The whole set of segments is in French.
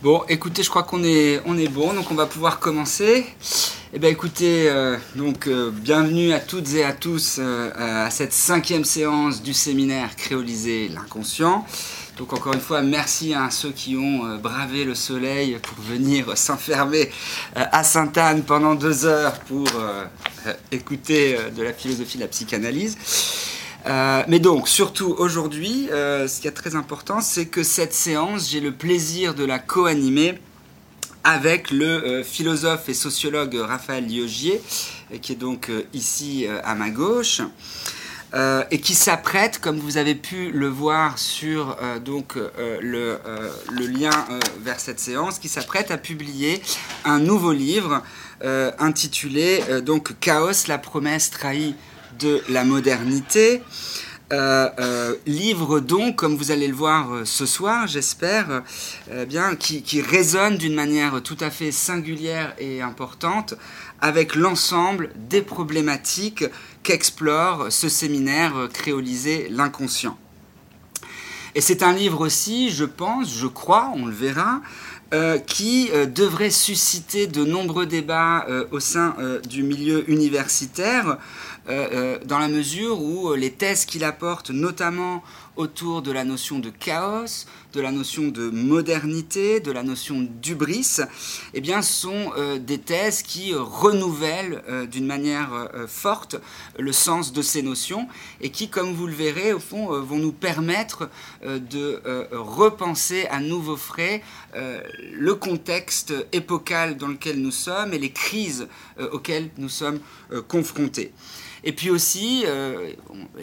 Bon, écoutez, je crois qu'on est, on est bon, donc on va pouvoir commencer. Eh bien, écoutez, euh, donc euh, bienvenue à toutes et à tous euh, à cette cinquième séance du séminaire Créoliser l'inconscient. Donc encore une fois, merci à ceux qui ont bravé le soleil pour venir s'enfermer à Sainte-Anne pendant deux heures pour écouter de la philosophie de la psychanalyse. Euh, mais donc, surtout aujourd'hui, euh, ce qui est très important, c'est que cette séance, j'ai le plaisir de la co-animer avec le euh, philosophe et sociologue Raphaël Liogier, qui est donc ici à ma gauche. et qui s'apprête, comme vous avez pu le voir sur donc le, le, lien vers cette séance, qui s'apprête à publier un nouveau livre intitulé donc Chaos, la promesse trahie de la modernité. Euh, euh, livre donc, comme vous allez le voir euh, ce soir, j'espère, bien, qui, qui résonne d'une manière tout à fait singulière et importante avec l'ensemble des problématiques qu'explore ce séminaire créolisé l'inconscient. Et c'est un livre aussi, je pense, je crois, on le verra, qui devrait susciter de nombreux débats au sein du milieu universitaire euh, euh, dans la mesure où euh, les thèses qu'il apporte, notamment autour de la notion de chaos, de la notion de modernité, de la notion d'ubris, eh bien, sont des thèses qui renouvellent d'une manière forte le sens de ces notions et qui, comme vous le verrez, au fond, vont nous permettre de repenser à nouveau frais le contexte épocal dans lequel nous sommes et les crises auxquelles nous sommes confrontés. Et puis aussi, euh,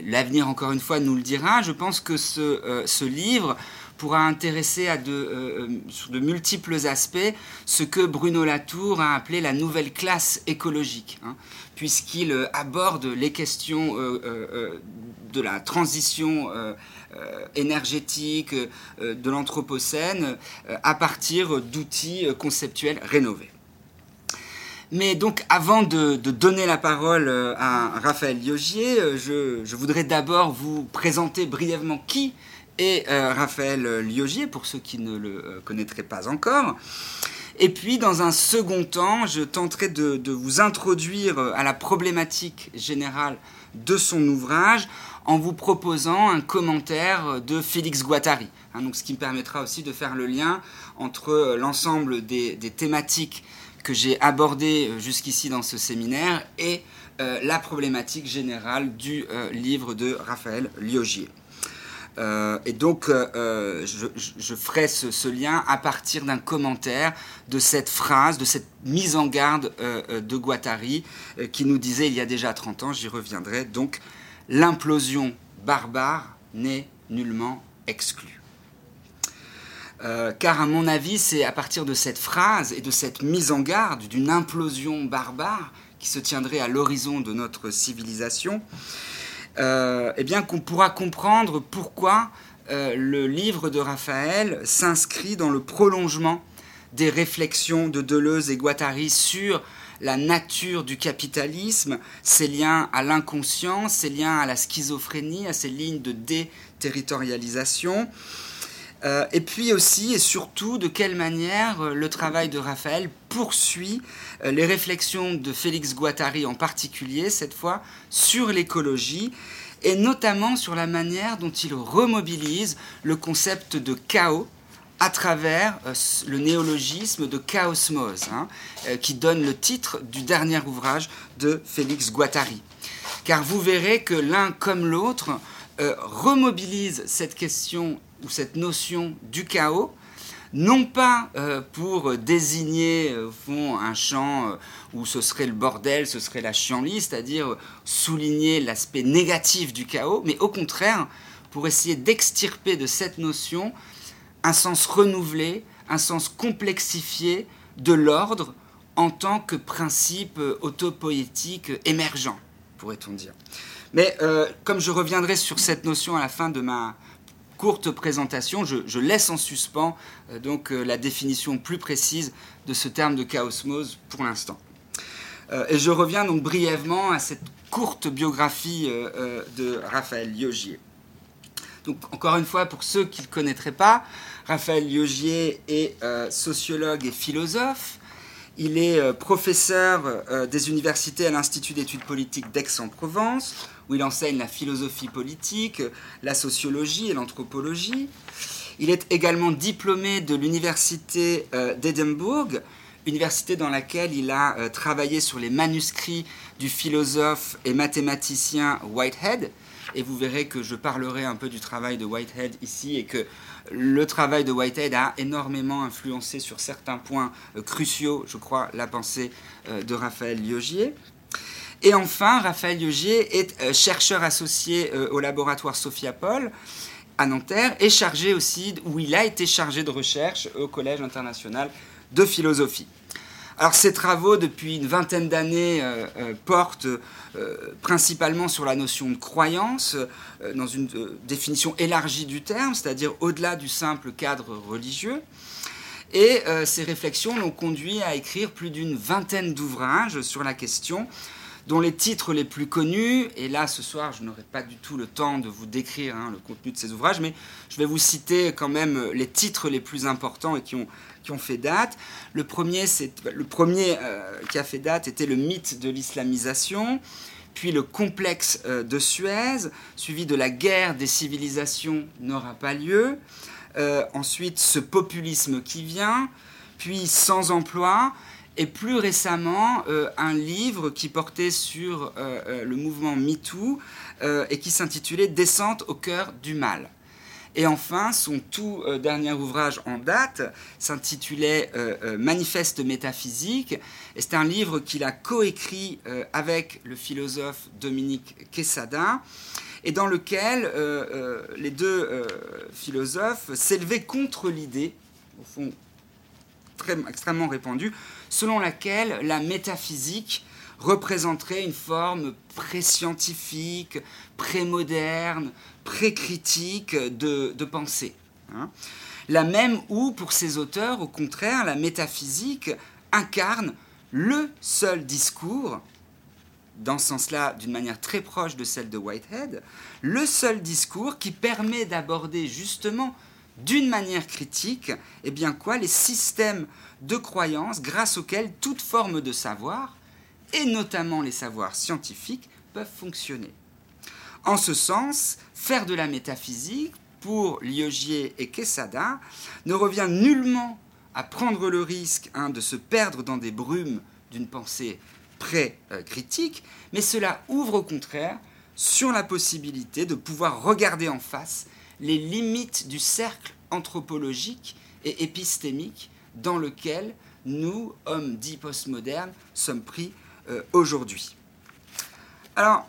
l'avenir encore une fois nous le dira, je pense que ce, euh, livre pourra intéresser à de, euh, de multiples aspects ce que Bruno Latour a appelé la nouvelle classe écologique, hein, puisqu'il aborde les questions de la transition énergétique de l'Anthropocène à partir d'outils conceptuels rénovés. Mais donc, avant de, donner la parole euh, à Raphaël Liogier, euh, je, voudrais d'abord vous présenter brièvement qui est euh, Raphaël Liogier, pour ceux qui ne le connaîtraient pas encore. Et puis, dans un second temps, je tenterai de, vous introduire à la problématique générale de son ouvrage en vous proposant un commentaire de Félix Guattari. Hein, donc, ce qui me permettra aussi de faire le lien entre l'ensemble des, des thématiques que j'ai abordé euh, jusqu'ici dans ce séminaire et euh, la problématique générale du euh, livre de Raphaël Liogier. et donc, je, ferai ce, lien à partir d'un commentaire de cette phrase, de cette mise en garde de Guattari, qui nous disait il y a déjà 30 ans, j'y reviendrai, donc l'implosion barbare n'est nullement exclue. Euh, car à mon avis, c'est à partir de cette phrase et de cette mise en garde d'une implosion barbare qui se tiendrait à l'horizon de notre civilisation, euh, eh bien qu'on pourra comprendre pourquoi euh, le livre de Raphaël s'inscrit dans le prolongement des réflexions de Deleuze et Guattari sur la nature du capitalisme, ses liens à l'inconscient, ses liens à la schizophrénie, à ses lignes de déterritorialisation, euh, et puis aussi et surtout de quelle manière euh, le travail de Raphaël poursuit euh, les réflexions de Félix Guattari en particulier, cette fois, sur l'écologie et notamment sur la manière dont il remobilise le concept de chaos à travers le néologisme de chaosmose, hein, qui donne le titre du dernier ouvrage de Félix Guattari. Car vous verrez que l'un comme l'autre remobilise cette question ou cette notion du chaos, non pas euh, pour désigner euh, au fond un champ euh, où ce serait le bordel, ce serait la chienlit, c'est-à-dire souligner l'aspect négatif du chaos, mais au contraire pour essayer d'extirper de cette notion un sens renouvelé, un sens complexifié de l'ordre en tant que principe autopoétique émergent, pourrait-on dire. Mais comme je reviendrai sur cette notion à la fin de ma, courte présentation, je, laisse en suspens euh, donc euh, la définition plus précise de ce terme de chaosmose pour l'instant. Euh, et je reviens donc brièvement à cette courte biographie de Raphaël Liogier. Donc, encore une fois, pour ceux qui ne le connaîtraient pas, Raphaël Liogier est sociologue et philosophe. Il est professeur des universités à l'Institut d'études politiques d'Aix-en-Provence, où il enseigne la philosophie politique, la sociologie et l'anthropologie. Il est également diplômé de l'université d'Édimbourg, université dans laquelle il a travaillé sur les manuscrits du philosophe et mathématicien Whitehead, et vous verrez que je parlerai un peu du travail de Whitehead ici et que le travail de Whitehead a énormément influencé sur certains points euh, cruciaux, je crois, la pensée euh, de Raphaël Liogier. Et enfin, Raphaël Liogier est euh, chercheur associé au laboratoire Sophia Paul à Nanterre et chargé aussi, où il a été chargé de recherche au Collège international de philosophie. Alors ces travaux, depuis une vingtaine d'années, euh, euh, portent euh, principalement sur la notion de croyance, dans une définition élargie du terme, c'est-à-dire au-delà du simple cadre religieux. Et ces réflexions l'ont conduit à écrire plus d'une vingtaine d'ouvrages sur la question, dont les titres les plus connus, et là ce soir je n'aurai pas du tout le temps de vous décrire hein, le contenu de ces ouvrages, mais je vais vous citer quand même les titres les plus importants et qui ont qui ont fait date. Le premier, le premier euh, qui a fait date était le mythe de l'islamisation, puis le complexe euh, de Suez, suivi de la guerre des civilisations n'aura pas lieu. Euh, ensuite, ce populisme qui vient, puis sans emploi, et plus récemment, un livre qui portait sur le mouvement MeToo et qui s'intitulait Descente au cœur du mal. Et enfin, son tout euh, dernier ouvrage en date s'intitulait euh, euh, Manifeste métaphysique. Et c'est un livre qu'il a coécrit avec le philosophe Dominique Quesada et dans lequel les deux philosophes s'élevaient contre l'idée, au fond très, extrêmement répandue, selon laquelle la métaphysique représenterait une forme pré-scientifique, pré-moderne, pré-critique de, pensée. Hein. la même où, pour ces auteurs, au contraire, la métaphysique incarne le seul discours, dans ce sens-là d'une manière très proche de celle de Whitehead, le seul discours qui permet d'aborder justement d'une manière critique, eh bien quoi, les systèmes de croyance grâce auxquels toute forme de savoir, et notamment les savoirs scientifiques, peuvent fonctionner. En ce sens, faire de la métaphysique, pour Liogier et Quesada, ne revient nullement à prendre le risque hein, de se perdre dans des brumes d'une pensée pré-critique, mais cela ouvre au contraire sur la possibilité de pouvoir regarder en face les limites du cercle anthropologique et épistémique dans lequel nous, hommes dits postmodernes, sommes pris euh, aujourd'hui. Alors,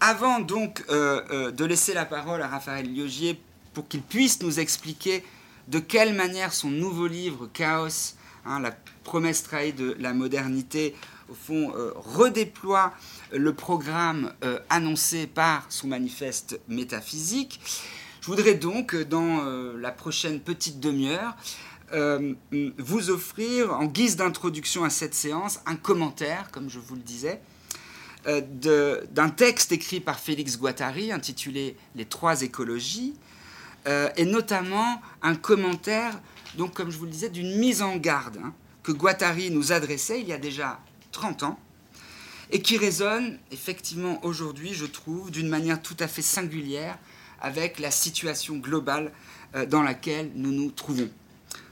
avant donc euh, euh, de laisser la parole à Raphaël Liogier pour qu'il puisse nous expliquer de quelle manière son nouveau livre, Chaos, hein, la promesse trahie de la modernité, au fond, redéploie le programme annoncé par son manifeste métaphysique, je voudrais donc, dans la prochaine petite demi-heure, euh, vous offrir, en guise d'introduction à cette séance, un commentaire, comme je vous le disais, euh, d'un texte écrit par Félix Guattari intitulé Les trois écologies, euh, et notamment un commentaire, donc comme je vous le disais, d'une mise en garde hein, que Guattari nous adressait il y a déjà 30 ans, et qui résonne effectivement aujourd'hui, je trouve, d'une manière tout à fait singulière avec la situation globale dans laquelle nous nous trouvons.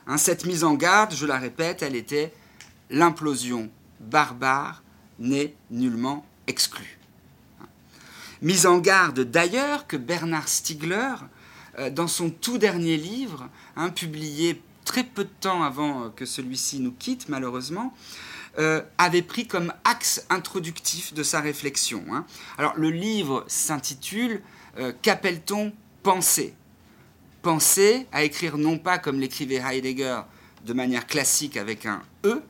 Hein, cette mise en garde, je la répète, elle était l'implosion barbare n'est nullement exclue. Hein. Mise en garde d'ailleurs que Bernard Stiegler, euh, dans son tout dernier livre, hein, publié très peu de temps avant euh, que celui-ci nous quitte malheureusement, euh, avait pris comme axe introductif de sa réflexion. Alors le livre s'intitule Qu'appelle-t-on penser? Penser à écrire non pas comme l'écrivait Heidegger de manière classique avec un E,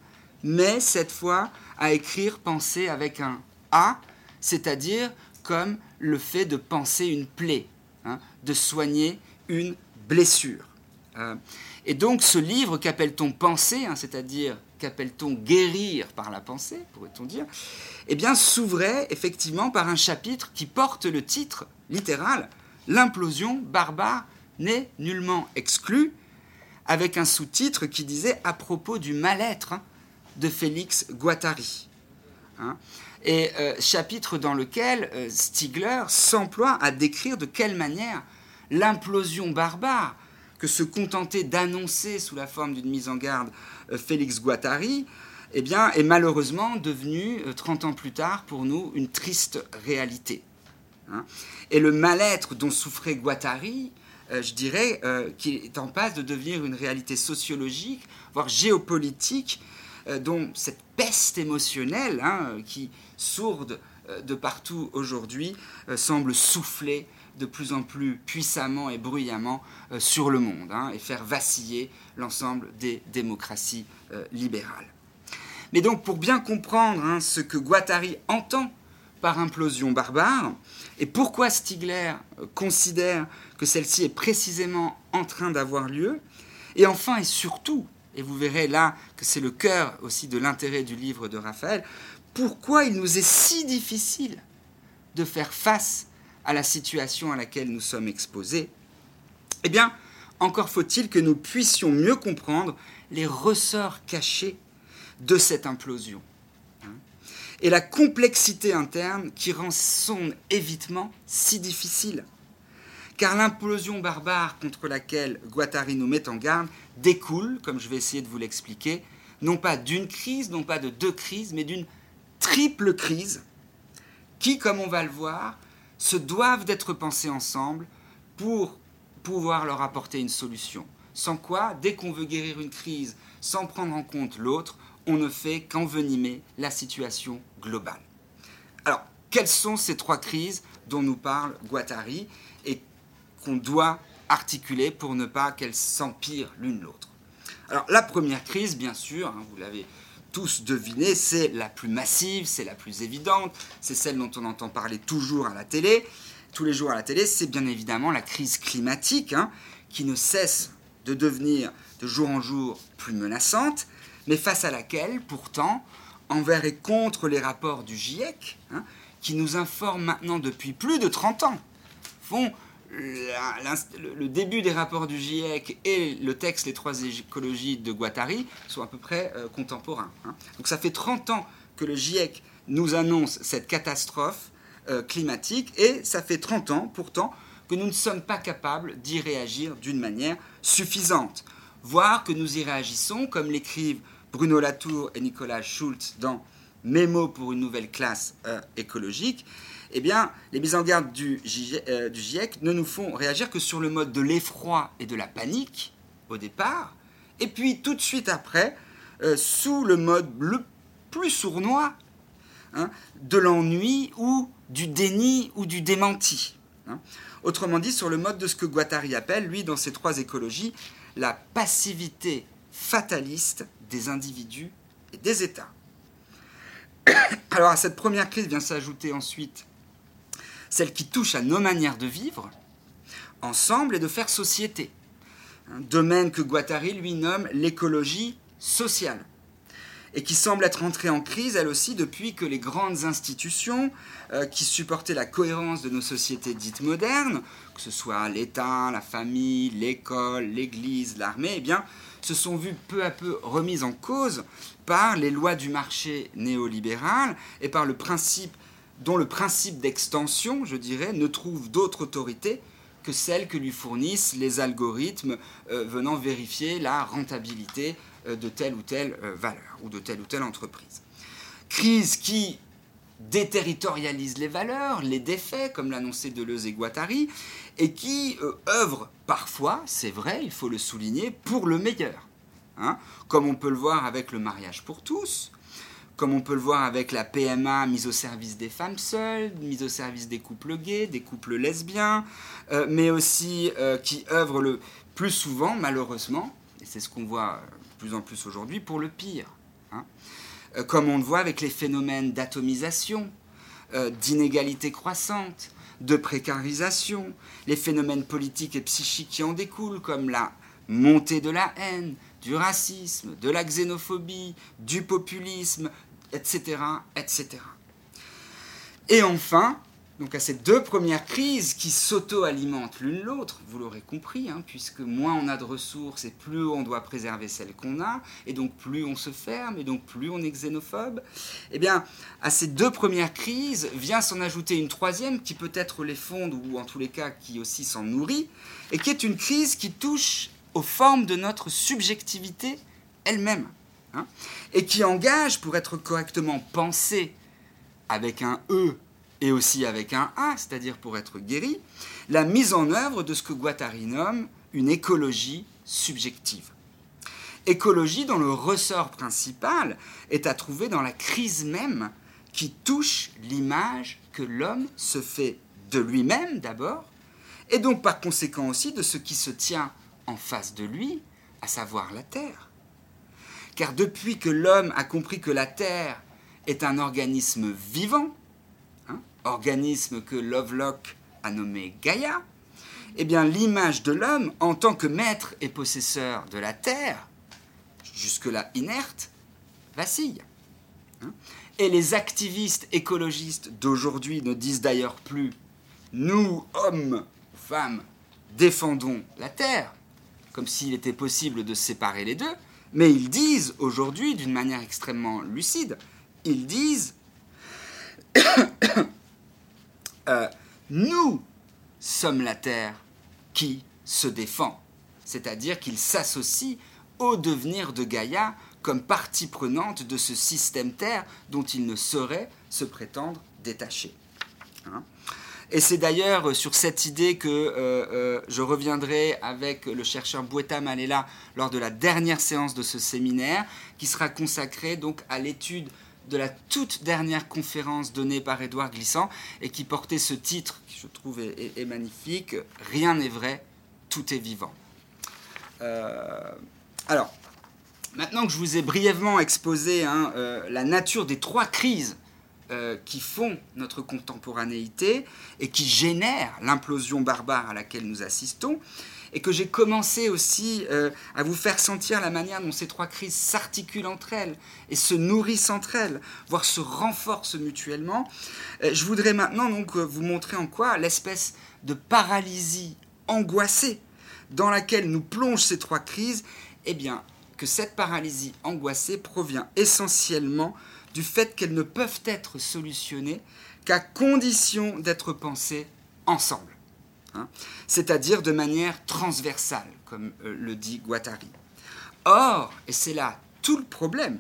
mais cette fois à écrire penser avec un A, c'est-à-dire comme le fait de penser une plaie, hein, de soigner une blessure. Euh, et donc ce livre qu'appelle-t-on penser, hein, c'est-à-dire qu'appelle-t-on guérir par la pensée, pourrait-on dire, eh bien s'ouvrait effectivement par un chapitre qui porte le titre littéral l'implosion barbare n'est nullement exclue, avec un sous-titre qui disait à propos du mal-être de Félix Guattari. Hein. et euh, chapitre dans lequel euh, Stigler s'emploie à décrire de quelle manière l'implosion barbare que se contentait d'annoncer sous la forme d'une mise en garde euh, Félix Guattari, eh bien, est malheureusement devenue, 30 ans plus tard, pour nous, une triste réalité. Hein. Et le mal-être dont souffrait Guattari, je dirais, qu'il est en passe de devenir une réalité sociologique, voire géopolitique, euh, dont cette peste émotionnelle hein, qui, sourde euh, de partout aujourd'hui, euh, semble souffler de plus en plus puissamment et bruyamment sur le monde hein, et faire vaciller l'ensemble des démocraties libérales. Mais donc pour bien comprendre hein, ce que Guattari entend par implosion barbare et pourquoi Stigler considère que celle-ci est précisément en train d'avoir lieu, et enfin et surtout et vous verrez là que c'est le cœur aussi de l'intérêt du livre de Raphaël, pourquoi il nous est si difficile de faire face à la situation à laquelle nous sommes exposés Eh bien, encore faut-il que nous puissions mieux comprendre les ressorts cachés de cette implosion hein, et la complexité interne qui rend son évitement si difficile car l'implosion barbare contre laquelle Guattari nous met en garde découle, comme je vais essayer de vous l'expliquer, non pas d'une crise, non pas de deux crises, mais d'une triple crise qui, comme on va le voir, se doivent d'être pensées ensemble pour pouvoir leur apporter une solution. Sans quoi, dès qu'on veut guérir une crise sans prendre en compte l'autre, on ne fait qu'envenimer la situation globale. Alors, quelles sont ces trois crises dont nous parle Guattari? Qu'on doit articuler pour ne pas qu'elles s'empirent l'une l'autre. Alors la première crise, bien sûr, hein, vous l'avez tous deviné, c'est la plus massive, c'est la plus évidente, c'est celle dont on entend parler toujours à la télé, tous les jours à la télé, c'est bien évidemment la crise climatique, hein, qui ne cesse de devenir de jour en jour plus menaçante, mais face à laquelle, pourtant, envers et contre les rapports du GIEC, hein, qui nous informent maintenant depuis plus de 30 ans, font le début des rapports du GIEC et le texte Les trois écologies de Guattari sont à peu près euh, contemporains. Hein. Donc ça fait 30 ans que le GIEC nous annonce cette catastrophe euh, climatique et ça fait 30 ans pourtant que nous ne sommes pas capables d'y réagir d'une manière suffisante, voire que nous y réagissons, comme l'écrivent Bruno Latour et Nicolas Schultz dans Mémo pour une nouvelle classe euh, écologique, eh bien, les mises en garde euh, du, GIEC ne nous font réagir que sur le mode de l'effroi et de la panique, au départ, et puis tout de suite après, euh, sous le mode le plus sournois hein, de l'ennui ou du déni ou du démenti. Hein. Autrement dit, sur le mode de ce que Guattari appelle, lui, dans ses trois écologies, la passivité fataliste des individus et des États. Alors à cette première crise vient s'ajouter ensuite celle qui touche à nos manières de vivre ensemble et de faire société. Un domaine que Guattari lui nomme l'écologie sociale et qui semble être entrée en crise elle aussi depuis que les grandes institutions euh, qui supportaient la cohérence de nos sociétés dites modernes, que ce soit l'État, la famille, l'école, l'Église, l'armée, eh bien, se sont vues peu à peu remises en cause par les lois du marché néolibéral et par le principe dont le principe d'extension, je dirais, ne trouve d'autre autorité que celle que lui fournissent les algorithmes euh, venant vérifier la rentabilité euh, de telle ou telle euh, valeur ou de telle ou telle entreprise. Crise qui déterritorialise les valeurs, les défait, comme l'annonçait Deleuze et Guattari, et qui œuvre parfois, c'est vrai, il faut le souligner, pour le meilleur. Hein, comme on peut le voir avec le mariage pour tous, comme on peut le voir avec la PMA mise au service des femmes seules, mise au service des couples gays, des couples lesbiens, euh, mais aussi euh, qui œuvre le plus souvent, malheureusement, et c'est ce qu'on voit euh, de plus en plus aujourd'hui, pour le pire. Hein. comme on le voit avec les phénomènes d'atomisation, d'inégalité croissante, de précarisation, les phénomènes politiques et psychiques qui en découlent, comme la montée de la haine, du racisme, de la xénophobie, du populisme, etc., etc. Et enfin, donc à ces deux premières crises qui s'auto-alimentent l'une l'autre, vous l'aurez compris, hein, puisque moins on a de ressources et plus on doit préserver celles qu'on a, et donc plus on se ferme, et donc plus on est xénophobe, eh bien, à ces deux premières crises vient s'en ajouter une troisième qui peut-être les fonde, ou en tous les cas qui aussi s'en nourrit, et qui est une crise qui touche aux formes de notre subjectivité elle-même, hein, et qui engage, pour être correctement pensée avec un E et aussi avec un A, c'est-à-dire pour être guéri, la mise en œuvre de ce que Guattari nomme une écologie subjective. Écologie dont le ressort principal est à trouver dans la crise même qui touche l'image que l'homme se fait de lui-même d'abord, et donc par conséquent aussi de ce qui se tient en face de lui, à savoir la Terre. Car depuis que l'homme a compris que la Terre est un organisme vivant, organisme que Lovelock a nommé Gaïa, eh l'image de l'homme en tant que maître et possesseur de la terre, jusque-là inerte, vacille. Hein. et les activistes écologistes d'aujourd'hui ne disent d'ailleurs plus nous, hommes, femmes, défendons la terre, comme s'il était possible de séparer les deux, mais ils disent aujourd'hui, d'une manière extrêmement lucide, ils disent Euh, nous sommes la Terre qui se défend. C'est-à-dire qu'il s'associe au devenir de Gaïa comme partie prenante de ce système Terre dont il ne saurait se prétendre détaché. Hein? Et c'est d'ailleurs sur cette idée que euh, euh, je reviendrai avec le chercheur Boueta Malela lors de la dernière séance de ce séminaire, qui sera consacrée donc à l'étude de la toute dernière conférence donnée par Édouard Glissant et qui portait ce titre, qui je trouve est, magnifique, Rien n'est vrai, tout est vivant. Euh, alors, maintenant que je vous ai brièvement exposé hein, la nature des trois crises euh, qui font notre contemporanéité et qui génèrent l'implosion barbare à laquelle nous assistons, et que j'ai commencé aussi euh, à vous faire sentir la manière dont ces trois crises s'articulent entre elles et se nourrissent entre elles, voire se renforcent mutuellement, euh, je voudrais maintenant donc vous montrer en quoi l'espèce de paralysie angoissée dans laquelle nous plongent ces trois crises, eh bien, que cette paralysie angoissée provient essentiellement du fait qu'elles ne peuvent être solutionnées qu'à condition d'être pensées ensemble. Hein, c'est-à-dire de manière transversale, comme euh, le dit Guattari. Or, et c'est là tout le problème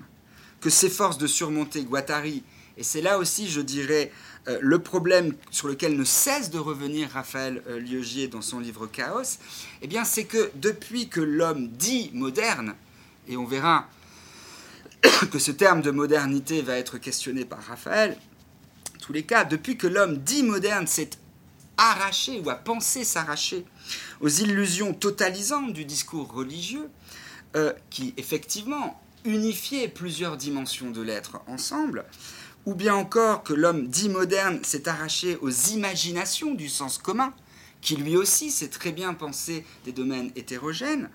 que s'efforce de surmonter Guattari, et c'est là aussi, je dirais, euh, le problème sur lequel ne cesse de revenir Raphaël euh, Liogier dans son livre Chaos, eh bien, c'est que depuis que l'homme dit moderne, et on verra que ce terme de modernité va être questionné par Raphaël, en tous les cas, depuis que l'homme dit moderne s'est arracher ou à penser s'arracher aux illusions totalisantes du discours religieux, euh, qui effectivement unifiait plusieurs dimensions de l'être ensemble, ou bien encore que l'homme dit moderne s'est arraché aux imaginations du sens commun, qui lui aussi sait très bien penser des domaines hétérogènes,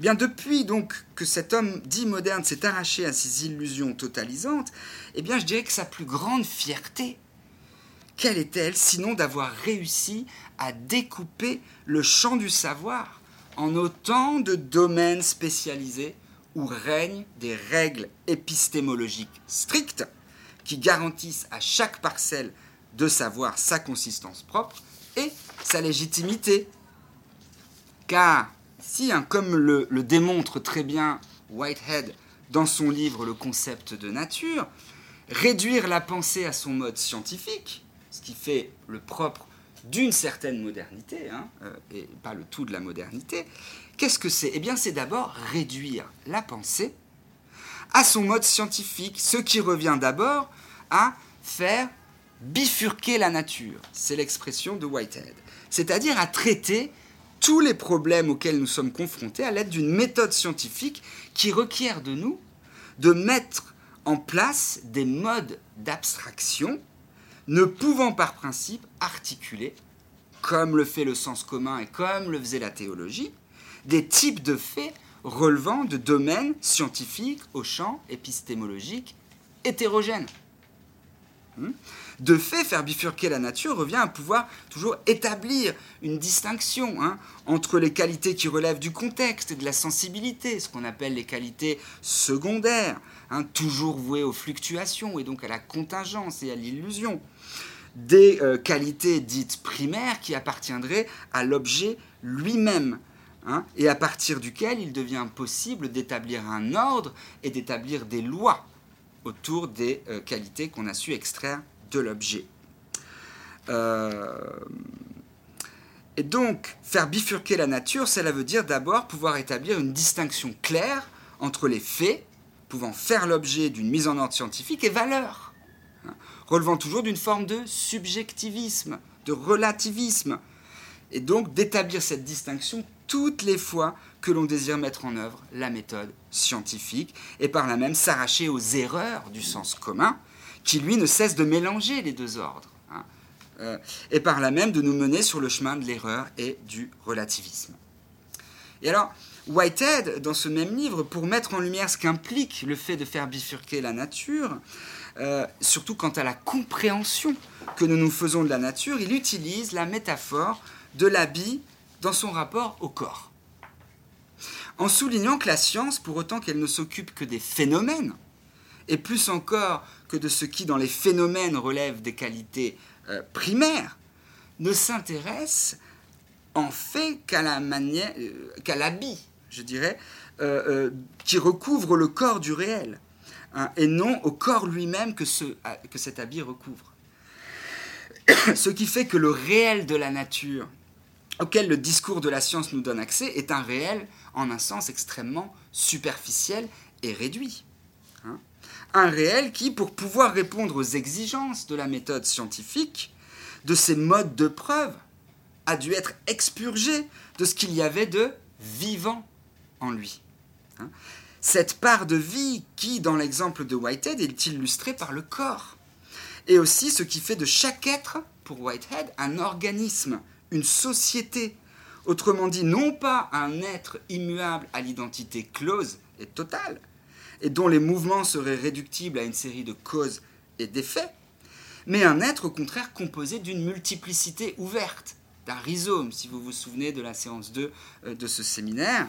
eh depuis donc que cet homme dit moderne s'est arraché à ces illusions totalisantes, eh bien je dirais que sa plus grande fierté, quelle est-elle sinon d'avoir réussi à découper le champ du savoir en autant de domaines spécialisés où règnent des règles épistémologiques strictes qui garantissent à chaque parcelle de savoir sa consistance propre et sa légitimité. Car si, hein, comme le, démontre très bien Whitehead dans son livre Le concept de nature, réduire la pensée à son mode scientifique, ce qui fait le propre d'une certaine modernité, hein, euh, et pas le tout de la modernité, qu'est-ce que c'est? Eh bien, c'est d'abord réduire la pensée à son mode scientifique, ce qui revient d'abord à faire bifurquer la nature. C'est l'expression de Whitehead. C'est-à-dire à traiter tous les problèmes auxquels nous sommes confrontés à l'aide d'une méthode scientifique qui requiert de nous de mettre en place des modes d'abstraction ne pouvant par principe articuler, comme le fait le sens commun et comme le faisait la théologie, des types de faits relevant de domaines scientifiques au champ épistémologique hétérogène. De fait, faire bifurquer la nature revient à pouvoir toujours établir une distinction hein, entre les qualités qui relèvent du contexte et de la sensibilité, ce qu'on appelle les qualités secondaires, hein, toujours vouées aux fluctuations et donc à la contingence et à l'illusion, des euh, qualités dites primaires qui appartiendraient à l'objet lui-même, hein, et à partir duquel il devient possible d'établir un ordre et d'établir des lois autour des euh, qualités qu'on a su extraire de l'objet. Euh, et donc, faire bifurquer la nature, cela veut dire d'abord pouvoir établir une distinction claire entre les faits, pouvant faire l'objet d'une mise en ordre scientifique, et valeurs, hein, relevant toujours d'une forme de subjectivisme, de relativisme, et donc d'établir cette distinction toutes les fois que l'on désire mettre en œuvre la méthode scientifique et par là même s'arracher aux erreurs du sens commun qui lui ne cesse de mélanger les deux ordres hein, euh, et par là même de nous mener sur le chemin de l'erreur et du relativisme. Et alors, Whitehead, dans ce même livre, pour mettre en lumière ce qu'implique le fait de faire bifurquer la nature, euh, surtout quant à la compréhension que nous nous faisons de la nature, il utilise la métaphore de l'habit dans son rapport au corps. En soulignant que la science, pour autant qu'elle ne s'occupe que des phénomènes, et plus encore que de ce qui dans les phénomènes relève des qualités euh, primaires, ne s'intéresse en fait qu'à euh, l'habit, je dirais, euh, qui recouvre le corps du réel, hein, et non au corps lui-même que cet habit recouvre. ce qui fait que le réel de la nature auquel le discours de la science nous donne accès est un réel en un sens extrêmement superficiel et réduit. Un réel qui, pour pouvoir répondre aux exigences de la méthode scientifique, de ses modes de preuve, a dû être expurgé de ce qu'il y avait de vivant en lui. Hein. cette part de vie qui, dans l'exemple de Whitehead, est illustrée par le corps. Et aussi ce qui fait de chaque être, pour Whitehead, un organisme une société, autrement dit, non pas un être immuable à l'identité close et totale, et dont les mouvements seraient réductibles à une série de causes et d'effets, mais un être au contraire composé d'une multiplicité ouverte, d'un rhizome, si vous vous souvenez de la séance 2 euh, de ce séminaire,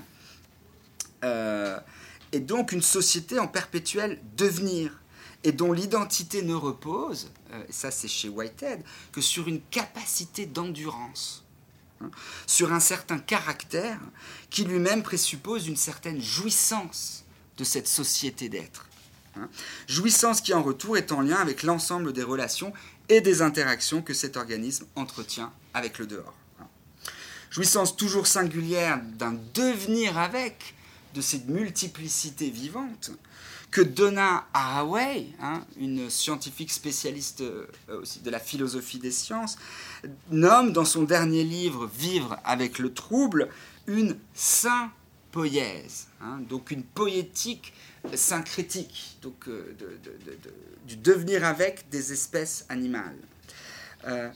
euh, et donc une société en perpétuel devenir, et dont l'identité ne repose, euh, ça c'est chez Whitehead, que sur une capacité d'endurance, hein, sur un certain caractère qui lui-même présuppose une certaine jouissance de cette société d'être. Hein. jouissance qui en retour est en lien avec l'ensemble des relations et des interactions que cet organisme entretient avec le dehors. Hein. jouissance toujours singulière d'un devenir avec, de cette multiplicité vivante, que Donna Haraway, hein, une scientifique spécialiste euh, aussi de la philosophie des sciences, nomme dans son dernier livre Vivre avec le trouble une sympoïèse, hein, donc une poétique syncrétique, donc euh, du devenir avec des espèces animales. Euh,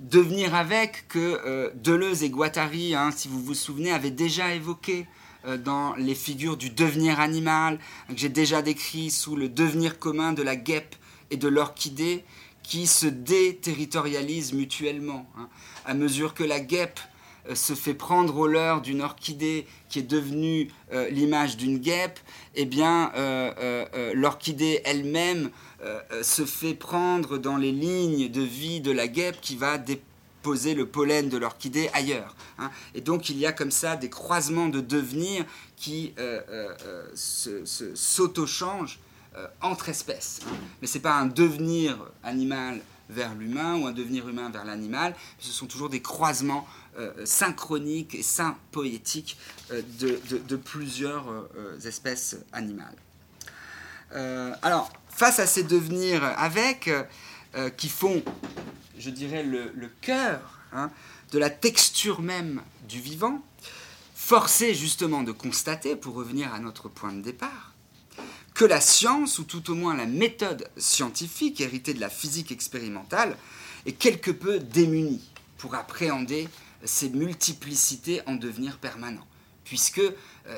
devenir avec que Deleuze et Guattari, hein, si vous vous souvenez, avaient déjà évoqué euh, dans les figures du devenir animal, que j'ai déjà décrit sous le devenir commun de la guêpe et de l'orchidée, qui se déterritorialisent mutuellement. Hein. À mesure que la guêpe euh, se fait prendre au leurre d'une orchidée qui est devenue euh, l'image d'une guêpe, eh bien, l'orchidée elle-même se fait prendre dans les lignes de vie de la guêpe qui va poser le pollen de l'orchidée ailleurs. Hein. Et donc il y a comme ça des croisements de devenir qui euh, euh, euh s'auto-changent euh, entre espèces. Hein. Mais ce n'est pas un devenir animal vers l'humain ou un devenir humain vers l'animal, ce sont toujours des croisements synchroniques et sympoétiques de, de, plusieurs espèces animales. alors, face à ces devenirs avec, qui font je dirais, le, cœur hein, de la texture même du vivant, forcé justement de constater, pour revenir à notre point de départ, que la science, ou tout au moins la méthode scientifique héritée de la physique expérimentale, est quelque peu démunie pour appréhender ces multiplicités en devenir permanent, puisque euh,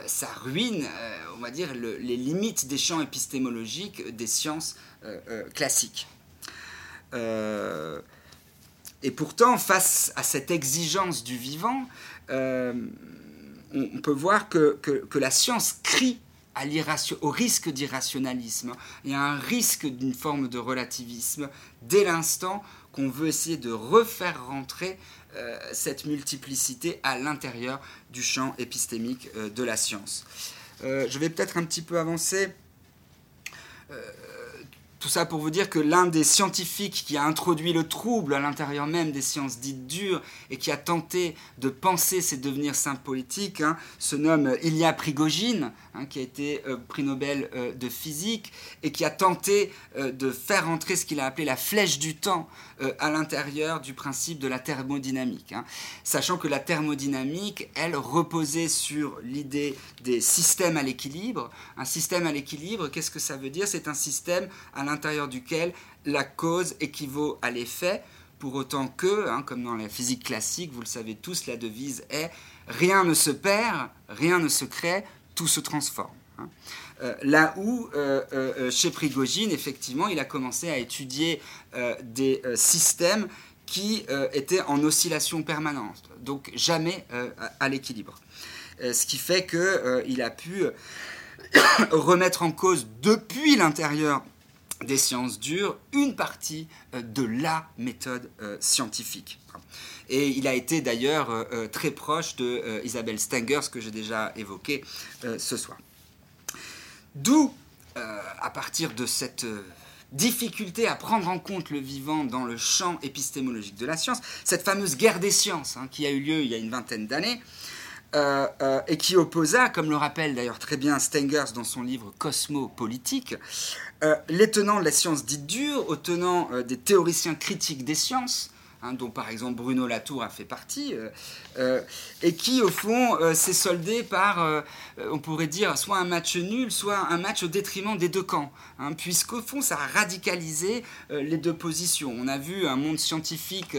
ça ruine, euh, on va dire, les limites des champs épistémologiques des sciences euh, classiques. et pourtant, face à cette exigence du vivant, on, peut voir que, que la science crie au risque d'irrationalisme. Il y a un risque d'une forme de relativisme dès l'instant qu'on veut essayer de refaire rentrer euh, cette multiplicité à l'intérieur du champ épistémique euh, de la science. Euh, je vais peut-être un petit peu avancer. Tout ça pour vous dire que l'un des scientifiques qui a introduit le trouble à l'intérieur même des sciences dites dures et qui a tenté de penser ces devenirs simples politiques hein, se nomme Ilya Prigogine, hein, qui a été euh, prix Nobel euh, de physique et qui a tenté euh, de faire entrer ce qu'il a appelé la flèche du temps à l'intérieur du principe de la thermodynamique. Hein. Sachant que la thermodynamique, elle, reposait sur l'idée des systèmes à l'équilibre. Un système à l'équilibre, qu'est-ce que ça veut dire? C'est un système à l'intérieur duquel la cause équivaut à l'effet, pour autant que, hein, comme dans la physique classique, vous le savez tous, la devise est rien ne se perd, rien ne se crée, tout se transforme. Hein. Euh, là où, euh, euh, chez Prigogine, effectivement, il a commencé à étudier des systèmes qui étaient en oscillation permanente, donc jamais à l'équilibre. ce qui fait qu'il a pu remettre en cause depuis l'intérieur des sciences dures une partie euh, de la méthode euh, scientifique. Et il a été d'ailleurs euh, très proche de Isabelle Stengers, que j'ai déjà évoqué ce soir. D'où, à partir de cette difficulté à prendre en compte le vivant dans le champ épistémologique de la science, cette fameuse guerre des sciences hein, qui a eu lieu il y a une vingtaine d'années, et qui opposa, comme le rappelle d'ailleurs très bien Stengers dans son livre Cosmopolitique, euh, les tenants de la science dite dure aux tenants euh, des théoriciens critiques des sciences, hein, dont par exemple Bruno Latour a fait partie, euh, et qui au fond s'est soldé par, on pourrait dire, soit un match nul, soit un match au détriment des deux camps, hein, puisqu'au fond ça a radicalisé les deux positions. On a vu un monde scientifique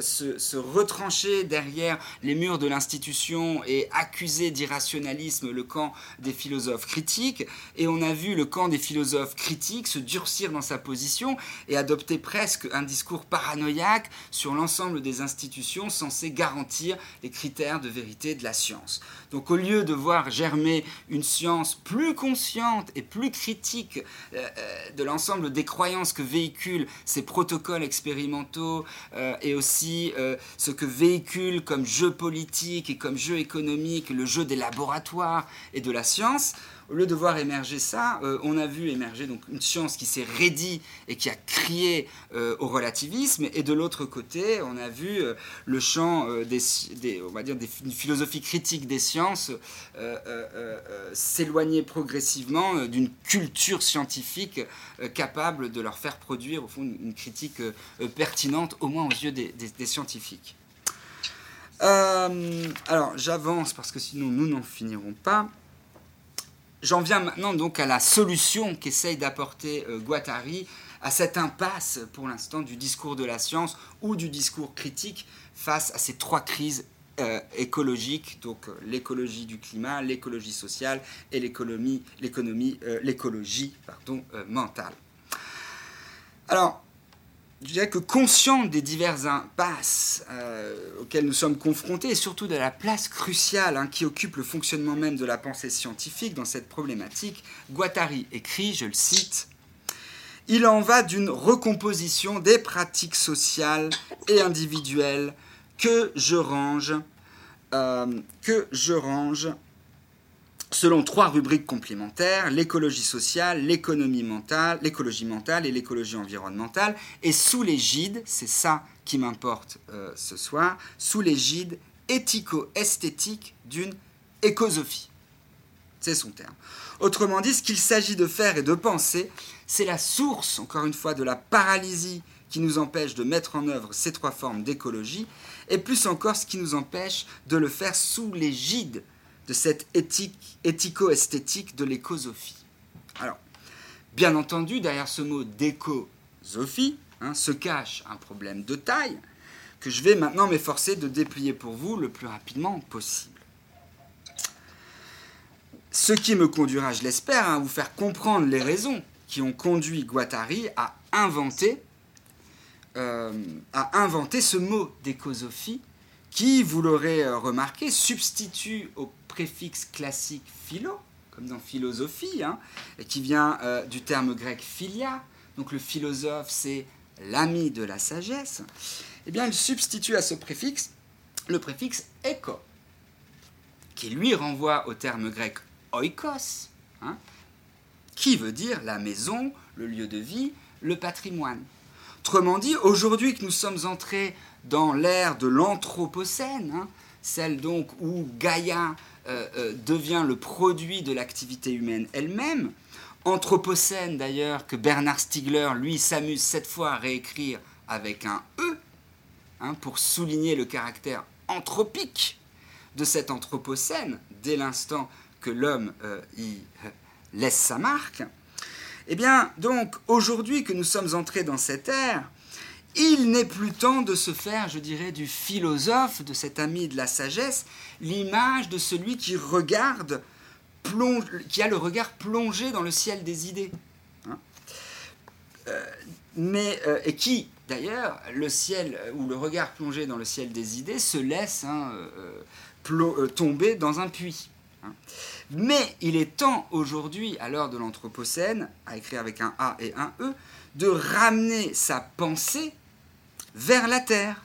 se, se, retrancher derrière les murs de l'institution et accuser d'irrationalisme le camp des philosophes critiques, et on a vu le camp des philosophes critique, se durcir dans sa position et adopter presque un discours paranoïaque sur l'ensemble des institutions censées garantir les critères de vérité de la science. Donc au lieu de voir germer une science plus consciente et plus critique euh, euh, de l'ensemble des croyances que véhiculent ces protocoles expérimentaux euh, et aussi ce que véhicule comme jeu politique et comme jeu économique le jeu des laboratoires et de la science, au lieu de voir émerger ça, euh, on a vu émerger donc une science qui s'est raidie et qui a crié euh, au relativisme, et de l'autre côté, on a vu euh, le champ des, on des, philosophie critique des sciences s'éloigner progressivement d'une culture scientifique capable de leur faire produire au fond une, critique pertinente, au moins aux yeux des scientifiques. alors j'avance parce que sinon nous n'en finirons pas. J'en viens maintenant donc à la solution qu'essaye d'apporter euh, Guattari à cette impasse pour l'instant du discours de la science ou du discours critique face à ces trois crises euh, écologiques, donc euh, l'écologie du climat, l'écologie sociale et l'économie, l'économie, l'écologie pardon, mentale. Alors, je dirais que conscient des diverses impasses euh, auxquelles nous sommes confrontés, et surtout de la place cruciale hein, qui occupe le fonctionnement même de la pensée scientifique dans cette problématique, Guattari écrit, je le cite, Il en va d'une recomposition des pratiques sociales et individuelles que je range, euh, que je range selon trois rubriques complémentaires, l'écologie sociale, l'économie mentale, l'écologie mentale et l'écologie environnementale, et sous l'égide, c'est ça qui m'importe euh, ce soir, sous l'égide éthico-esthétique d'une écosophie. C'est son terme. Autrement dit, ce qu'il s'agit de faire et de penser, c'est la source, encore une fois, de la paralysie qui nous empêche de mettre en œuvre ces trois formes d'écologie, et plus encore ce qui nous empêche de le faire sous l'égide de cette éthique éthico-esthétique de l'écosophie. Alors, bien entendu, derrière ce mot d'écosophie hein, se cache un problème de taille que je vais maintenant m'efforcer de déplier pour vous le plus rapidement possible. Ce qui me conduira, je l'espère, à vous faire comprendre les raisons qui ont conduit Guattari à inventer euh, a inventé ce mot d'écosophie qui, vous l'aurez euh, remarqué, substitue au préfixe classique philo, comme dans philosophie, hein, qui vient euh, du terme grec philia. Donc le philosophe, c'est l'ami de la sagesse. Eh bien, il substitue à ce préfixe le préfixe éco, qui lui renvoie au terme grec oikos, hein, qui veut dire la maison, le lieu de vie, le patrimoine. Autrement dit, aujourd'hui que nous sommes entrés dans l'ère de l'Anthropocène, hein, celle donc où Gaïa devient le produit de l'activité humaine elle-même, Anthropocène d'ailleurs que Bernard Stiegler, lui, s'amuse cette fois à réécrire avec un E, hein, pour souligner le caractère anthropique de cet Anthropocène, dès l'instant que l'homme euh, y laisse sa marque, eh bien, donc, aujourd'hui que nous sommes entrés dans cette ère, il n'est plus temps de se faire, je dirais, du philosophe, de cet ami de la sagesse, l'image de celui qui regarde, plonge, qui a le regard plongé dans le ciel des idées. Hein. Euh, mais, euh, et qui, d'ailleurs, le ciel ou le regard plongé dans le ciel des idées se laisse hein, euh, tomber dans un puits. Hein. Mais il est temps aujourd'hui, à l'heure de l'Anthropocène, à écrire avec un A et un E, de ramener sa pensée vers la Terre,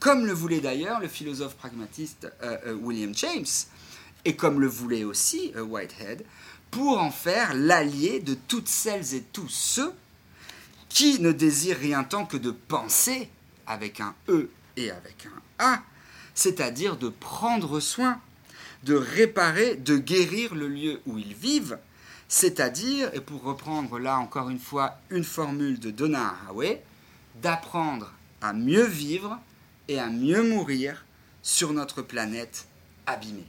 comme le voulait d'ailleurs le philosophe pragmatiste euh, euh, William James, et comme le voulait aussi euh, Whitehead, pour en faire l'allié de toutes celles et tous ceux qui ne désirent rien tant que de penser avec un E et avec un A, c'est-à-dire de prendre soin de réparer, de guérir le lieu où ils vivent, c'est-à-dire, et pour reprendre là encore une fois une formule de Donna Haraway, d'apprendre mieux vivre et à mieux mourir sur notre planète abîmée.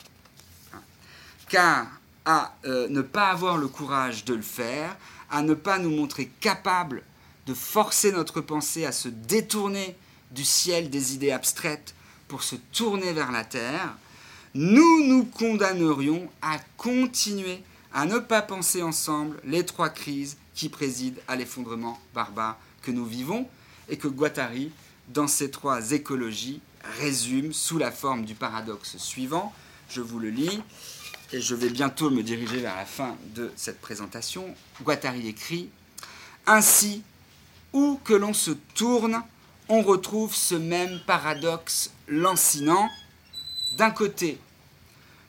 Car à euh, ne pas avoir le courage de le faire, à ne pas nous montrer capables de forcer notre pensée à se détourner du ciel des idées abstraites pour se tourner vers la terre, nous nous condamnerions à continuer à ne pas penser ensemble les trois crises qui président à l'effondrement barbare que nous vivons et que Guattari, dans ses trois écologies, résume sous la forme du paradoxe suivant. Je vous le lis et je vais bientôt me diriger vers la fin de cette présentation. Guattari écrit Ainsi, où que l'on se tourne, on retrouve ce même paradoxe lancinant. D'un côté,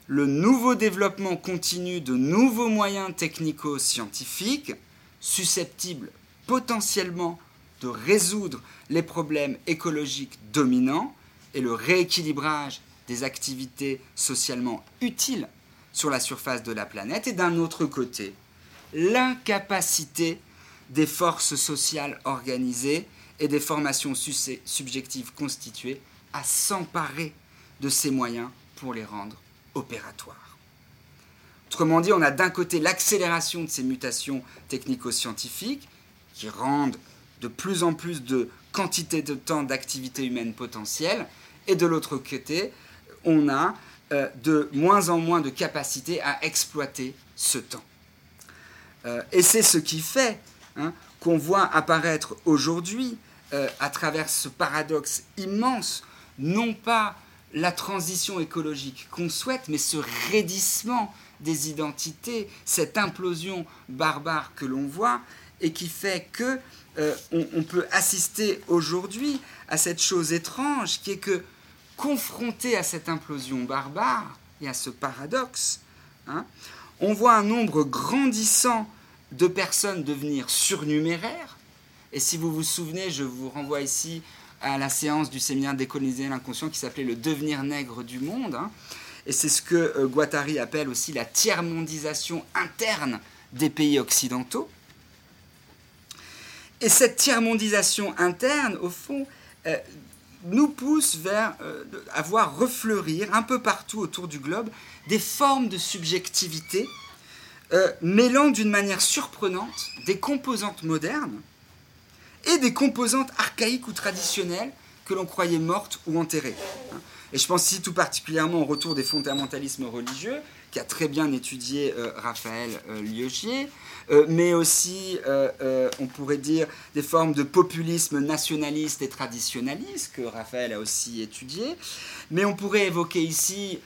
le nouveau développement continu de nouveaux moyens technico-scientifiques susceptibles potentiellement de résoudre les problèmes écologiques dominants et le rééquilibrage des activités socialement utiles sur la surface de la planète, et d'un autre côté, l'incapacité des forces sociales organisées et des formations subjectives constituées à s'emparer de ces moyens pour les rendre opératoires. Autrement dit, on a d'un côté l'accélération de ces mutations technico-scientifiques qui rendent de plus en plus de quantité de temps d'activité humaine potentielle, et de l'autre côté, on a euh, de moins en moins de capacité à exploiter ce temps. Euh, et c'est ce qui fait hein, qu'on voit apparaître aujourd'hui, euh, à travers ce paradoxe immense, non pas la transition écologique qu'on souhaite, mais ce raidissement des identités, cette implosion barbare que l'on voit, et qui fait que euh, on, peut assister aujourd'hui à cette chose étrange qui est que confronté à cette implosion barbare et à ce paradoxe, hein, on voit un nombre grandissant de personnes devenir surnuméraires. Et si vous vous souvenez, je vous renvoie ici à la séance du séminaire Décoloniser l'inconscient qui s'appelait Le devenir nègre du monde. Hein. Et c'est ce que euh, Guattari appelle aussi la tiers-mondisation interne des pays occidentaux. Et cette tiers-mondisation interne, au fond, euh, nous pousse vers euh, à voir refleurir un peu partout autour du globe des formes de subjectivité mêlant d'une manière surprenante des composantes modernes et des composantes archaïques ou traditionnelles que l'on croyait mortes ou enterrées. Et je pense ici tout particulièrement au retour des fondamentalismes religieux qui a très bien étudié Raphaël Liogier, mais aussi, on pourrait dire, des formes de populisme nationaliste et traditionnaliste que Raphaël a aussi étudié. Mais on pourrait évoquer ici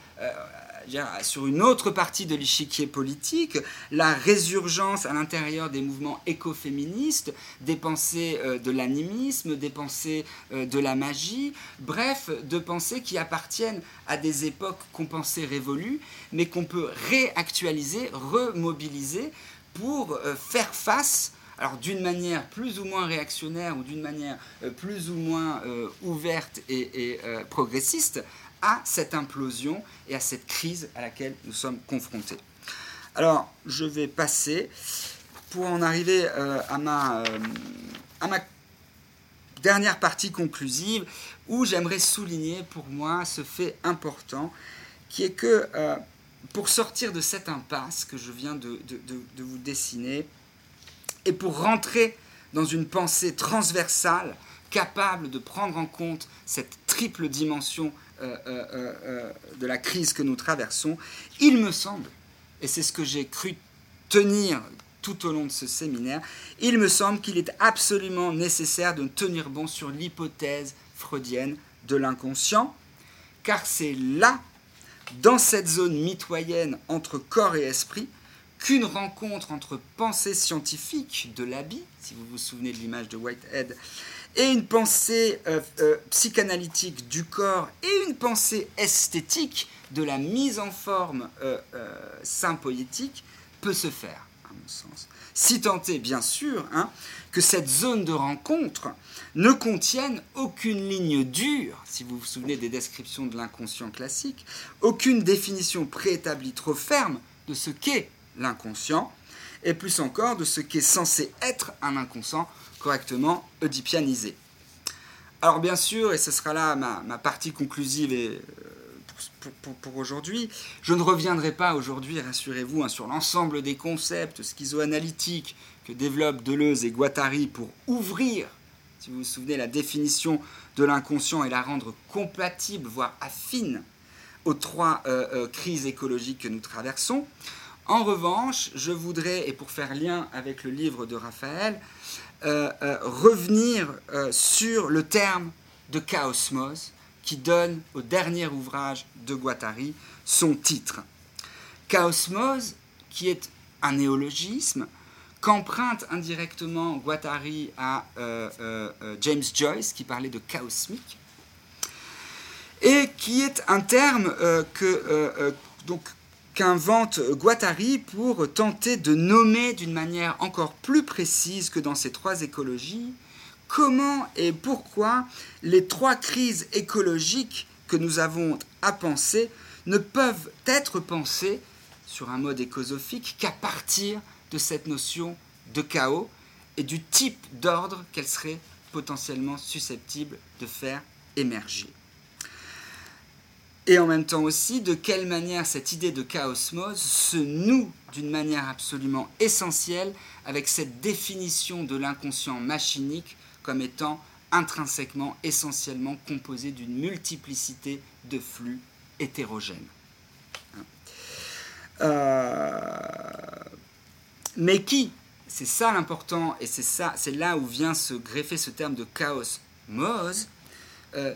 sur une autre partie de l'échiquier politique, la résurgence à l'intérieur des mouvements écoféministes, des pensées euh, de l'animisme, des pensées euh, de la magie, bref, de pensées qui appartiennent à des époques qu'on pensait révolues, mais qu'on peut réactualiser, remobiliser pour euh, faire face alors d'une manière plus ou moins réactionnaire ou d'une manière plus ou moins ouverte et, progressiste à cette implosion et à cette crise à laquelle nous sommes confrontés. Alors, je vais passer pour en arriver euh, à, ma, euh, dernière partie conclusive où j'aimerais souligner pour moi ce fait important qui est que euh, pour sortir de cette impasse que je viens de, vous dessiner et pour rentrer dans une pensée transversale capable de prendre en compte cette triple dimension euh, euh, euh, de la crise que nous traversons, il me semble, et c'est ce que j'ai cru tenir tout au long de ce séminaire, il me semble qu'il est absolument nécessaire de tenir bon sur l'hypothèse freudienne de l'inconscient, car c'est là, dans cette zone mitoyenne entre corps et esprit, qu'une rencontre entre pensée scientifique de l'habit, si vous vous souvenez de l'image de Whitehead, et une pensée euh, euh, psychanalytique du corps et une pensée esthétique de la mise en forme euh, poétique peut se faire, à mon sens. Si tant est, bien sûr, hein, que cette zone de rencontre ne contienne aucune ligne dure, si vous vous souvenez des descriptions de l'inconscient classique, aucune définition préétablie trop ferme de ce qu'est l'inconscient, et plus encore de ce qu'est censé être un inconscient correctement oedipianisé. Alors bien sûr, et ce sera là ma, partie conclusive euh, pour, aujourd'hui, je ne reviendrai pas aujourd'hui, rassurez-vous, hein, sur l'ensemble des concepts schizoanalytiques que développent Deleuze et Guattari pour ouvrir, si vous vous souvenez, la définition de l'inconscient et la rendre compatible, voire affine, aux trois euh, euh, crises écologiques que nous traversons. En revanche, je voudrais, et pour faire lien avec le livre de Raphaël, euh, revenir sur le terme de chaosmos qui donne au dernier ouvrage de Guattari son titre. Chaosmos, qui est un néologisme, qu'emprunte indirectement Guattari à James Joyce, qui parlait de chaosmique, et qui est un terme que, donc, qu'invente Guattari pour tenter de nommer d'une manière encore plus précise que dans ces trois écologies comment et pourquoi les trois crises écologiques que nous avons à penser ne peuvent être pensées sur un mode écosophique qu'à partir de cette notion de chaos et du type d'ordre qu'elle serait potentiellement susceptible de faire émerger et en même temps aussi de quelle manière cette idée de chaosmose se noue d'une manière absolument essentielle avec cette définition de l'inconscient machinique comme étant intrinsèquement, essentiellement composé d'une multiplicité de flux hétérogènes. Euh, mais qui, c'est ça l'important, et c'est ça, c'est là où vient se greffer ce terme de chaos mose, euh,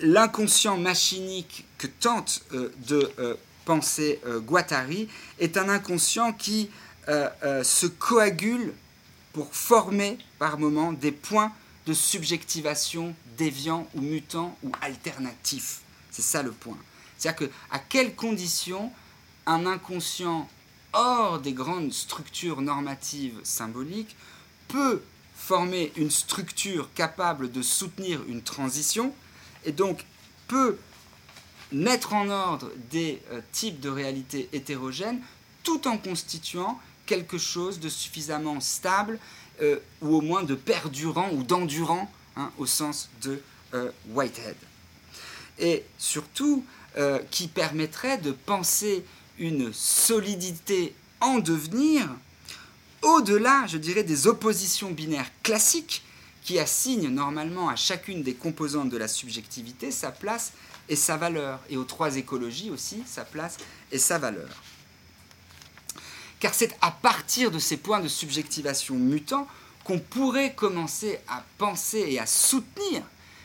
l'inconscient machinique que tente euh, de euh, penser Guattari est un inconscient qui se coagule pour former par moments des points de subjectivation déviants ou mutants ou alternatifs. C'est ça le point. C'est-à-dire que à quelles conditions un inconscient hors des grandes structures normatives symboliques peut former une structure capable de soutenir une transition et donc peut mettre en ordre des euh, types de réalités hétérogènes tout en constituant quelque chose de suffisamment stable euh, ou au moins de perdurant ou d'endurant hein, au sens de euh, Whitehead. Et surtout, qui permettrait de penser une solidité en devenir au-delà, je dirais, des oppositions binaires classiques qui assigne normalement à chacune des composantes de la subjectivité sa place et sa valeur, et aux trois écologies aussi sa place et sa valeur. car c'est à partir de ces points de subjectivation mutants qu'on pourrait commencer à penser et à soutenir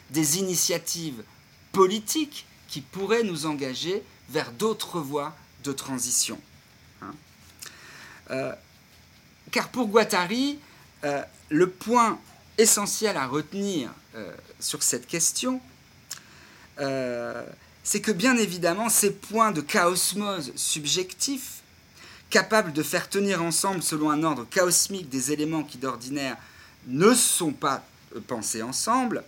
des initiatives politiques qui pourraient nous engager vers d'autres voies de transition. Hein. Euh, car pour Guattari, euh, le point essentiel à retenir euh, sur cette question, c'est que bien évidemment, ces points de chaosmose subjectifs, capables de faire tenir ensemble selon un ordre chaosmique des éléments qui d'ordinaire ne sont pas pensés ensemble,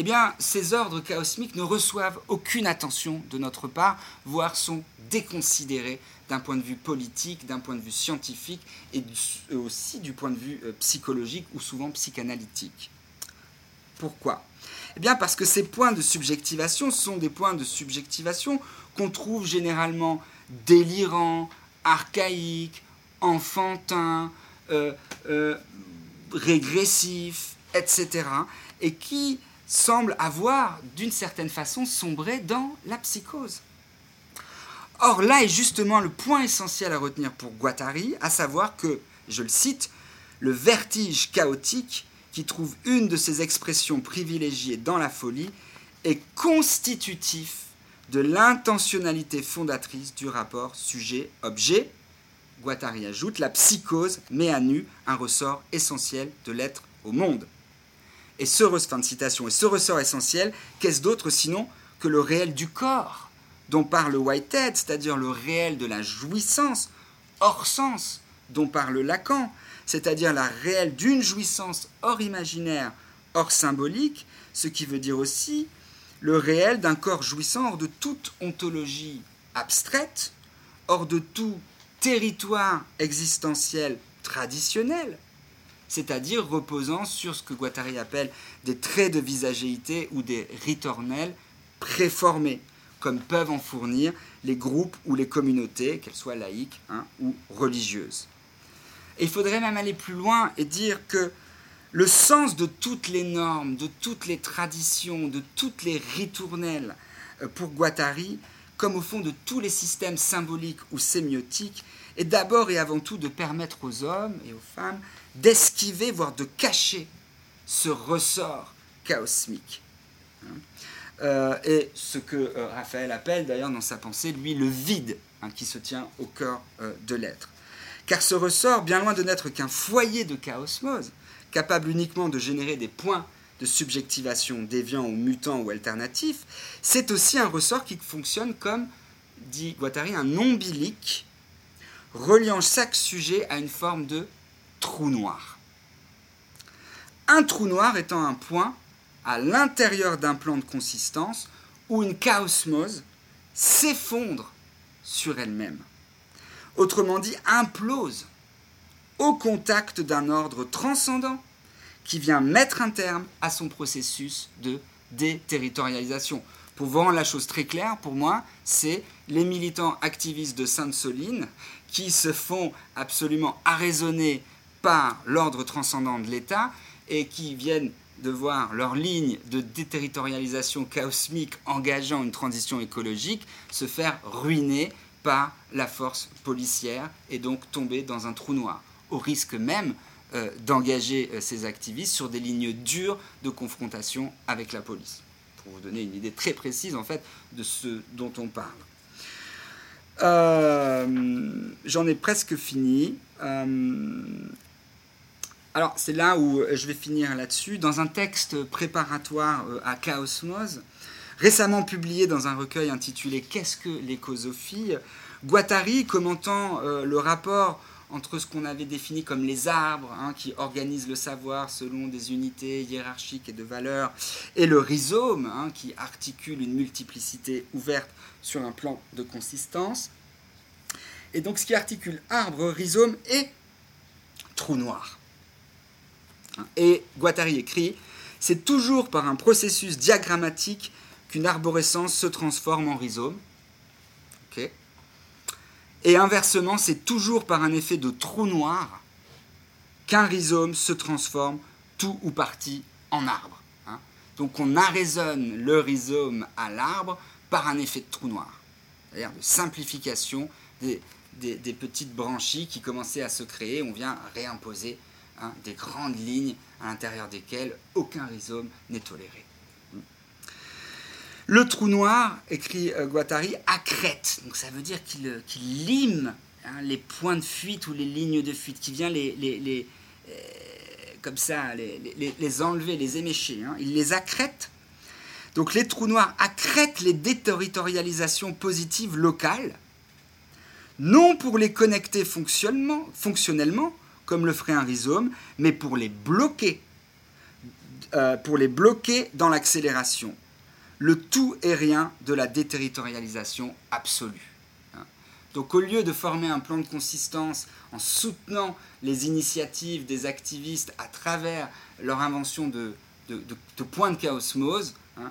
eh bien, ces ordres chaosmiques ne reçoivent aucune attention de notre part, voire sont déconsidérés d'un point de vue politique, d'un point de vue scientifique et aussi du point de vue euh, psychologique ou souvent psychanalytique. Pourquoi? Eh bien parce que ces points de subjectivation sont des points de subjectivation qu'on trouve généralement délirants, archaïques, enfantins, euh, euh, régressifs, etc. et qui semblent avoir, d'une certaine façon, sombré dans la psychose. Or, là est justement le point essentiel à retenir pour Guattari, à savoir que, je le cite, le vertige chaotique, qui trouve une de ses expressions privilégiées dans la folie, est constitutif de l'intentionnalité fondatrice du rapport sujet-objet. Guattari ajoute, la psychose met à nu un ressort essentiel de l'être au monde. Et ce, ressort essentiel, qu'est-ce d'autre sinon que le réel du corps dont parle Whitehead, c'est-à-dire le réel de la jouissance, hors sens, dont parle Lacan, c'est-à-dire la réelle d'une jouissance hors imaginaire, hors symbolique, ce qui veut dire aussi le réel d'un corps jouissant hors de toute ontologie abstraite, hors de tout territoire existentiel traditionnel, c'est-à-dire reposant sur ce que Guattari appelle des traits de visagéité ou des ritornelles préformés, comme peuvent en fournir les groupes ou les communautés, qu'elles soient laïques hein, ou religieuses. Il faudrait même aller plus loin et dire que le sens de toutes les normes, de toutes les traditions, de toutes les ritournelles euh, pour Guattari, comme au fond de tous les systèmes symboliques ou sémiotiques, est d'abord et avant tout de permettre aux hommes et aux femmes d'esquiver, voire de cacher ce ressort chaosmique. Hein. Euh, et ce que euh, Raphaël appelle d'ailleurs dans sa pensée, lui, le vide hein, qui se tient au cœur euh, de l'être. Car ce ressort, bien loin de n'être qu'un foyer de chaosmose, capable uniquement de générer des points de subjectivation déviants ou mutants ou alternatifs, c'est aussi un ressort qui fonctionne comme, dit Guattari, un ombilique reliant chaque sujet à une forme de trou noir. Un trou noir étant un point à l'intérieur d'un plan de consistance où une chaosmose s'effondre sur elle-même. Autrement dit, implose au contact d'un ordre transcendant qui vient mettre un terme à son processus de déterritorialisation. Pour rendre la chose très claire, pour moi, c'est les militants activistes de Sainte-Soline qui se font absolument arraisonner par l'ordre transcendant de l'État et qui viennent de voir leur ligne de déterritorialisation chaosmique engageant une transition écologique se faire ruiner par la force policière et donc tomber dans un trou noir, au risque même euh, d'engager euh, ces activistes sur des lignes dures de confrontation avec la police. Pour vous donner une idée très précise en fait de ce dont on parle. Euh, j'en ai presque fini. Alors, c'est là où euh, je vais finir là-dessus. Dans un texte préparatoire euh, à Chaosmose, récemment publié dans un recueil intitulé Qu'est-ce que l'écosophie Guattari, commentant euh, le rapport entre ce qu'on avait défini comme les arbres, hein, qui organisent le savoir selon des unités hiérarchiques et de valeurs, et le rhizome, hein, qui articule une multiplicité ouverte sur un plan de consistance. Et donc ce qui articule arbre, rhizome et trou noir. Et Guattari écrit C'est toujours par un processus diagrammatique qu'une arborescence se transforme en rhizome. Et inversement, c'est toujours par un effet de trou noir qu'un rhizome se transforme tout ou partie en arbre. Hein. Donc on arraisonne le rhizome à l'arbre par un effet de trou noir, c'est-à-dire de simplification des, des, petites branchies qui commençaient à se créer. On vient réimposer hein, des grandes lignes à l'intérieur desquelles aucun rhizome n'est toléré. Le trou noir, écrit euh, Guattari, accrète. Donc ça veut dire qu'il euh, lime hein, les points de fuite ou les lignes de fuite, qui vient les, euh, comme ça, les, enlever, les émécher. Hein. Il les accrète. Donc les trous noirs accrètent les déterritorialisations positives locales, non pour les connecter fonctionnellement comme le ferait un rhizome, mais pour les bloquer, pour les bloquer dans l'accélération le tout et rien de la déterritorialisation absolue. Hein. Donc au lieu de former un plan de consistance en soutenant les initiatives des activistes à travers leur invention de, points de chaosmose, hein,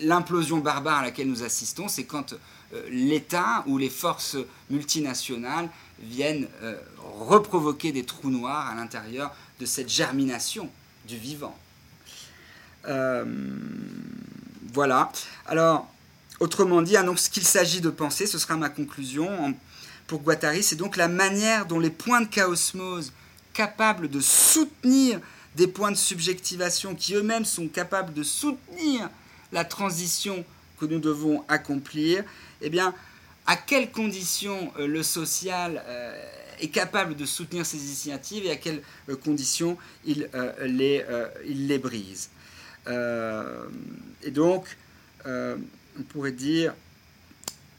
l'implosion barbare à laquelle nous assistons, c'est quand euh, l'État ou les forces multinationales viennent euh, reprovoquer des trous noirs à l'intérieur de cette germination du vivant. Euh, voilà. Alors, autrement dit, donc, ce qu'il s'agit de penser, ce sera ma conclusion pour Guattari, c'est donc la manière dont les points de chaosmose capables de soutenir des points de subjectivation qui eux-mêmes sont capables de soutenir la transition que nous devons accomplir, eh bien, à quelles conditions euh, le social euh, est capable de soutenir ces initiatives et à quelles euh, conditions il, les, brise. Et donc, on pourrait dire,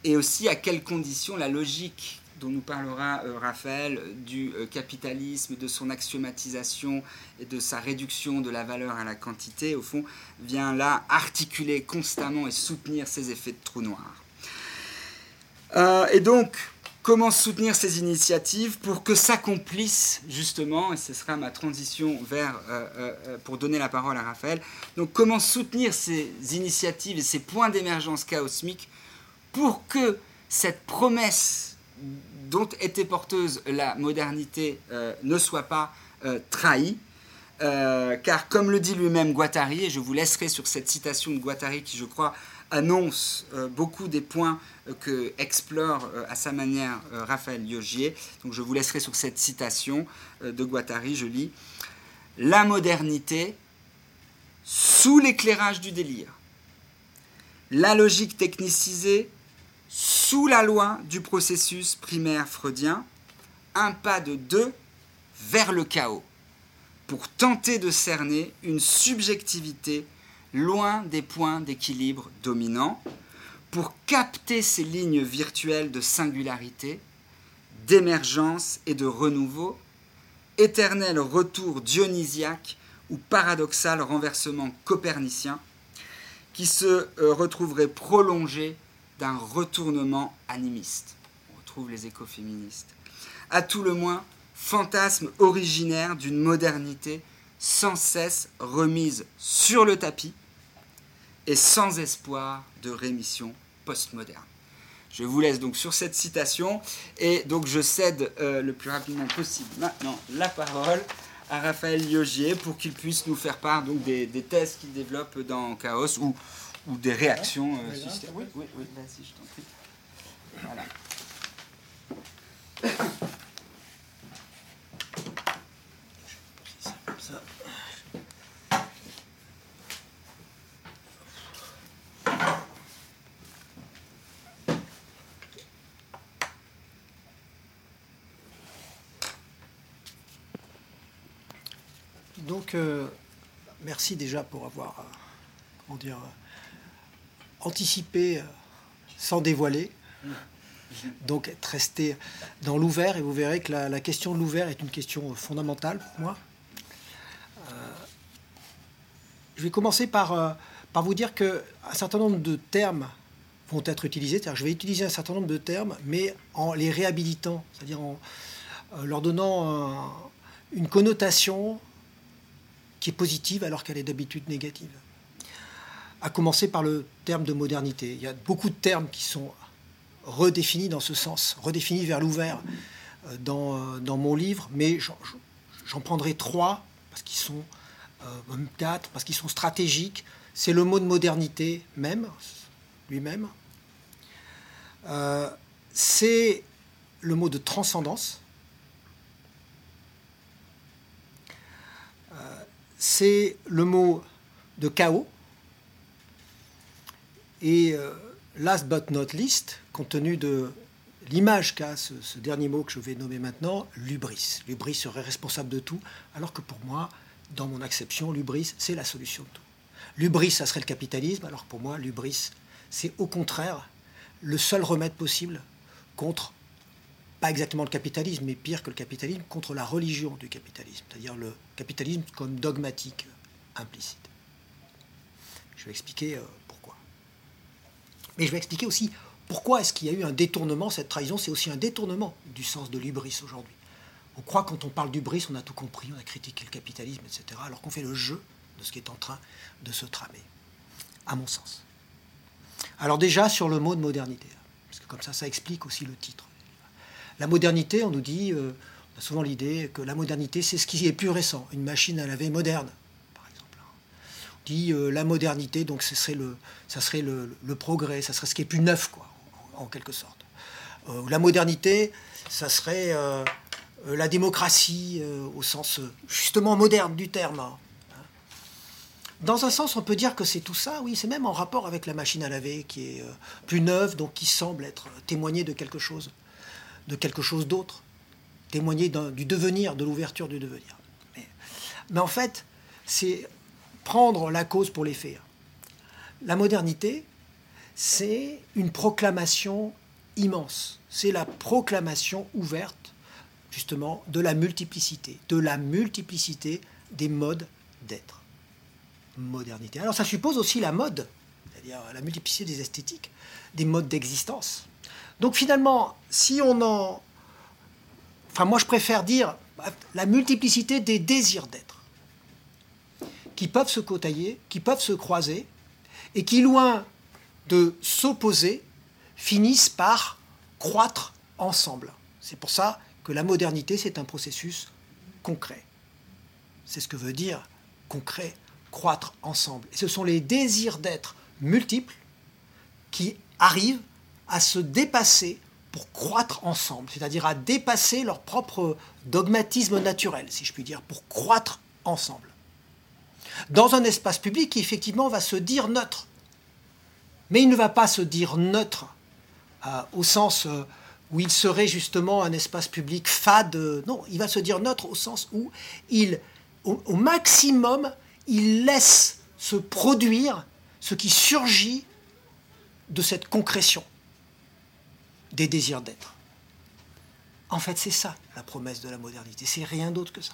et aussi à quelles conditions la logique dont nous parlera Raphaël, du capitalisme, de son axiomatisation et de sa réduction de la valeur à la quantité, au fond, vient là articuler constamment et soutenir ces effets de trou noir. Et donc, comment soutenir ces initiatives pour que s'accomplissent justement, et ce sera ma transition vers, euh, euh, euh, pour donner la parole à Raphaël, donc comment soutenir ces initiatives et ces points d'émergence chaosmique pour que cette promesse dont était porteuse la modernité ne soit pas trahie? car comme le dit lui-même Guattari, et je vous laisserai sur cette citation de Guattari qui je crois annonce beaucoup des points que explore euh, à sa manière euh, Raphaël Yogier. Donc je vous laisserai sur cette citation euh, de Guattari, je lis La modernité sous l'éclairage du délire. La logique technicisée sous la loi du processus primaire freudien, un pas de deux vers le chaos, pour tenter de cerner une subjectivité loin des points d'équilibre dominants, pour capter ces lignes virtuelles de singularité, d'émergence et de renouveau, éternel retour dionysiaque ou paradoxal renversement copernicien, qui se euh, retrouverait prolongé d'un retournement animiste. On retrouve les écoféministes. À tout le moins, fantasme originaire d'une modernité sans cesse remise sur le tapis et sans espoir de rémission postmoderne. Je vous laisse donc sur cette citation et donc je cède euh, le plus rapidement possible maintenant la parole à Raphaël Liogier pour qu'il puisse nous faire part donc des, thèses qu'il développe dans Chaos ou, ou des réactions. Euh, oui, oui, oui, vas-y, je t'en prie. Voilà. Euh, merci déjà pour avoir euh, euh, anticipé sans dévoiler. Donc, être resté dans l'ouvert, et vous verrez que la, question de l'ouvert est une question fondamentale pour moi. je vais commencer par, vous dire qu'un certain nombre de termes vont être utilisés. Je vais utiliser un certain nombre de termes, mais en les réhabilitant, c'est-à-dire en leur donnant une connotation qui est positive alors qu'elle est d'habitude négative. À commencer par le terme de modernité. Il y a beaucoup de termes qui sont redéfinis dans ce sens, redéfinis vers l'ouvert euh, dans, euh, dans, mon livre, mais j'en prendrai trois, parce qu'ils sont euh, quatre, parce qu'ils sont stratégiques. C'est le mot de modernité même, lui-même. c'est le mot de transcendance. C'est le mot de chaos. Et euh, last but not least, compte tenu de l'image qu'a ce, dernier mot que je vais nommer maintenant, l'ubris. L'ubris serait responsable de tout, alors que pour moi, dans mon acception, l'ubris, c'est la solution de tout. L'ubris, ça serait le capitalisme, alors pour moi, l'ubris, c'est au contraire le seul remède possible contre, pas exactement le capitalisme, mais pire que le capitalisme, contre la religion du capitalisme, c'est-à-dire le capitalisme comme dogmatique implicite. Je vais expliquer euh, pourquoi. Mais je vais expliquer aussi pourquoi est-ce qu'il y a eu un détournement, cette trahison, c'est aussi un détournement du sens de l'ubris aujourd'hui. On croit quand on parle d'ubris, on a tout compris, on a critiqué le capitalisme, etc., alors qu'on fait le jeu de ce qui est en train de se tramer, à mon sens. Alors déjà sur le mot de modernité, parce que comme ça, ça explique aussi le titre. La modernité, on nous dit, euh, on a souvent l'idée que la modernité, c'est ce qui est plus récent, une machine à laver moderne, par exemple. On dit euh, la modernité, donc ce serait le, ça serait le, progrès, ça serait ce qui est plus neuf, quoi, en, quelque sorte. Euh, la modernité, ça serait la démocratie au sens justement moderne du terme. Hein. Dans un sens, on peut dire que c'est tout ça, oui, c'est même en rapport avec la machine à laver qui est plus neuve, donc qui semble être témoigner de quelque chose, de quelque chose d'autre, témoigner du devenir, de l'ouverture du devenir. Mais, en fait, c'est prendre la cause pour les. La modernité, c'est une proclamation immense. C'est la proclamation ouverte, justement, de la multiplicité, de la multiplicité des modes d'être modernité. Alors ça suppose aussi la mode, c'est-à-dire la multiplicité des esthétiques, des modes d'existence. Donc finalement, si on en... Enfin moi je préfère dire la multiplicité des désirs d'être, qui peuvent se côtoyer, qui peuvent se croiser, et qui, loin de s'opposer, finissent par croître ensemble. C'est pour ça que la modernité, c'est un processus concret. C'est ce que veut dire concret croître ensemble. Et ce sont les désirs d'être multiples qui arrivent à se dépasser pour croître ensemble, c'est-à-dire à dépasser leur propre dogmatisme naturel, si je puis dire, pour croître ensemble. Dans un espace public qui effectivement va se dire neutre. Mais il ne va pas se dire neutre euh, au sens euh, où il serait justement un espace public fade. non, il va se dire neutre au sens où il, au, au maximum, il laisse se produire ce qui surgit de cette concrétion des désirs d'être. En fait, c'est ça la promesse de la modernité. C'est rien d'autre que ça,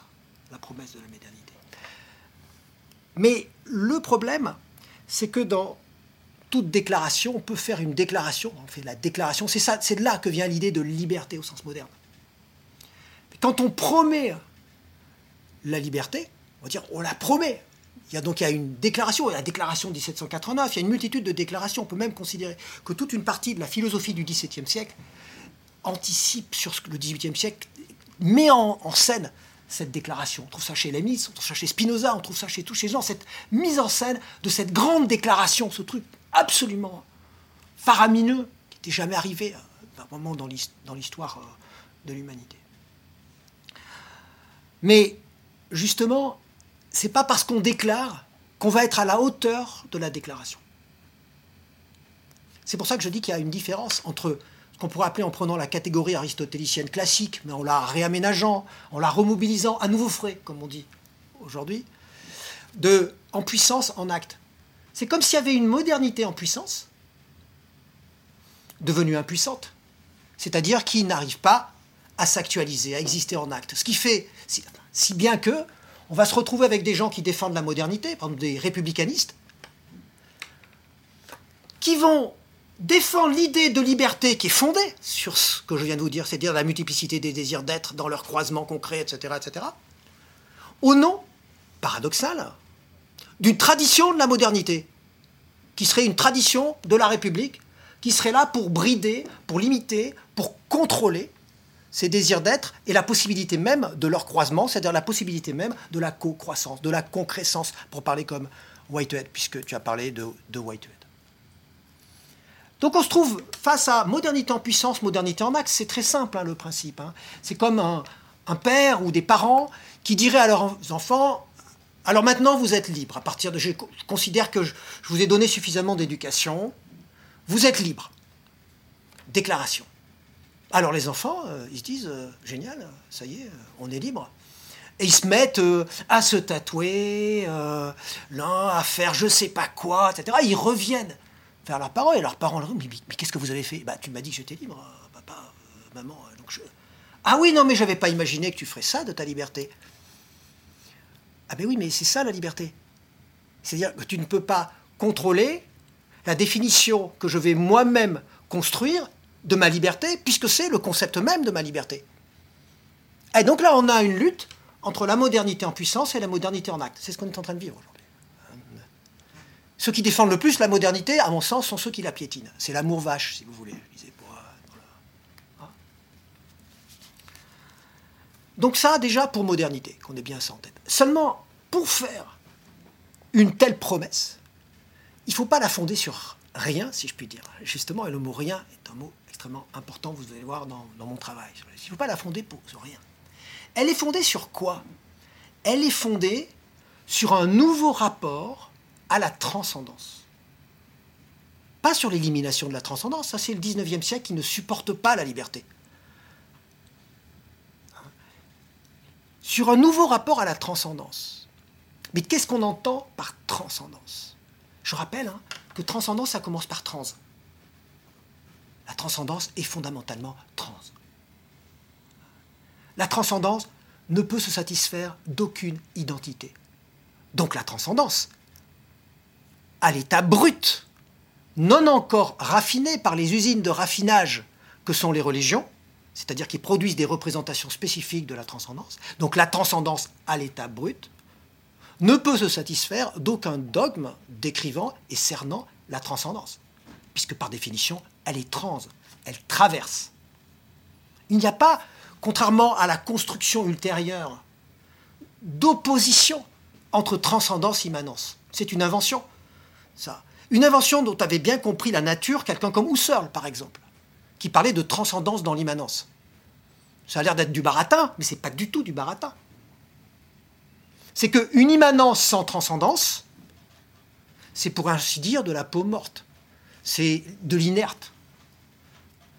la promesse de la modernité. Mais le problème, c'est que dans toute déclaration, on peut faire une déclaration. On fait la déclaration. C'est ça, c'est de là que vient l'idée de liberté au sens moderne. Quand on promet la liberté, on va dire on la promet. Il y a donc il y a une déclaration, la déclaration de 1789, il y a une multitude de déclarations. On peut même considérer que toute une partie de la philosophie du XVIIe siècle anticipe sur ce que le XVIIIe siècle met en, scène cette déclaration. On trouve ça chez Leibniz, on trouve ça chez Spinoza, on trouve ça chez tous ces gens, cette mise en scène de cette grande déclaration, ce truc absolument faramineux qui n'était jamais arrivé à un moment dans l'histoire de l'humanité. Mais justement, c'est pas parce qu'on déclare qu'on va être à la hauteur de la déclaration. C'est pour ça que je dis qu'il y a une différence entre ce qu'on pourrait appeler en prenant la catégorie aristotélicienne classique, mais en la réaménageant, en la remobilisant à nouveau frais, comme on dit aujourd'hui, de en puissance en acte. C'est comme s'il y avait une modernité en puissance, devenue impuissante, c'est-à-dire qui n'arrive pas à s'actualiser, à exister en acte. Ce qui fait, si, si bien que on va se retrouver avec des gens qui défendent la modernité, par des républicanistes, qui vont défendre l'idée de liberté qui est fondée sur ce que je viens de vous dire, c'est-à-dire la multiplicité des désirs d'être dans leur croisement concret, etc., etc., au nom, paradoxal, d'une tradition de la modernité, qui serait une tradition de la République, qui serait là pour brider, pour limiter, pour contrôler ces désirs d'être et la possibilité même de leur croisement, c'est-à-dire la possibilité même de la co-croissance, de la concrécence, pour parler comme Whitehead, puisque tu as parlé de, Whitehead. Donc on se trouve face à modernité en puissance, modernité en axe. C'est très simple hein, le principe. Hein. C'est comme un, père ou des parents qui diraient à leurs enfants alors maintenant vous êtes libre. À partir de, je considère que je, vous ai donné suffisamment d'éducation. Vous êtes libre. Déclaration. Alors les enfants, euh, ils se disent euh, génial, ça y est, euh, on est libre. Et ils se mettent à se tatouer, à faire je sais pas quoi, etc. Ils reviennent vers leurs parents et leurs parents leur disent Mais, qu'est-ce que vous avez fait? Bah, tu m'as dit que j'étais libre, papa, maman. Ah oui, non, mais j'avais pas imaginé que tu ferais ça de ta liberté. Ah ben oui, mais c'est ça la liberté. C'est-à-dire que tu ne peux pas contrôler la définition que je vais moi-même construire de ma liberté, puisque c'est le concept même de ma liberté. Et donc là, on a une lutte entre la modernité en puissance et la modernité en acte. C'est ce qu'on est en train de vivre aujourd'hui. Ceux qui défendent le plus la modernité, à mon sens, sont ceux qui la piétinent. C'est l'amour vache, si vous voulez. Hein. Donc ça, déjà, pour modernité, qu'on ait bien ça en tête. Seulement, pour faire une telle promesse, il ne faut pas la fonder sur rien, si je puis dire. Justement, le mot rien est un mot important, vous allez voir dans, mon travail. Il ne faut pas la fonder pour, rien. Elle est fondée sur quoi? Elle est fondée sur un nouveau rapport à la transcendance. Pas sur l'élimination de la transcendance, ça c'est le 19e siècle qui ne supporte pas la liberté. Sur un nouveau rapport à la transcendance. Mais qu'est-ce qu'on entend par transcendance? Je rappelle hein, que transcendance, ça commence par trans. La transcendance est fondamentalement trans. La transcendance ne peut se satisfaire d'aucune identité. Donc la transcendance, à l'état brut, non encore raffiné par les usines de raffinage que sont les religions, c'est-à-dire qui produisent des représentations spécifiques de la transcendance, donc la transcendance à l'état brut, ne peut se satisfaire d'aucun dogme décrivant et cernant la transcendance, puisque par définition, elle est trans, elle traverse. Il n'y a pas, contrairement à la construction ultérieure, d'opposition entre transcendance et immanence. C'est une invention ça. Une invention dont avait bien compris la nature quelqu'un comme Husserl, par exemple, qui parlait de transcendance dans l'immanence. Ça a l'air d'être du baratin, mais c'est pas du tout du baratin. C'est qu'une immanence sans transcendance, c'est pour ainsi dire de la peau morte. C'est de l'inerte.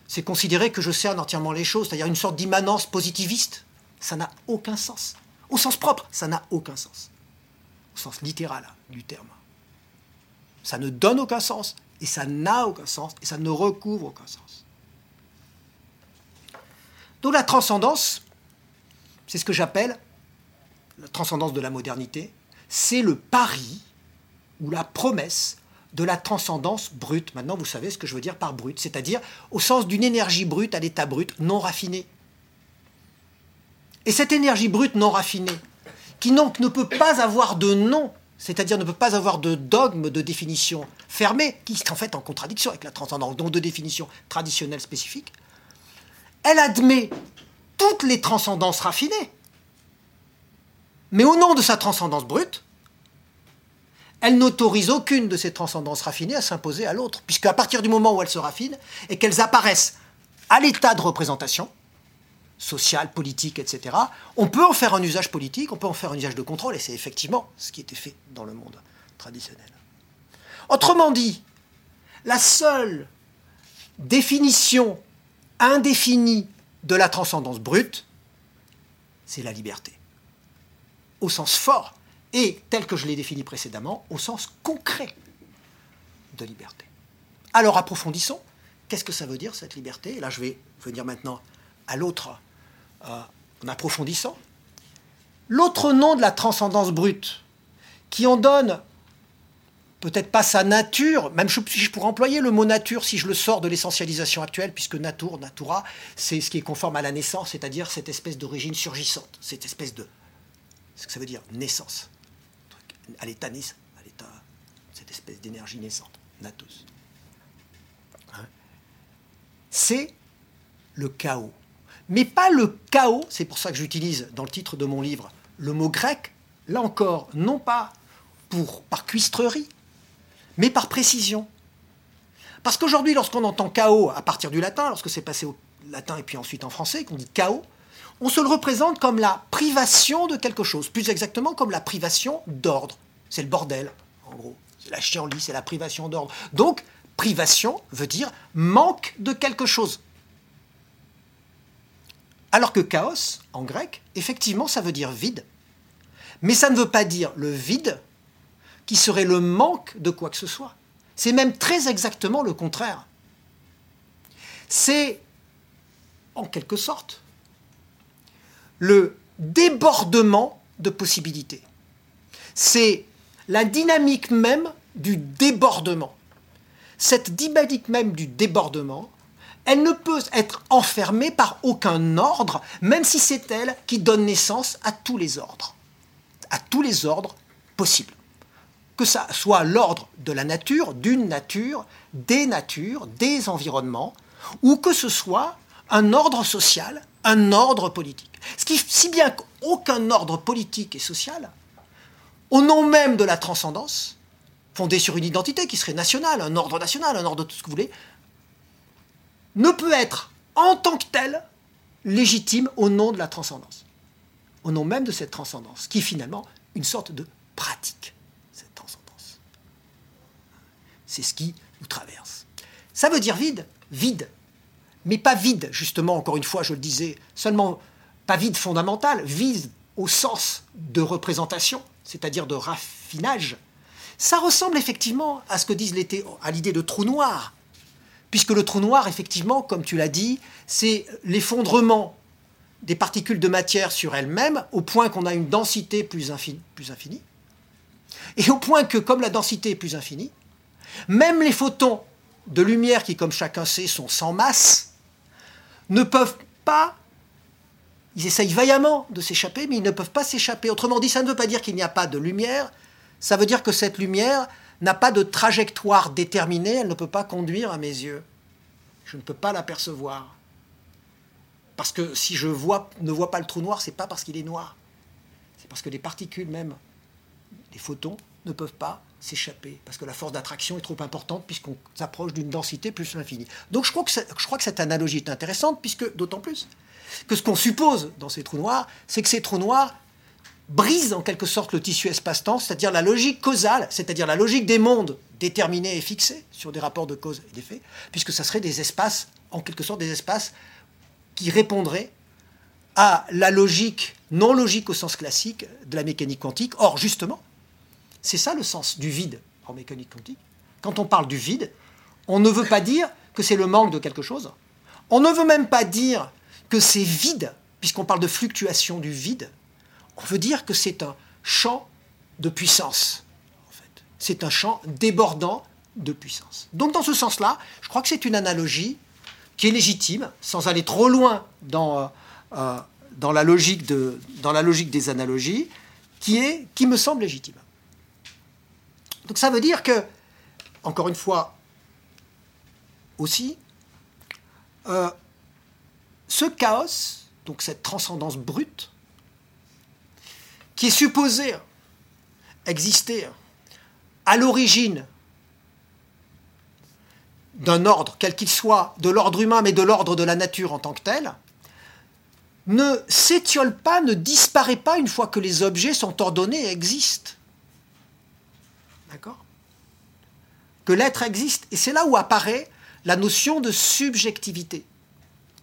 C'est considérer que je cerne entièrement les choses, c'est-à-dire une sorte d'immanence positiviste. Ça n'a aucun sens. Au sens propre, ça n'a aucun sens. Au sens littéral du terme. Ça ne donne aucun sens, et ça n'a aucun sens, et ça ne recouvre aucun sens. Donc la transcendance, c'est ce que j'appelle la transcendance de la modernité, c'est le pari ou la promesse de la transcendance brute. Maintenant, vous savez ce que je veux dire par brute, c'est-à-dire au sens d'une énergie brute à l'état brut non raffiné. Et cette énergie brute non raffinée, qui donc ne peut pas avoir de nom c'est-à-dire ne peut pas avoir de dogme de définition fermée, qui est en fait en contradiction avec la transcendance, donc de définition traditionnelle spécifique, elle admet toutes les transcendances raffinées. Mais au nom de sa transcendance brute, elle n'autorise aucune de ces transcendances raffinées à s'imposer à l'autre, puisque à partir du moment où elles se raffinent et qu'elles apparaissent à l'état de représentation, social, politique, etc., on peut en faire un usage politique, on peut en faire un usage de contrôle, et c'est effectivement ce qui était fait dans le monde traditionnel. Autrement dit, la seule définition indéfinie de la transcendance brute, c'est la liberté. Au sens fort, et tel que je l'ai défini précédemment, au sens concret de liberté. Alors approfondissons, qu'est-ce que ça veut dire cette liberté? Et là je vais venir maintenant à l'autre en approfondissant. L'autre nom de la transcendance brute, qui en donne peut-être pas sa nature, même si je pourrais employer le mot nature si je le sors de l'essentialisation actuelle, puisque nature, natura, c'est ce qui est conforme à la naissance, c'est-à-dire cette espèce d'origine surgissante, cette espèce de... Ce que ça veut dire, naissance, à l'état à l'état, cette espèce d'énergie naissante, natos. Hein c'est le chaos mais pas le chaos, c'est pour ça que j'utilise dans le titre de mon livre le mot grec, là encore, non pas par cuistrerie, mais par précision. Parce qu'aujourd'hui, lorsqu'on entend chaos à partir du latin, lorsque c'est passé au latin et puis ensuite en français, qu'on dit chaos, on se le représente comme la privation de quelque chose, plus exactement comme la privation d'ordre. C'est le bordel, en gros. C'est la chienlit, c'est la privation d'ordre. Donc, privation veut dire manque de quelque chose. Alors que chaos, en grec, effectivement, ça veut dire vide. Mais ça ne veut pas dire le vide qui serait le manque de quoi que ce soit. C'est même très exactement le contraire. C'est, en quelque sorte, le débordement de possibilités. C'est la dynamique même du débordement. Cette dynamique même du débordement, elle ne peut être enfermée par aucun ordre, même si c'est elle qui donne naissance à tous les ordres. À tous les ordres possibles. Que ça soit l'ordre de la nature, d'une nature, des natures, des environnements, ou que ce soit un ordre social, un ordre politique. Ce qui, si bien qu'aucun ordre politique et social, au nom même de la transcendance, fondé sur une identité qui serait nationale, un ordre national, un ordre de tout ce que vous voulez, ne peut être en tant que tel légitime au nom de la transcendance, au nom même de cette transcendance, qui est finalement une sorte de pratique, cette transcendance. C'est ce qui nous traverse. Ça veut dire vide, vide, mais pas vide, justement, encore une fois, je le disais, seulement pas vide fondamental, vide au sens de représentation, c'est-à-dire de raffinage. Ça ressemble effectivement à ce que disent à l'idée de trou noir, puisque le trou noir, effectivement, comme tu l'as dit, c'est l'effondrement des particules de matière sur elles-mêmes, au point qu'on a une densité plus plus infinie, et au point que, comme la densité est plus infinie, même les photons de lumière qui, comme chacun sait, sont sans masse, ne peuvent pas, ils essayent vaillamment de s'échapper, mais ils ne peuvent pas s'échapper. Autrement dit, ça ne veut pas dire qu'il n'y a pas de lumière, ça veut dire que cette lumière n'a pas de trajectoire déterminée, elle ne peut pas conduire à mes yeux. Je ne peux pas l'apercevoir. Parce que si je ne vois pas le trou noir, c'est pas parce qu'il est noir. C'est parce que les particules même, les photons, ne peuvent pas s'échapper, parce que la force d'attraction est trop importante puisqu'on s'approche d'une densité plus infinie. Donc je crois que cette analogie est intéressante, puisque d'autant plus que ce qu'on suppose dans ces trous noirs, c'est que ces trous noirs brisent en quelque sorte le tissu espace-temps, c'est-à-dire la logique causale, c'est-à-dire la logique des mondes déterminés et fixés sur des rapports de cause et d'effet, puisque ça serait des espaces, en quelque sorte des espaces qui répondraient à la logique non logique au sens classique de la mécanique quantique. Or, justement, c'est ça le sens du vide en mécanique quantique. Quand on parle du vide, on ne veut pas dire que c'est le manque de quelque chose. On ne veut même pas dire que c'est vide, puisqu'on parle de fluctuation du vide. On veut dire que c'est un champ de puissance. C'est un champ débordant de puissance. Donc dans ce sens-là, je crois que c'est une analogie qui est légitime, sans aller trop loin dans, euh, euh, la logique des analogies, qui, est, qui me semble légitime. Donc ça veut dire que, encore une fois, aussi, euh, ce chaos, donc cette transcendance brute, qui est supposée exister à l'origine d'un ordre, quel qu'il soit, de l'ordre humain, mais de l'ordre de la nature en tant que tel, ne s'étiole pas, ne disparaît pas une fois que les objets sont ordonnés et existent. D'accord? Que l'être existe. Et c'est là où apparaît la notion de subjectivité,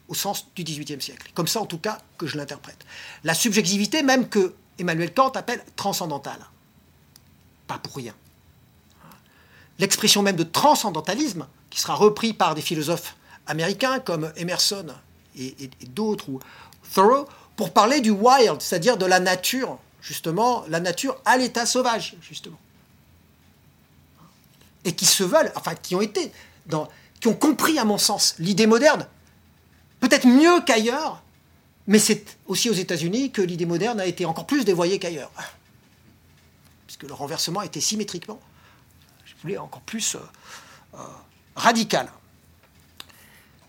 au sens du XVIIIe siècle. Comme ça, en tout cas, que je l'interprète. La subjectivité, même que Emmanuel Kant appelle transcendantale. Pas pour rien. L'expression même de transcendantalisme, qui sera repris par des philosophes américains comme Emerson et, et d'autres, ou Thoreau, pour parler du wild, c'est-à-dire de la nature, justement, la nature à l'état sauvage, justement et qui se veulent, enfin qui ont été, dans, qui ont compris à mon sens l'idée moderne, peut-être mieux qu'ailleurs, mais c'est aussi aux États-Unis que l'idée moderne a été encore plus dévoyée qu'ailleurs, puisque le renversement était symétriquement, je voulais encore plus euh, euh, radical.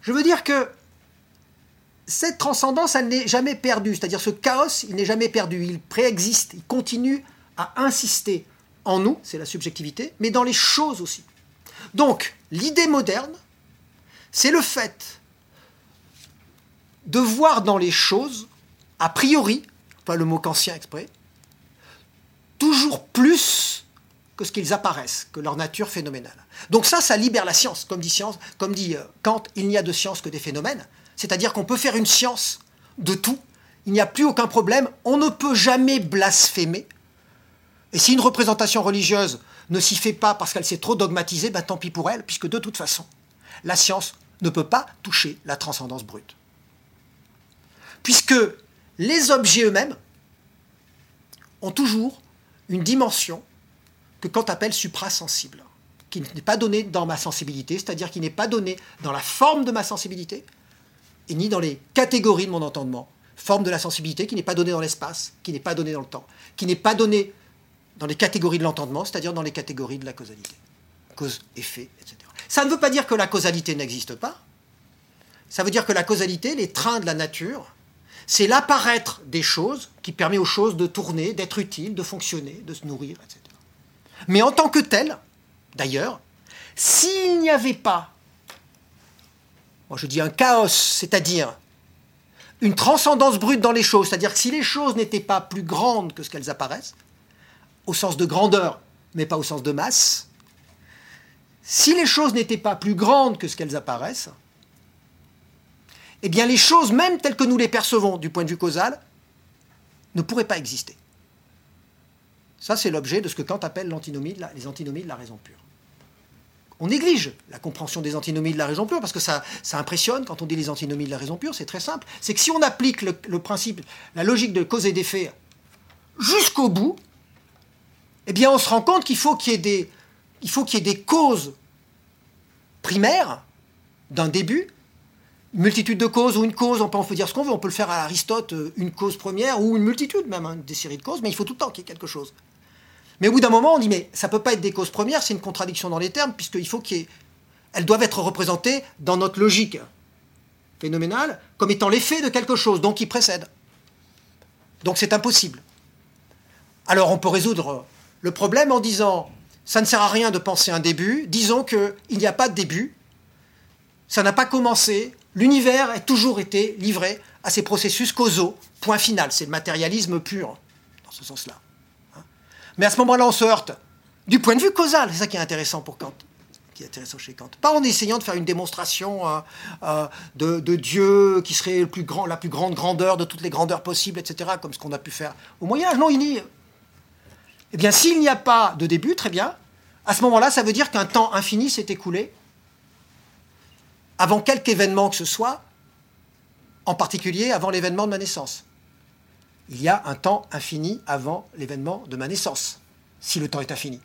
Je veux dire que cette transcendance, elle n'est jamais perdue, c'est-à-dire ce chaos, il n'est jamais perdu, il préexiste, il continue à insister en nous, c'est la subjectivité, mais dans les choses aussi. Donc, l'idée moderne, c'est le fait de voir dans les choses, a priori, pas le mot kantien exprès, toujours plus que ce qu'ils apparaissent, que leur nature phénoménale. Donc ça, ça libère la science. Comme dit, science, euh, Kant, il n'y a de science que des phénomènes. C'est-à-dire qu'on peut faire une science de tout. Il n'y a plus aucun problème. On ne peut jamais blasphémer. Et si une représentation religieuse ne s'y fait pas parce qu'elle s'est trop dogmatisée, ben tant pis pour elle, puisque de toute façon, la science ne peut pas toucher la transcendance brute. Puisque les objets eux-mêmes ont toujours une dimension que Kant appelle suprasensible, qui n'est pas donnée dans ma sensibilité, c'est-à-dire qui n'est pas donnée dans la forme de ma sensibilité, et ni dans les catégories de mon entendement. Forme de la sensibilité qui n'est pas donnée dans l'espace, qui n'est pas donnée dans le temps, qui n'est pas donnée dans les catégories de l'entendement, c'est-à-dire dans les catégories de la causalité. Cause, effet, etc. Ça ne veut pas dire que la causalité n'existe pas. Ça veut dire que la causalité, les trains de la nature, c'est l'apparaître des choses qui permet aux choses de tourner, d'être utiles, de fonctionner, de se nourrir, etc. Mais en tant que tel, d'ailleurs, s'il n'y avait pas, moi je dis un chaos, c'est-à-dire une transcendance brute dans les choses, c'est-à-dire que si les choses n'étaient pas plus grandes que ce qu'elles apparaissent, au sens de grandeur, mais pas au sens de masse, si les choses n'étaient pas plus grandes que ce qu'elles apparaissent, eh bien les choses, même telles que nous les percevons du point de vue causal, ne pourraient pas exister. Ça, c'est l'objet de ce que Kant appelle les antinomies de la raison pure. On néglige la compréhension des antinomies de la raison pure parce que ça, impressionne quand on dit les antinomies de la raison pure, c'est très simple. C'est que si on applique le, principe, la logique de cause et d'effet jusqu'au bout, eh bien on se rend compte qu'il faut qu'il y ait des, causes primaires d'un début, multitude de causes ou une cause, on peut, on peut dire ce qu'on veut, on peut le faire à Aristote, euh, une cause première ou une multitude même, hein, des séries de causes, mais il faut tout le temps qu'il y ait quelque chose. Mais au bout d'un moment, on dit, mais ça ne peut pas être des causes premières, c'est une contradiction dans les termes, puisqu'il faut qu'elles doivent être représentées dans notre logique phénoménale comme étant l'effet de quelque chose, donc qui précède. Donc c'est impossible. Alors on peut résoudre le problème en disant, ça ne sert à rien de penser un début, disons qu'il n'y a pas de début, ça n'a pas commencé, l'univers a toujours été livré à ces processus causaux, point final, c'est le matérialisme pur, dans ce sens-là. Mais à ce moment-là, on se heurte du point de vue causal. C'est ça qui est intéressant pour Kant, chez Kant. Pas en essayant de faire une démonstration euh, euh, de, Dieu qui serait la plus grande grandeur de toutes les grandeurs possibles, etc., comme ce qu'on a pu faire au Moyen Âge. Non, il dit, eh bien, s'il n'y a pas de début, très bien. À ce moment-là, ça veut dire qu'un temps infini s'est écoulé avant quelque événement que ce soit, en particulier avant l'événement de ma naissance il y a un temps infini avant l'événement de ma naissance, si le temps est infini.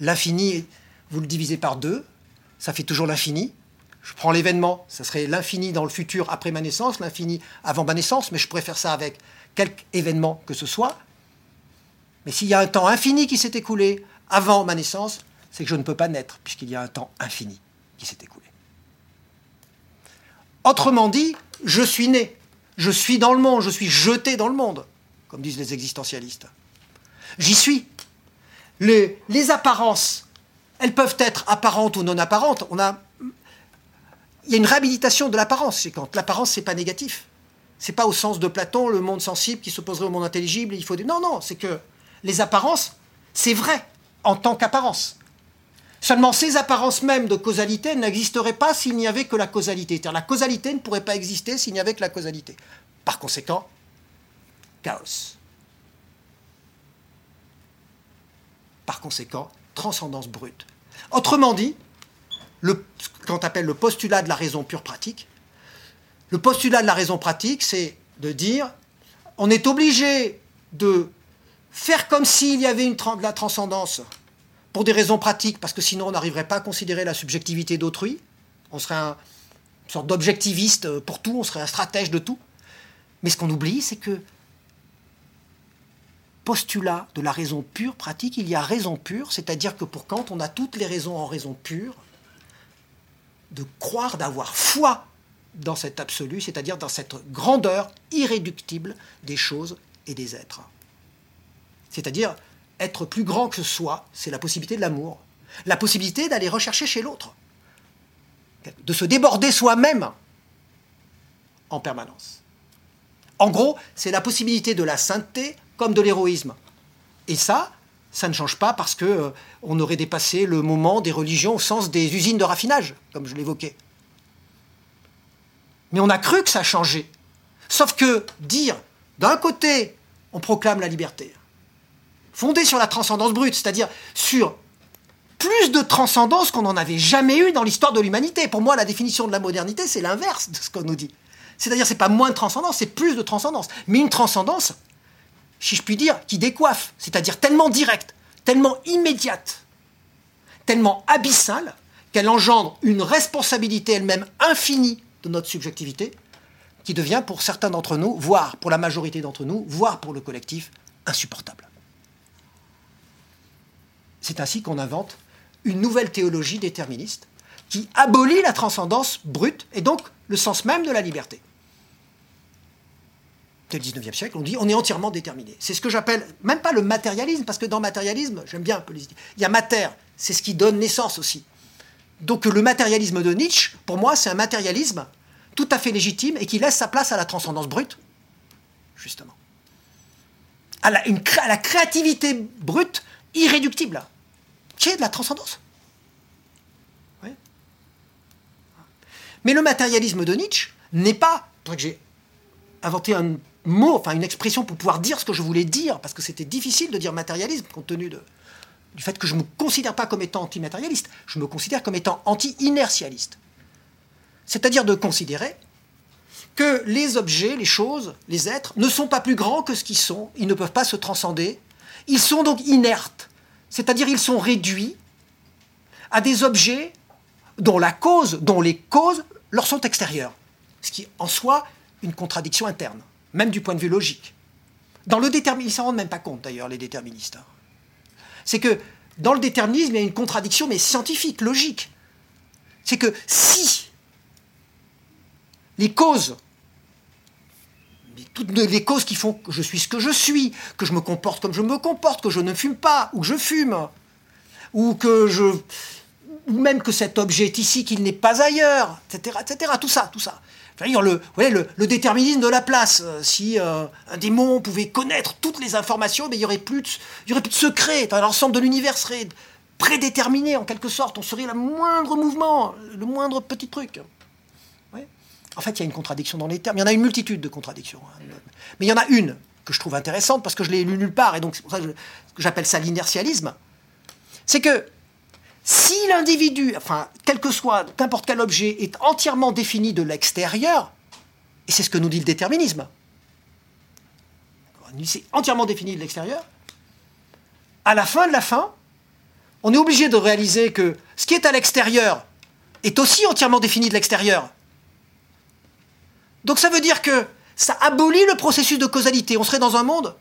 L'infini, vous le divisez par deux, ça fait toujours l'infini. Je prends l'événement, ça serait l'infini dans le futur après ma naissance, l'infini avant ma naissance, mais je pourrais faire ça avec quelque événement que ce soit. Mais s'il y a un temps infini qui s'est écoulé avant ma naissance, c'est que je ne peux pas naître, puisqu'il y a un temps infini qui s'est écoulé. Autrement dit, je suis né, je suis dans le monde, je suis jeté dans le monde comme disent les existentialistes. J'y suis. Les, apparences, elles peuvent être apparentes ou non apparentes. On a, il y a une réhabilitation de l'apparence c'est quand l'apparence c'est pas négatif. C'est pas au sens de Platon le monde sensible qui s'opposerait au monde intelligible. Il faut dire non non, c'est que les apparences c'est vrai en tant qu'apparence. Seulement ces apparences mêmes de causalité n'existeraient pas s'il n'y avait que la causalité. La causalité ne pourrait pas exister s'il n'y avait que la causalité. Par conséquent, chaos. Par conséquent, transcendance brute. Autrement dit, ce qu'on appelle le postulat de la raison pure pratique, le postulat de la raison pratique, c'est de dire on est obligé de faire comme s'il y avait de la transcendance pour des raisons pratiques, parce que sinon on n'arriverait pas à considérer la subjectivité d'autrui. On serait un, une sorte d'objectiviste pour tout, on serait un stratège de tout. Mais ce qu'on oublie, c'est que postulat de la raison pure pratique, il y a raison pure, c'est-à-dire que pour Kant, on a toutes les raisons en raison pure de croire, d'avoir foi dans cet absolu, c'est-à-dire dans cette grandeur irréductible des choses et des êtres. C'est-à-dire être plus grand que soi, c'est la possibilité de l'amour, la possibilité d'aller rechercher chez l'autre. de se déborder soi-même en permanence. En gros, c'est la possibilité de la sainteté comme de l'héroïsme. Et ça, ça ne change pas parce que euh, aurait dépassé le moment des religions au sens des usines de raffinage, comme je l'évoquais. Mais on a cru que ça changeait. Sauf que dire, d'un côté, on proclame la liberté, fondée sur la transcendance brute, c'est-à-dire sur plus de transcendance qu'on n'en avait jamais eu dans l'histoire de l'humanité. Pour moi, la définition de la modernité, c'est l'inverse de ce qu'on nous dit. C'est-à-dire, c'est pas moins de transcendance, c'est plus de transcendance. Mais une transcendance, si je puis dire, qui décoiffe, c'est-à-dire tellement directe, tellement immédiate, tellement abyssale, qu'elle engendre une responsabilité elle-même infinie de notre subjectivité, qui devient pour certains d'entre nous, voire pour la majorité d'entre nous, voire pour le collectif, insupportable. C'est ainsi qu'on invente une nouvelle théologie déterministe qui abolit la transcendance brute et donc le sens même de la liberté. Dès le 19e siècle, on dit on est entièrement déterminé. C'est ce que j'appelle, même pas le matérialisme, parce que dans le matérialisme, j'aime bien un peu les idées. Il y a mater, c'est ce qui donne naissance aussi. Donc le matérialisme de Nietzsche, pour moi, c'est un matérialisme tout à fait légitime et qui laisse sa place à la transcendance brute, justement. À la créativité brute, irréductible, qui est de la transcendance. Mais le matérialisme de Nietzsche n'est pas. J'ai inventé un mot, enfin une expression pour pouvoir dire ce que je voulais dire, parce que c'était difficile de dire matérialisme compte tenu du fait que je ne me considère pas comme étant anti-matérialiste, je me considère comme étant anti-inertialiste. C'est-à-dire de considérer que les objets, les choses, les êtres ne sont pas plus grands que ce qu'ils sont, ils ne peuvent pas se transcender, ils sont donc inertes, c'est-à-dire ils sont réduits à des objets dont la cause, dont les causes leur sont extérieures. Ce qui en soi une contradiction interne, même du point de vue logique. Dans le déterminisme, ils ne s'en rendent même pas compte d'ailleurs, les déterministes. C'est que dans le déterminisme, il y a une contradiction, mais scientifique, logique. C'est que si les causes, toutes les causes qui font que je suis ce que je suis, que je me comporte comme je me comporte, que je ne fume pas, ou que je fume, ou que je ou même que cet objet est ici, qu'il n'est pas ailleurs, etc., etc. Tout ça, tout ça. Le, le, le, déterminisme de la place. Euh, si euh, un démon pouvait connaître toutes les informations, il n'y aurait plus de, il y aurait plus de secret. L'ensemble de l'univers serait prédéterminé en quelque sorte. On serait le moindre mouvement, le moindre petit truc. En fait, il y a une contradiction dans les termes. Il y en a une multitude de contradictions. Hein. Mais il y en a une que je trouve intéressante parce que je l'ai lu nulle part et donc c'est pour ça que j'appelle ça l'inertialisme. C'est que si l'individu, enfin, quel que soit, n'importe quel objet, est entièrement défini de l'extérieur, et c'est ce que nous dit le déterminisme, c'est entièrement défini de l'extérieur, à la fin de la fin, on est obligé de réaliser que ce qui est à l'extérieur est aussi entièrement défini de l'extérieur. Donc ça veut dire que ça abolit le processus de causalité. On serait dans un monde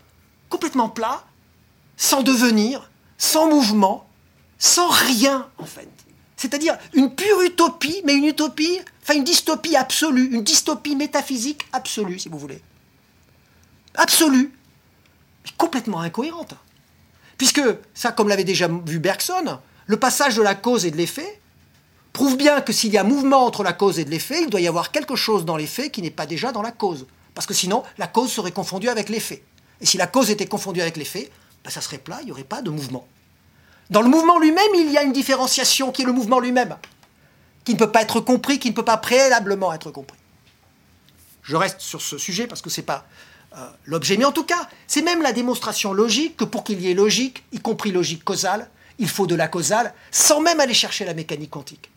complètement plat, sans devenir, sans mouvement, sans rien, en fait. C'est-à-dire une pure utopie, mais une utopie, enfin une dystopie absolue, une dystopie métaphysique absolue, si vous voulez. Absolue, mais complètement incohérente. Puisque, ça, comme l'avait déjà vu Bergson, le passage de la cause et de l'effet prouve bien que s'il y a mouvement entre la cause et l'effet, il doit y avoir quelque chose dans l'effet qui n'est pas déjà dans la cause. Parce que sinon, la cause serait confondue avec l'effet. Et si la cause était confondue avec l'effet, ben ça serait plat, il n'y aurait pas de mouvement. Dans le mouvement lui-même, il y a une différenciation qui est le mouvement lui-même, qui ne peut pas être compris, qui ne peut pas préalablement être compris. Je reste sur ce sujet parce que ce n'est pas euh, l'objet, mais en tout cas, c'est même la démonstration logique que pour qu'il y ait logique, y compris logique causale, il faut de la causale, sans même aller chercher la mécanique quantique,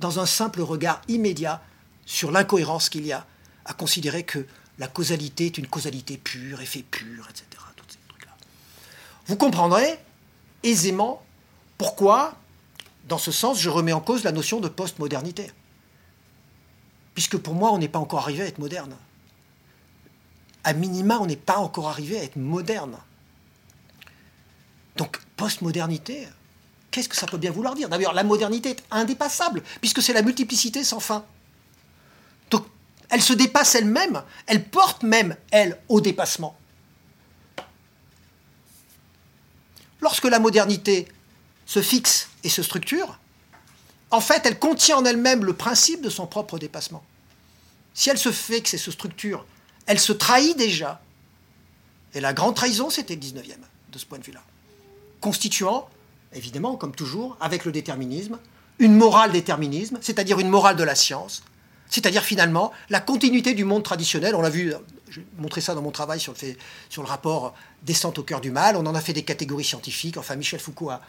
dans un simple regard immédiat sur l'incohérence qu'il y a à considérer que la causalité est une causalité pure, effet pur, etc. Vous comprendrez aisément pourquoi, dans ce sens, je remets en cause la notion de postmodernité Puisque pour moi, on n'est pas encore arrivé à être moderne. À minima, on n'est pas encore arrivé à être moderne. Donc, postmodernité, qu'est-ce que ça peut bien vouloir dire? D'ailleurs, la modernité est indépassable, puisque c'est la multiplicité sans fin. Donc, elle se dépasse elle-même, elle porte même, elle, au dépassement. Lorsque la modernité se fixe et se structure, en fait, elle contient en elle-même le principe de son propre dépassement. Si elle se que c'est ce structure, elle se trahit déjà. Et la grande trahison, c'était le 19e, de ce point de vue-là. Constituant, évidemment, comme toujours, avec le déterminisme, une morale déterminisme, c'est-à-dire une morale de la science, c'est-à-dire finalement la continuité du monde traditionnel. On l'a vu, j'ai montré ça dans mon travail sur le, rapport descente au cœur du mal. On en a fait des catégories scientifiques. Enfin, Michel Foucault a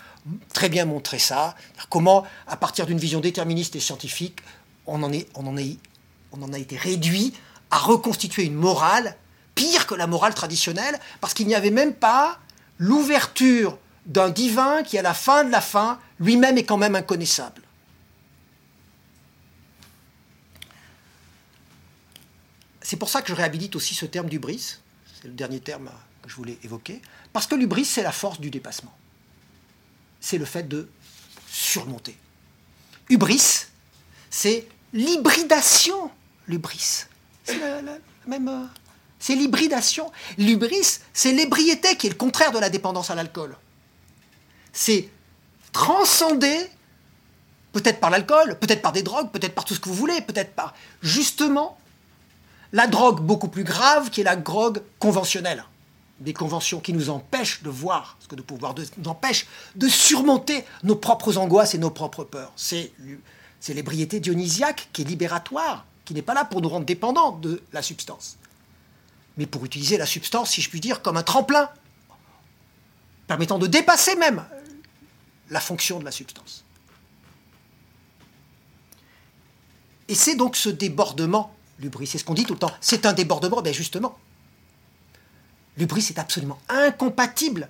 très bien montré ça. Comment, à partir d'une vision déterministe et scientifique, on, en est, on en a été réduit à reconstituer une morale pire que la morale traditionnelle, parce qu'il n'y avait même pas l'ouverture d'un divin qui, à la fin de la fin, lui-même est quand même inconnaissable. C'est pour ça que je réhabilite aussi ce terme d'ubris, c'est le dernier terme que je voulais évoquer, parce que l'ubris, c'est la force du dépassement. C'est le fait de surmonter. Ubris, c'est l'hybridation, l'ubris. C'est la, même. Euh, c'est l'hybridation. L'ubris, c'est l'ébriété qui est le contraire de la dépendance à l'alcool. C'est transcender, peut-être par l'alcool, peut-être par des drogues, peut-être par tout ce que vous voulez, peut-être par justement la drogue beaucoup plus grave qui est la drogue conventionnelle. Des conventions qui nous empêchent de voir ce que de pouvoir, nous empêchent de surmonter nos propres angoisses et nos propres peurs. C'est l'ébriété dionysiaque qui est libératoire, qui n'est pas là pour nous rendre dépendants de la substance, mais pour utiliser la substance, si je puis dire, comme un tremplin, permettant de dépasser même la fonction de la substance. Et c'est donc ce débordement L'ubris, c'est ce qu'on dit tout le temps. C'est un débordement, bien justement. L'ubris est absolument incompatible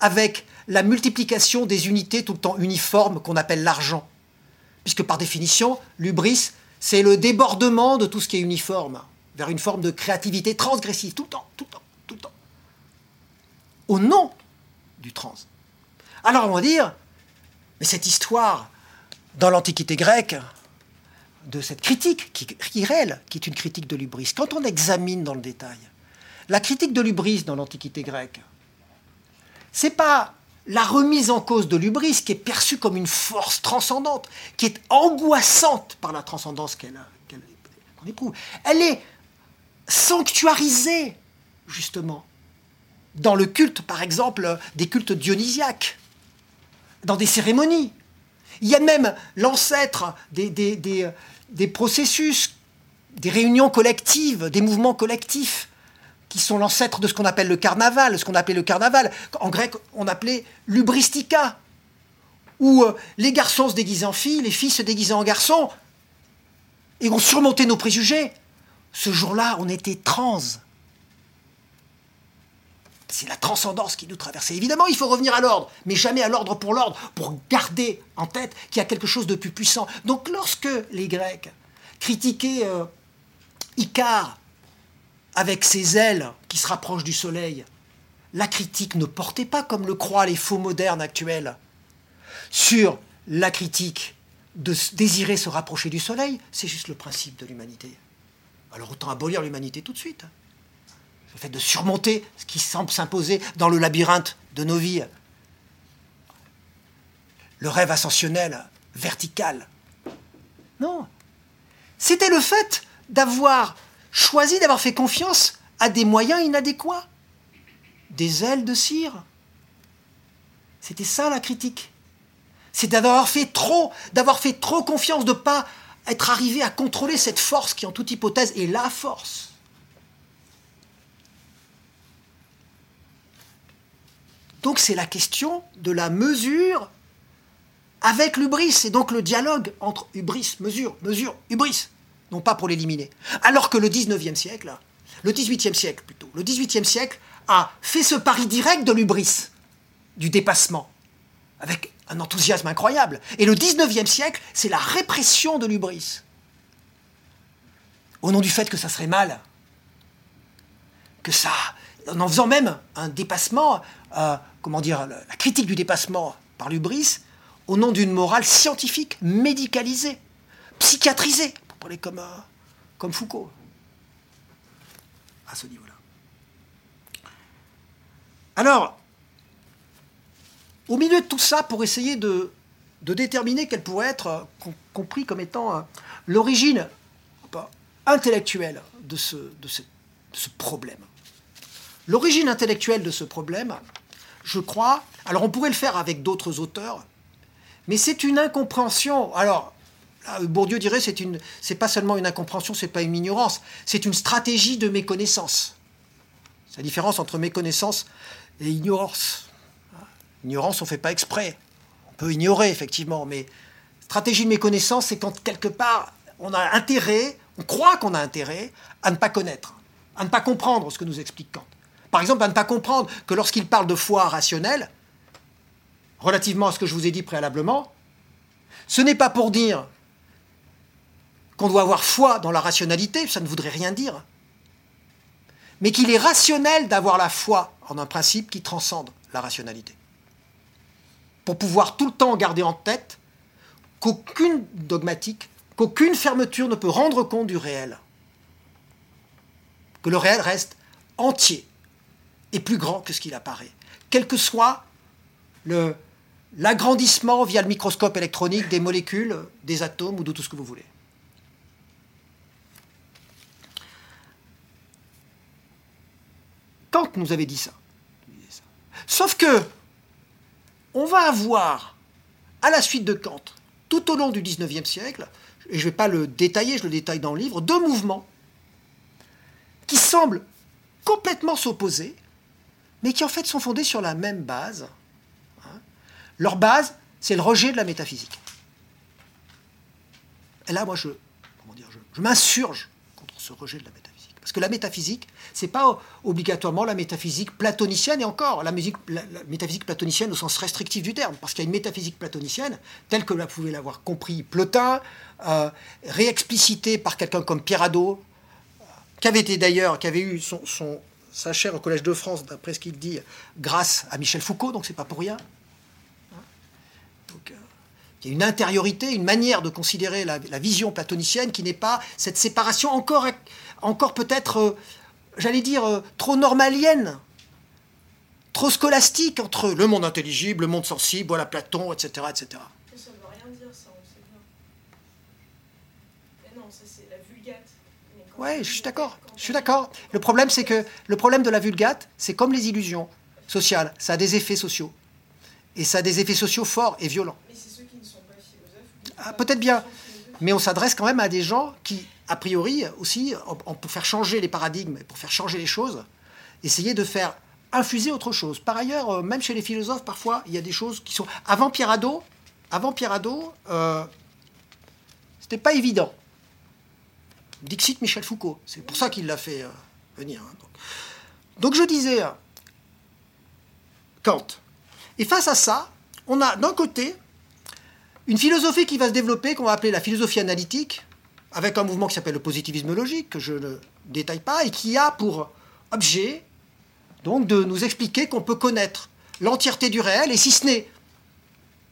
avec la multiplication des unités tout le temps uniformes qu'on appelle l'argent. Puisque par définition, l'ubris, c'est le débordement de tout ce qui est uniforme, vers une forme de créativité transgressive, tout le temps, tout le temps, tout le temps. Au nom du trans. Alors on va dire, mais cette histoire, dans l'Antiquité grecque, de cette critique qui, qui, est réelle, qui est une critique de l'ubris. Quand on examine dans le détail, la critique de l'ubris dans l'Antiquité grecque, c'est pas la remise en cause de l'ubris qui est perçue comme une force transcendante, qui est angoissante par la transcendance qu'elle éprouve. Elle est sanctuarisée, justement, dans le culte, par exemple, des cultes dionysiaques, dans des cérémonies. Il y a même l'ancêtre des, processus, des réunions collectives, des mouvements collectifs, qui sont l'ancêtre de ce qu'on appelle le carnaval, ce qu'on appelait le carnaval. En grec, on appelait l'ubristica, où euh, les garçons se déguisaient en filles, les filles se déguisaient en garçons, et on surmontait nos préjugés. Ce jour-là, on était trans. C'est la transcendance qui nous traversait. Évidemment, il faut revenir à l'ordre, mais jamais à l'ordre pour l'ordre, pour garder en tête qu'il y a quelque chose de plus puissant. Donc lorsque les Grecs critiquaient euh, Icare avec ses ailes qui se rapprochent du soleil, la critique ne portait pas, comme le croient les faux modernes actuels, sur la critique de désirer se rapprocher du soleil, c'est juste le principe de l'humanité. Alors autant abolir l'humanité tout de suite le fait de surmonter ce qui semble s'imposer dans le labyrinthe de nos vies. Le rêve ascensionnel, vertical. Non. C'était le fait d'avoir choisi, d'avoir fait confiance à des moyens inadéquats. Des ailes de cire. C'était ça la critique. C'est d'avoir fait trop, d'avoir fait trop confiance, de ne pas être arrivé à contrôler cette force qui, en toute hypothèse, est la force. Donc c'est la question de la mesure avec l'ubris, et donc le dialogue entre hubris, mesure, mesure, hubris, non pas pour l'éliminer. Alors que le 19e siècle, le 18e siècle plutôt, le 18e siècle a fait ce pari direct de l'ubris, du dépassement, avec un enthousiasme incroyable. Et le 19e siècle, c'est la répression de l'ubris. Au nom du fait que ça serait mal, que ça, en faisant même un dépassement, euh, comment dire, la critique du dépassement par l'ubris, au nom d'une morale scientifique, médicalisée, psychiatrisée, pour parler comme, euh, Foucault, à ce niveau-là. Alors, au milieu de tout ça, pour essayer de, déterminer quelle pourrait être euh, compris comme étant l'origine intellectuelle de ce problème. L'origine intellectuelle de ce problème, je crois, alors on pourrait le faire avec d'autres auteurs, mais c'est une incompréhension. Alors, Bourdieu dirait c'est une, c'est pas seulement une incompréhension, c'est pas une ignorance, c'est une stratégie de méconnaissance. C'est la différence entre méconnaissance et ignorance. Ignorance, on fait pas exprès. On peut ignorer effectivement, mais stratégie de méconnaissance, c'est quand quelque part on a intérêt, on croit qu'on a intérêt à ne pas connaître, à ne pas comprendre ce que nous explique Kant. Par exemple, à ne pas comprendre que lorsqu'il parle de foi rationnelle, relativement à ce que je vous ai dit préalablement, ce n'est pas pour dire qu'on doit avoir foi dans la rationalité, ça ne voudrait rien dire, mais qu'il est rationnel d'avoir la foi en un principe qui transcende la rationalité. Pour pouvoir tout le temps garder en tête qu'aucune dogmatique, qu'aucune fermeture ne peut rendre compte du réel, que le réel reste entier et plus grand que ce qu'il apparaît, quel que soit l'agrandissement via le microscope électronique des molécules, des atomes ou de tout ce que vous voulez. Kant nous avait dit ça. Sauf que, on va avoir, à la suite de Kant, tout au long du XIXe siècle, et je ne vais pas le détailler, je le détaille dans le livre, deux mouvements qui semblent complètement s'opposer, mais qui en fait sont fondés sur la même base. Hein. Leur base, c'est le rejet de la métaphysique. Et là, moi, je, dire, je, m'insurge contre ce rejet de la métaphysique. Parce que la métaphysique, c'est pas obligatoirement la métaphysique platonicienne, et encore, la, métaphysique platonicienne au sens restrictif du terme, parce qu'il y a une métaphysique platonicienne, telle que vous pouvez l'avoir compris Plotin, euh, réexplicitée par quelqu'un comme Pierre Hadot, qui avait été d'ailleurs, qui avait eu son, sa chaire au Collège de France, d'après ce qu'il dit, grâce à Michel Foucault, donc c'est pas pour rien. Donc, euh, il y a une intériorité, une manière de considérer la, la vision platonicienne qui n'est pas cette séparation encore encore peut-être, euh, j'allais dire, euh, trop normalienne, trop scolastique entre le monde intelligible, le monde sensible, voilà Platon, etc. etc. Ça ne veut rien dire, ça, on sait bien. Mais non, ça c'est la vulgate. Oui, je suis d'accord. Je suis d'accord. Le problème, c'est que le problème de la vulgate, c'est comme les illusions sociales. Ça a des effets sociaux. Et ça a des effets sociaux forts et violents. Mais c'est ceux qui ne sont pas philosophes. Ah, peut-être bien. Mais on s'adresse quand même à des gens qui a priori aussi, pour faire changer les paradigmes, pour faire changer les choses, essayer de faire infuser autre chose. Par ailleurs, euh, même chez les philosophes, parfois, il y a des choses qui sont... Avant Pierre Hadot, avant Pierre euh, c'était pas évident. Dixit Michel Foucault, c'est pour ça qu'il l'a fait euh, venir. Hein, donc. je disais, Kant. Et face à ça, on a d'un côté une philosophie qui va se développer, qu'on va appeler la philosophie analytique, avec un mouvement qui s'appelle le positivisme logique, que je ne détaille pas, et qui a pour objet donc de nous expliquer qu'on peut connaître l'entièreté du réel, et si ce n'est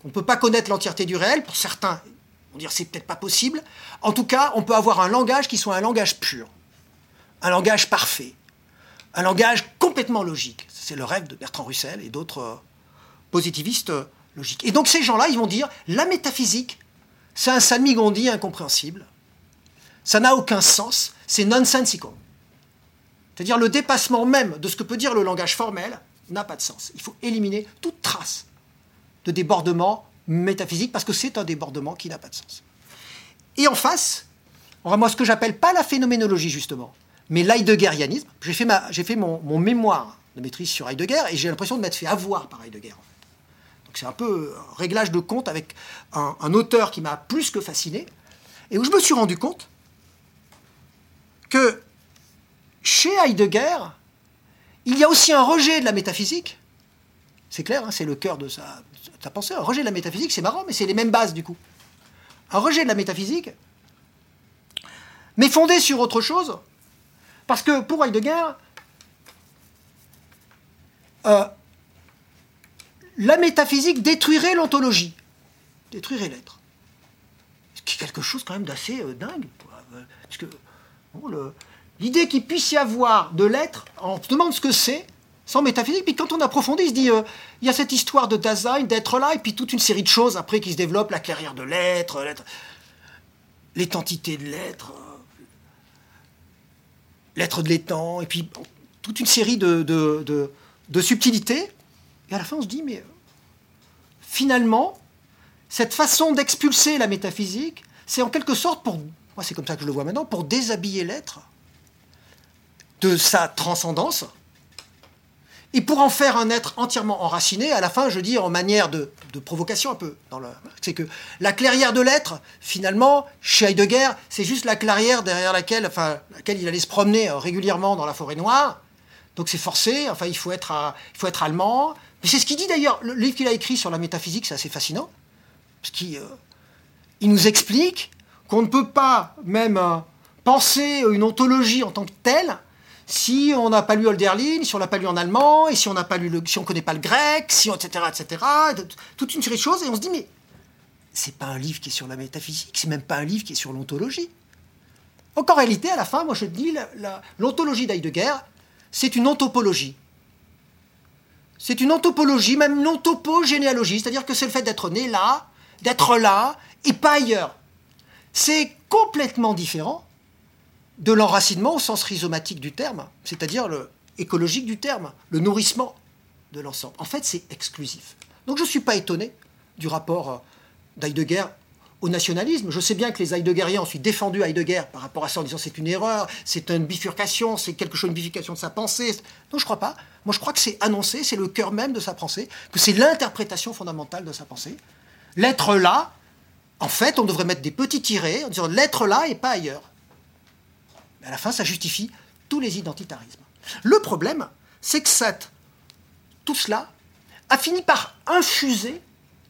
qu'on ne peut pas connaître l'entièreté du réel, pour certains, on dire c'est peut-être pas possible, en tout cas, on peut avoir un langage qui soit un langage pur, un langage parfait, un langage complètement logique. C'est le rêve de Bertrand Russell et d'autres euh, positivistes euh, logiques. Et donc ces gens-là, ils vont dire, la métaphysique, c'est un salmigondi incompréhensible, ça n'a aucun sens, c'est nonsensical. C'est-à-dire le dépassement même de ce que peut dire le langage formel n'a pas de sens. Il faut éliminer toute trace de débordement métaphysique parce que c'est un débordement qui n'a pas de sens. Et en face, on moi ce que j'appelle pas la phénoménologie justement, mais l'Heideggerianisme. J'ai fait, ma, fait mon, mémoire de maîtrise sur Heidegger et j'ai l'impression de m'être fait avoir par Heidegger. Donc c'est un peu un réglage de compte avec un auteur qui m'a plus que fasciné et où je me suis rendu compte que chez Heidegger, il y a aussi un rejet de la métaphysique. C'est clair, hein, c'est le cœur de sa, pensée. Un rejet de la métaphysique, c'est marrant, mais c'est les mêmes bases du coup. Un rejet de la métaphysique, mais fondé sur autre chose, parce que pour Heidegger, euh, la métaphysique détruirait l'ontologie, détruirait l'être. Ce qui est quelque chose quand même d'assez euh, dingue. Parce que L'idée qu'il puisse y avoir de l'être, on se demande ce que c'est, sans métaphysique. Puis quand on approfondit, il se dit, euh, il y a cette histoire de Dasein, d'être là, et puis toute une série de choses après qui se développent, la clairière de l'être, l'être- l'étantité de l'être, euh, l'être de l'étang, et puis toute une série de, subtilités. Et à la fin, on se dit, mais euh, finalement, cette façon d'expulser la métaphysique, c'est en quelque sorte pour, moi c'est comme ça que je le vois maintenant, pour déshabiller l'être de sa transcendance et pour en faire un être entièrement enraciné, à la fin, je dis en manière de, provocation un peu, c'est que la clairière de l'être, finalement, chez Heidegger, c'est juste la clairière derrière laquelle, enfin, laquelle il allait se promener euh, régulièrement dans la forêt noire. Donc c'est forcé, enfin, il faut être, il faut être allemand. Mais c'est ce qu'il dit d'ailleurs, le livre qu'il a écrit sur la métaphysique, c'est assez fascinant, parce qu'il euh, nous explique qu'on ne peut pas même euh, penser une ontologie en tant que telle si on n'a pas lu Hölderlin, si on n'a pas lu en allemand, et si on n'a pas lu si on connaît pas le grec, si etc., etc., toute une série de choses, et on se dit mais c'est pas un livre qui est sur la métaphysique, c'est même pas un livre qui est sur l'ontologie. Donc en réalité, à la fin, moi je dis l'ontologie d'Heidegger, c'est une ontopologie. C'est une ontopologie, même une ontopogénéalogie, c'est-à-dire que c'est le fait d'être né là, d'être là, et pas ailleurs. C'est complètement différent de l'enracinement au sens rhizomatique du terme, c'est-à-dire le écologique du terme, le nourrissement de l'ensemble. En fait, c'est exclusif. Donc je ne suis pas étonné du rapport euh, d'Heidegger au nationalisme. Je sais bien que les Heideggeriens ont ensuite défendu Heidegger par rapport à ça en disant c'est une erreur, c'est une bifurcation, c'est quelque chose, une bifurcation de sa pensée. Non, je crois pas. Moi, je crois que c'est annoncé, c'est le cœur même de sa pensée, que c'est l'interprétation fondamentale de sa pensée. L'être là, en fait, on devrait mettre des petits tirets en disant l'être là et pas ailleurs. Mais à la fin, ça justifie tous les identitarismes. Le problème, c'est que tout cela a fini par infuser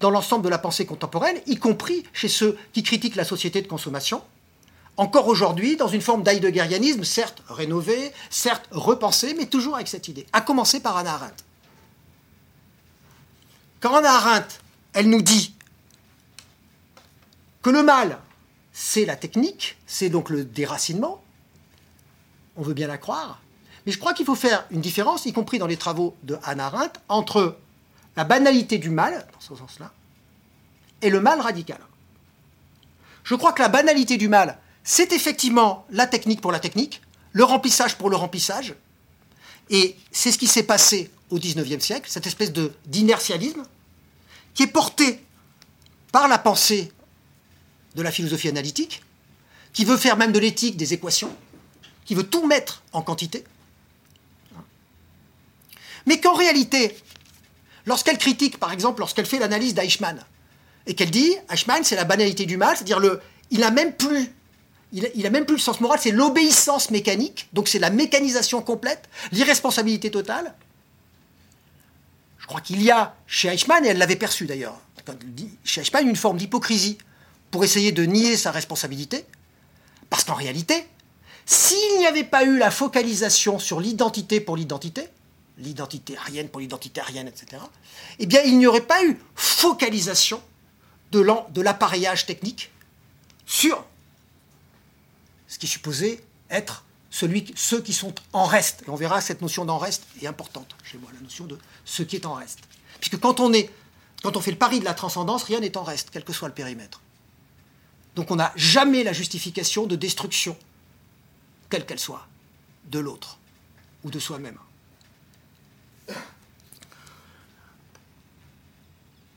dans l'ensemble de la pensée contemporaine, y compris chez ceux qui critiquent la société de consommation, encore aujourd'hui dans une forme d'heidegerianisme, certes rénové, certes repensé, mais toujours avec cette idée. À commencer par Anna Arendt. Quand Anna Arendt, elle nous dit que le mal, c'est la technique, c'est donc le déracinement, on veut bien la croire, mais je crois qu'il faut faire une différence, y compris dans les travaux de Hannah Arendt, entre la banalité du mal, dans ce sens-là, et le mal radical. Je crois que la banalité du mal, c'est effectivement la technique pour la technique, le remplissage pour le remplissage, et c'est ce qui s'est passé au XIXe siècle, cette espèce d'inertialisme qui est porté par la pensée de la philosophie analytique, qui veut faire même de l'éthique des équations, qui veut tout mettre en quantité, mais qu'en réalité, lorsqu'elle critique, par exemple, lorsqu'elle fait l'analyse d'Eichmann, et qu'elle dit, Eichmann, c'est la banalité du mal, c'est-à-dire le, il a même plus, il a, même plus le sens moral, c'est l'obéissance mécanique, donc c'est la mécanisation complète, l'irresponsabilité totale. Je crois qu'il y a chez Eichmann, et elle l'avait perçu d'ailleurs, chez Eichmann, une forme d'hypocrisie pour essayer de nier sa responsabilité, parce qu'en réalité, s'il n'y avait pas eu la focalisation sur l'identité pour l'identité, l'identité arienne pour l'identité arienne, etc., eh bien, il n'y aurait pas eu focalisation de l'appareillage technique sur ce qui supposé être celui, ceux qui sont en reste. Et on verra cette notion d'en reste est importante chez moi, la notion de ce qui est en reste. Puisque quand on fait le pari de la transcendance, rien n'est en reste, quel que soit le périmètre. Donc on n'a jamais la justification de destruction, quelle qu'elle soit, de l'autre ou de soi-même.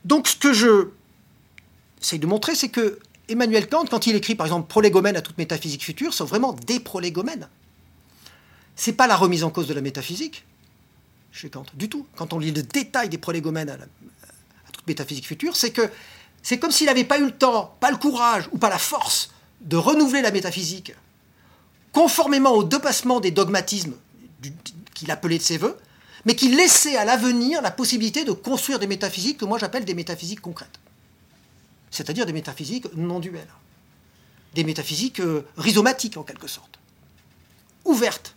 Donc ce que je essaye de montrer, c'est que Emmanuel Kant, quand il écrit par exemple Prolégomène à toute métaphysique future, sont vraiment des prolégomènes. C'est pas la remise en cause de la métaphysique chez Kant, du tout. Quand on lit le détail des prolégomènes à, toute métaphysique future, c'est que c'est comme s'il n'avait pas eu le temps, pas le courage ou pas la force de renouveler la métaphysique conformément au dépassement des dogmatismes qu'il appelait de ses voeux, mais qui laissait à l'avenir la possibilité de construire des métaphysiques que moi j'appelle des métaphysiques concrètes. C'est-à-dire des métaphysiques non duelles. Des métaphysiques euh, rhizomatiques en quelque sorte. Ouvertes.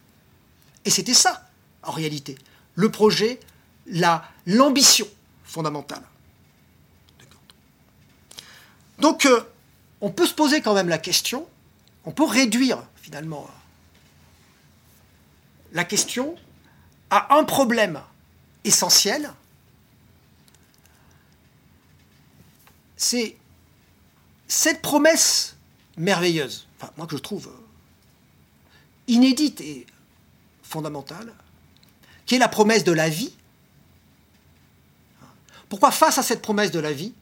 Et c'était ça, en réalité, le projet, la- l'ambition fondamentale. Donc, euh, on peut se poser quand même la question, on peut réduire finalement. La question à un problème essentiel, c'est cette promesse merveilleuse, enfin, moi que je trouve inédite et fondamentale, qui est la promesse de la vie. Pourquoi face à cette promesse de la vie,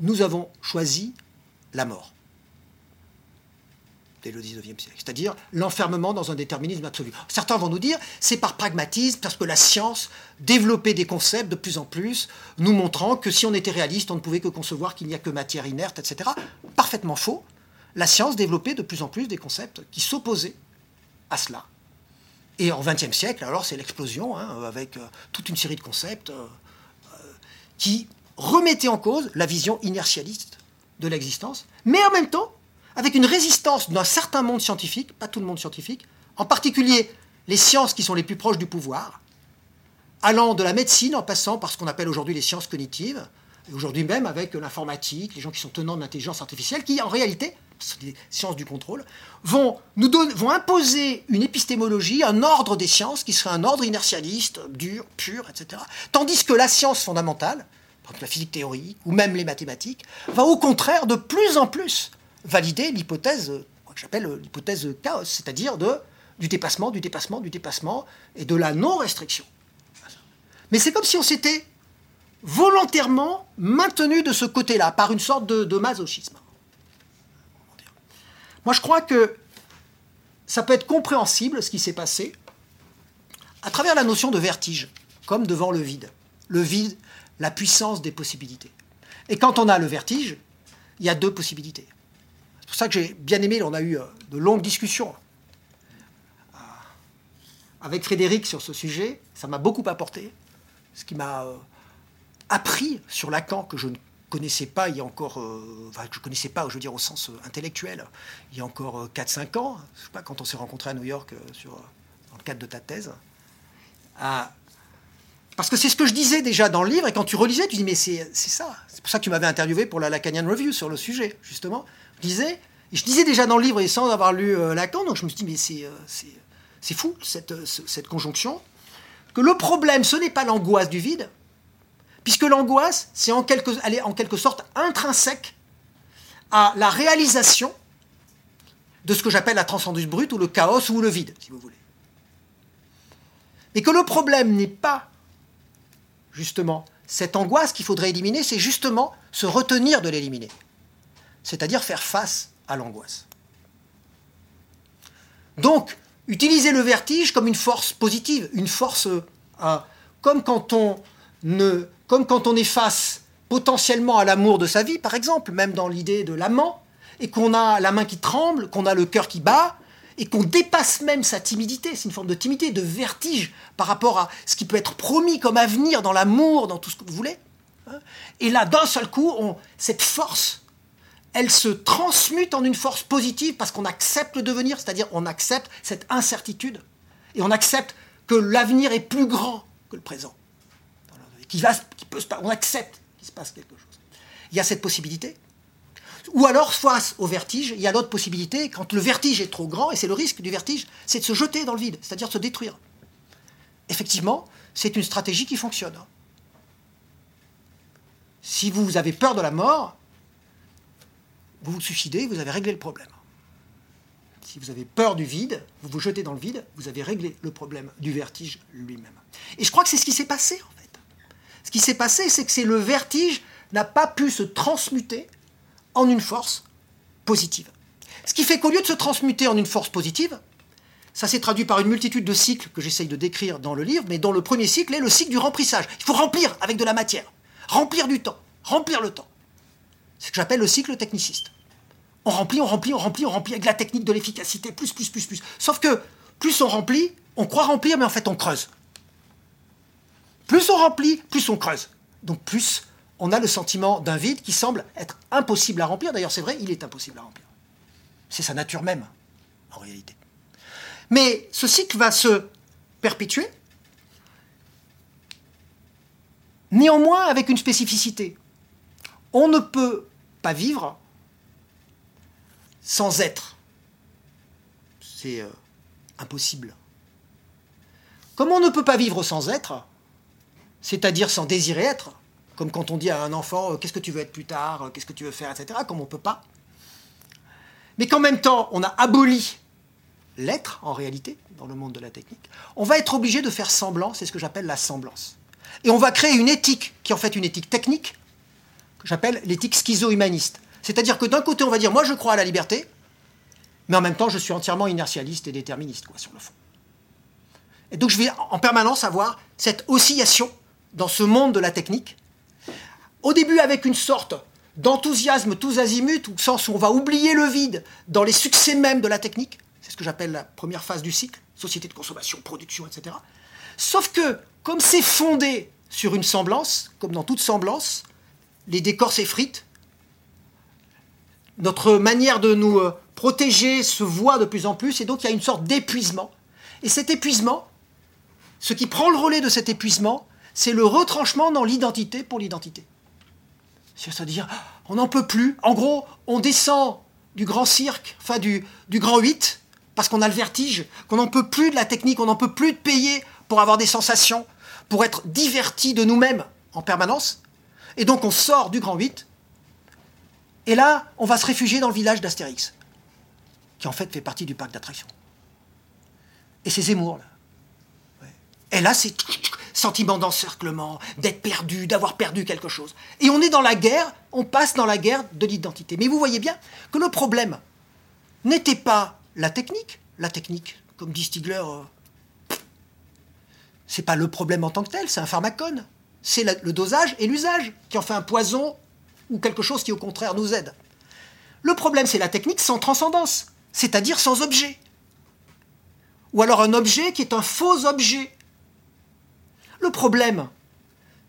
nous avons choisi la mort? Le 19e siècle, c'est-à-dire l'enfermement dans un déterminisme absolu. Certains vont nous dire c'est par pragmatisme, parce que la science développait des concepts de plus en plus, nous montrant que si on était réaliste, on ne pouvait que concevoir qu'il n'y a que matière inerte, etc. Parfaitement faux. La science développait de plus en plus des concepts qui s'opposaient à cela. Et en XXe siècle, alors c'est l'explosion, hein, avec euh, toute une série de concepts euh, euh, qui remettaient en cause la vision inertialiste de l'existence, mais en même temps avec une résistance d'un certain monde scientifique, pas tout le monde scientifique, en particulier les sciences qui sont les plus proches du pouvoir, allant de la médecine en passant par ce qu'on appelle aujourd'hui les sciences cognitives, et aujourd'hui même avec l'informatique, les gens qui sont tenants de l'intelligence artificielle, qui en réalité, sont des sciences du contrôle, vont, nous vont imposer une épistémologie, un ordre des sciences qui serait un ordre inertialiste, dur, pur, etc. Tandis que la science fondamentale, la physique théorique ou même les mathématiques, va au contraire de plus en plus valider l'hypothèse que j'appelle l'hypothèse chaos, c'est-à-dire de, du dépassement, du dépassement, du dépassement et de la non-restriction. Mais c'est comme si on s'était volontairement maintenu de ce côté-là, par une sorte de, masochisme. Moi, je crois que ça peut être compréhensible, ce qui s'est passé, à travers la notion de vertige, comme devant le vide. Le vide, la puissance des possibilités. Et quand on a le vertige, il y a deux possibilités. C'est pour ça que j'ai bien aimé, on a eu euh, de longues discussions euh, avec Frédéric sur ce sujet. Ça m'a beaucoup apporté, ce qui m'a euh, appris sur Lacan que je ne connaissais pas il y a encore, enfin, que je connaissais pas, je veux dire au sens intellectuel, il y a encore 4-5 ans, je sais pas, quand on s'est rencontré à New York dans le cadre de ta thèse. parce que c'est ce que je disais déjà dans le livre, et quand tu relisais, tu dis, mais c'est ça. C'est pour ça que tu m'avais interviewé pour la Lacanian Review sur le sujet, justement et je disais déjà dans le livre sans avoir lu euh, Lacan, donc je me suis dit, mais c'est, euh, c'est, fou cette, euh, cette conjonction, que le problème, ce n'est pas l'angoisse du vide, puisque l'angoisse, c'est en quelque, elle est en quelque sorte intrinsèque à la réalisation de ce que j'appelle la transcendance brute ou le chaos ou le vide, si vous voulez. Et que le problème n'est pas justement cette angoisse qu'il faudrait éliminer, c'est justement se retenir de l'éliminer c'est-à-dire faire face à l'angoisse. Donc, utiliser le vertige comme une force positive, une force, euh, comme, quand on ne, comme quand on est face potentiellement à l'amour de sa vie, par exemple, même dans l'idée de l'amant, et qu'on a la main qui tremble, qu'on a le cœur qui bat, et qu'on dépasse même sa timidité, c'est une forme de timidité, de vertige par rapport à ce qui peut être promis comme avenir dans l'amour, dans tout ce que vous voulez. Hein. Et là, d'un seul coup, on, cette force elle se transmute en une force positive parce qu'on accepte le devenir, c'est-à-dire on accepte cette incertitude et on accepte que l'avenir est plus grand que le présent. On accepte qu'il se passe quelque chose. Il y a cette possibilité. Ou alors, face au vertige, il y a l'autre possibilité, quand le vertige est trop grand, et c'est le risque du vertige, c'est de se jeter dans le vide, c'est-à-dire se détruire. Effectivement, c'est une stratégie qui fonctionne. Si vous avez peur de la mort, vous vous suicidez, vous avez réglé le problème. Si vous avez peur du vide, vous vous jetez dans le vide, vous avez réglé le problème du vertige lui-même. Et je crois que c'est ce qui s'est passé en fait. Ce qui s'est passé, c'est que le vertige n'a pas pu se transmuter en une force positive. Ce qui fait qu'au lieu de se transmuter en une force positive, ça s'est traduit par une multitude de cycles que j'essaye de décrire dans le livre, mais dont le premier cycle est le cycle du remplissage. Il faut remplir avec de la matière, remplir du temps, remplir le temps. Ce que j'appelle le cycle techniciste. On remplit, on remplit, on remplit, on remplit avec la technique de l'efficacité, plus, plus, plus, plus. Sauf que plus on remplit, on croit remplir, mais en fait on creuse. Plus on remplit, plus on creuse. Donc plus on a le sentiment d'un vide qui semble être impossible à remplir. D'ailleurs, c'est vrai, il est impossible à remplir. C'est sa nature même, en réalité. Mais ce cycle va se perpétuer, néanmoins avec une spécificité. On ne peut pas vivre sans être. C'est euh, impossible. Comme on ne peut pas vivre sans être, c'est-à-dire sans désirer être, comme quand on dit à un enfant euh, qu'est-ce que tu veux être plus tard, euh, qu'est-ce que tu veux faire, etc., comme on ne peut pas. Mais qu'en même temps, on a aboli l'être, en réalité, dans le monde de la technique, on va être obligé de faire semblant, c'est ce que j'appelle la semblance. Et on va créer une éthique, qui en fait une éthique technique, j'appelle l'éthique schizo-humaniste. C'est-à-dire que d'un côté, on va dire, moi je crois à la liberté, mais en même temps, je suis entièrement inertialiste et déterministe, quoi, sur le fond. Et donc, je vais en permanence avoir cette oscillation dans ce monde de la technique. Au début, avec une sorte d'enthousiasme tous azimuts, au sens où on va oublier le vide dans les succès même de la technique. C'est ce que j'appelle la première phase du cycle, société de consommation, production, etc. Sauf que, comme c'est fondé sur une semblance, comme dans toute semblance, les décors s'effritent, notre manière de nous euh, protéger se voit de plus en plus, et donc il y a une sorte d'épuisement. Et cet épuisement, ce qui prend le relais de cet épuisement, c'est le retranchement dans l'identité pour l'identité. C'est-à-dire, on n'en peut plus. En gros, on descend du grand cirque, enfin du, du grand 8, parce qu'on a le vertige, qu'on n'en peut plus de la technique, on n'en peut plus de payer pour avoir des sensations, pour être diverti de nous-mêmes en permanence. Et donc on sort du grand 8, et là, on va se réfugier dans le village d'Astérix qui en fait fait partie du parc d'attractions. Et c'est Zemmour, là. Et là, c'est sentiment d'encerclement, d'être perdu, d'avoir perdu quelque chose. Et on est dans la guerre, on passe dans la guerre de l'identité. Mais vous voyez bien que le problème n'était pas la technique. La technique, comme dit Stigler, euh, c'est pas le problème en tant que tel, c'est un pharmacone. C'est le dosage et l'usage qui en fait un poison ou quelque chose qui au contraire nous aide. Le problème, c'est la technique sans transcendance c'est-à-dire sans objet. Ou alors un objet qui est un faux objet. Le problème,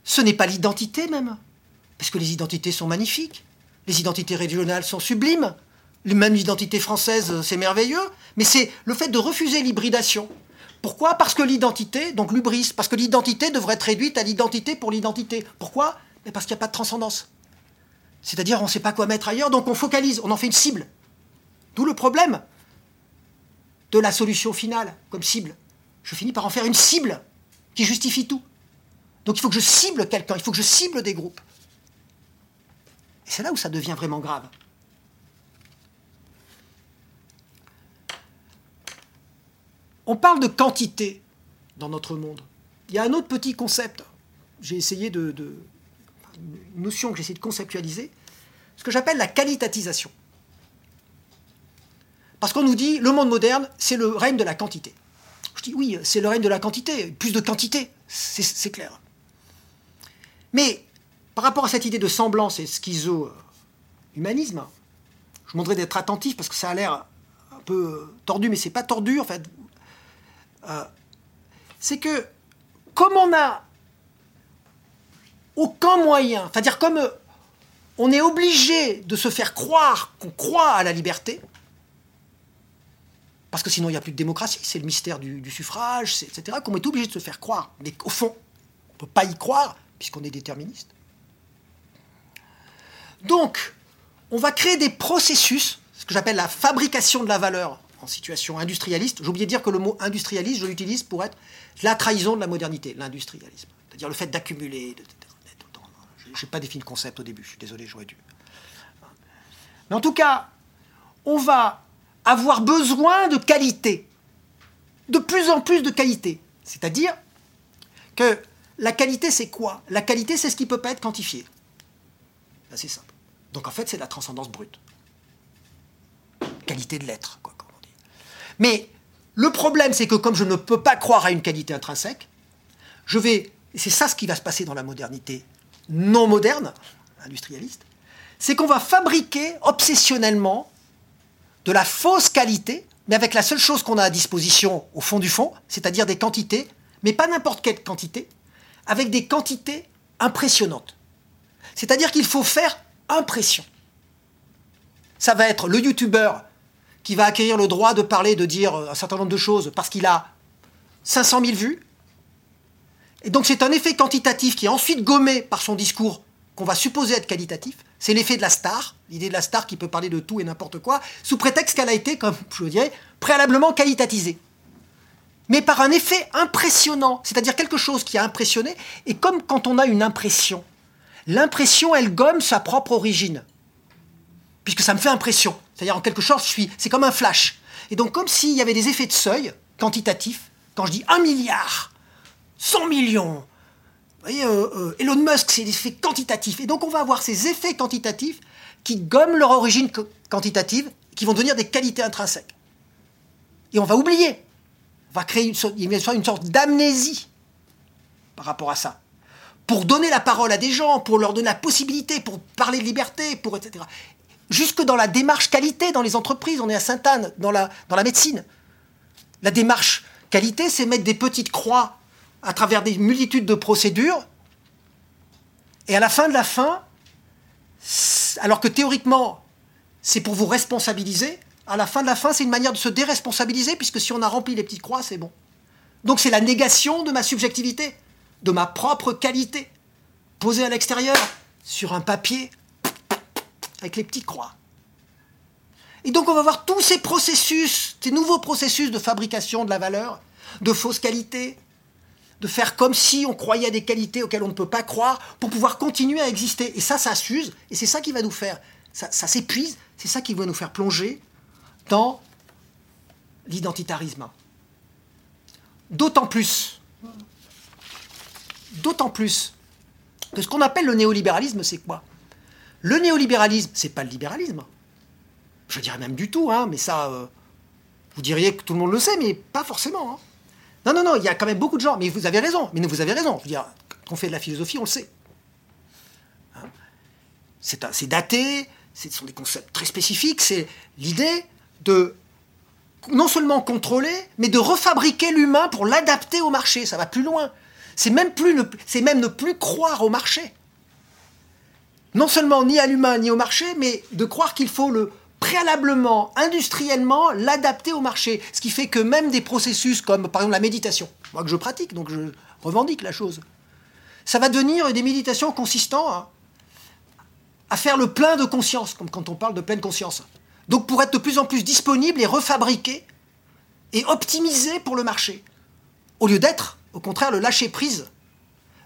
ce n'est pas l'identité même, parce que les identités sont magnifiques, les identités régionales sont sublimes, même l'identité française, c'est merveilleux, mais c'est le fait de refuser l'hybridation. Pourquoi? Parce que l'identité, donc l'ubris, parce que l'identité devrait être réduite à l'identité pour l'identité. Pourquoi? Parce qu'il n'y a pas de transcendance. C'est-à-dire on ne sait pas quoi mettre ailleurs, donc on focalise, on en fait une cible. D'où le problème de la solution finale comme cible. Je finis par en faire une cible qui justifie tout. Donc il faut que je cible quelqu'un, il faut que je cible des groupes. Et c'est là où ça devient vraiment grave. On parle de quantité dans notre monde. Il y a un autre petit concept. J'ai essayé de, une notion que j'ai essayé de conceptualiser, ce que j'appelle la qualitatisation. Parce qu'on nous dit, le monde moderne, c'est le règne de la quantité. Je dis, oui, c'est le règne de la quantité, plus de quantité, c'est clair. Mais par rapport à cette idée de semblance et schizo-humanisme, je vous demanderais d'être attentif parce que ça a l'air un peu tordu, mais c'est pas tordu en fait. Euh, c'est que comme on n'a aucun moyen, c'est-à-dire comme on est obligé de se faire croire qu'on croit à la liberté, parce que sinon il n'y a plus de démocratie, c'est le mystère du, suffrage, etc., qu'on est obligé de se faire croire. Mais au fond, on ne peut pas y croire, puisqu'on est déterministe. Donc, on va créer des processus, ce que j'appelle la fabrication de la valeur en situation industrialiste. J'ai oublié de dire que le mot industrialiste, je l'utilise pour être la trahison de la modernité, l'industrialisme. C'est-à-dire le fait d'accumuler. Je n'ai pas défini le concept au début, je suis désolé, j'aurais dû. Mais en tout cas, on va avoir besoin de qualité, de plus en plus de qualité. C'est-à-dire que la qualité, c'est quoi? La qualité, c'est ce qui ne peut pas être quantifié. C'est simple. Donc en fait, c'est la transcendance brute. Qualité de l'être, quoi, comme on dit. Mais le problème, c'est que comme je ne peux pas croire à une qualité intrinsèque, je vais, c'est ça ce qui va se passer dans la modernité non moderne, industrialiste, c'est qu'on va fabriquer obsessionnellement de la fausse qualité, mais avec la seule chose qu'on a à disposition au fond du fond, c'est-à-dire des quantités, mais pas n'importe quelle quantité, avec des quantités impressionnantes. C'est-à-dire qu'il faut faire impression. Ça va être le youtubeur qui va acquérir le droit de parler, de dire un certain nombre de choses parce qu'il a 500 000 vues. Et donc c'est un effet quantitatif qui est ensuite gommé par son discours qu'on va supposer être qualitatif. C'est l'effet de la star, l'idée de la star qui peut parler de tout et n'importe quoi, sous prétexte qu'elle a été, comme je dirais, préalablement qualitatisée. mais par un effet impressionnant, c'est-à-dire quelque chose qui a impressionné, et comme quand on a une impression, l'impression, elle gomme sa propre origine, puisque ça me fait impression, c'est-à-dire en quelque sorte, c'est comme un flash. Et donc comme s'il y avait des effets de seuil quantitatifs, quand je dis un milliard, 100 millions, vous voyez, euh, euh, Elon Musk, c'est des effets quantitatifs, et donc on va avoir ces effets quantitatifs qui gomment leur origine quantitative, qui vont devenir des qualités intrinsèques. Et on va oublier va créer une sorte, une sorte d'amnésie par rapport à ça. Pour donner la parole à des gens, pour leur donner la possibilité, pour parler de liberté, pour etc. Jusque dans la démarche qualité dans les entreprises, on est à Sainte-Anne, dans la, dans la médecine. La démarche qualité, c'est mettre des petites croix à travers des multitudes de procédures. Et à la fin de la fin, alors que théoriquement, c'est pour vous responsabiliser, à la fin de la fin, c'est une manière de se déresponsabiliser, puisque si on a rempli les petites croix, c'est bon. Donc c'est la négation de ma subjectivité, de ma propre qualité, posée à l'extérieur, sur un papier, avec les petites croix. Et donc on va voir tous ces processus, ces nouveaux processus de fabrication de la valeur, de fausse qualité, de faire comme si on croyait à des qualités auxquelles on ne peut pas croire pour pouvoir continuer à exister. Et ça, ça s'use, et c'est ça qui va nous faire, ça s'épuise, c'est ça qui va nous faire plonger dans l'identitarisme. D'autant plus, d'autant plus que ce qu'on appelle le néolibéralisme, c'est quoi? Le néolibéralisme, c'est pas le libéralisme. Je dirais même du tout, hein, mais ça, euh, vous diriez que tout le monde le sait, mais pas forcément. hein. Non, non, non, il y a quand même beaucoup de gens, mais vous avez raison, mais vous avez raison. Je veux dire, quand on fait de la philosophie, on le sait. Hein c'est daté, ce sont des concepts très spécifiques, c'est l'idée de non seulement contrôler, mais de refabriquer l'humain pour l'adapter au marché. Ça va plus loin. C'est même, même ne plus croire au marché. Non seulement ni à l'humain ni au marché, mais de croire qu'il faut le préalablement, industriellement, l'adapter au marché. Ce qui fait que même des processus comme par exemple la méditation, moi que je pratique, donc je revendique la chose, ça va devenir des méditations consistant à, faire le plein de conscience, comme quand on parle de pleine conscience. Donc pour être de plus en plus disponible et refabriqué et optimisé pour le marché. Au lieu d'être, au contraire, le lâcher prise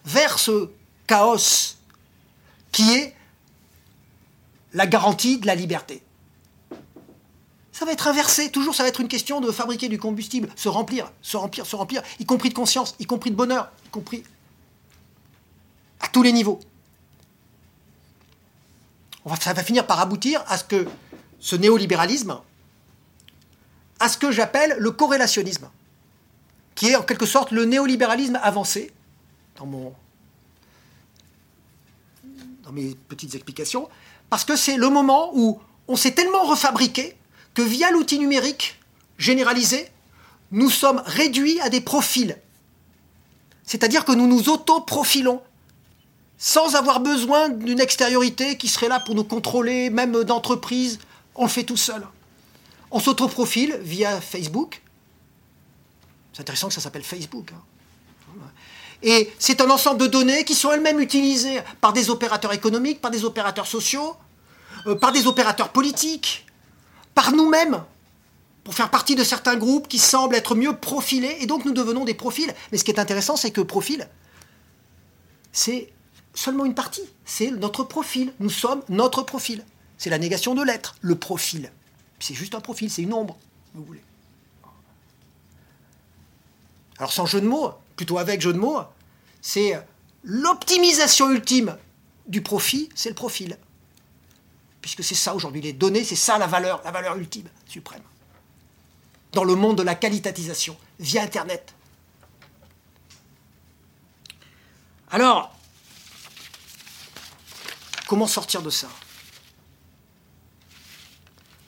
vers ce chaos qui est la garantie de la liberté. Ça va être inversé, toujours ça va être une question de fabriquer du combustible, se remplir, se remplir, se remplir, y compris de conscience, y compris de bonheur, y compris à tous les niveaux. Ça va finir par aboutir à ce que ce néolibéralisme, à ce que j'appelle le corrélationnisme, qui est en quelque sorte le néolibéralisme avancé, dans, mon, dans mes petites explications, parce que c'est le moment où on s'est tellement refabriqué que via l'outil numérique généralisé, nous sommes réduits à des profils. C'est-à-dire que nous nous auto-profilons sans avoir besoin d'une extériorité qui serait là pour nous contrôler, même d'entreprise, on le fait tout seul. On s'autoprofile via Facebook. C'est intéressant que ça s'appelle Facebook. hein. Et c'est un ensemble de données qui sont elles-mêmes utilisées par des opérateurs économiques, par des opérateurs sociaux, euh, par des opérateurs politiques, par nous-mêmes, pour faire partie de certains groupes qui semblent être mieux profilés, et donc nous devenons des profils. Mais ce qui est intéressant, c'est que profil, c'est seulement une partie. C'est notre profil. Nous sommes notre profil. C'est la négation de l'être, le profil. C'est juste un profil, c'est une ombre, vous voulez. Alors sans jeu de mots, plutôt avec jeu de mots, c'est l'optimisation ultime du profit, c'est le profil. Puisque c'est ça aujourd'hui, les données, c'est ça la valeur, la valeur ultime, suprême. Dans le monde de la qualitatisation, via Internet. Alors, comment sortir de ça?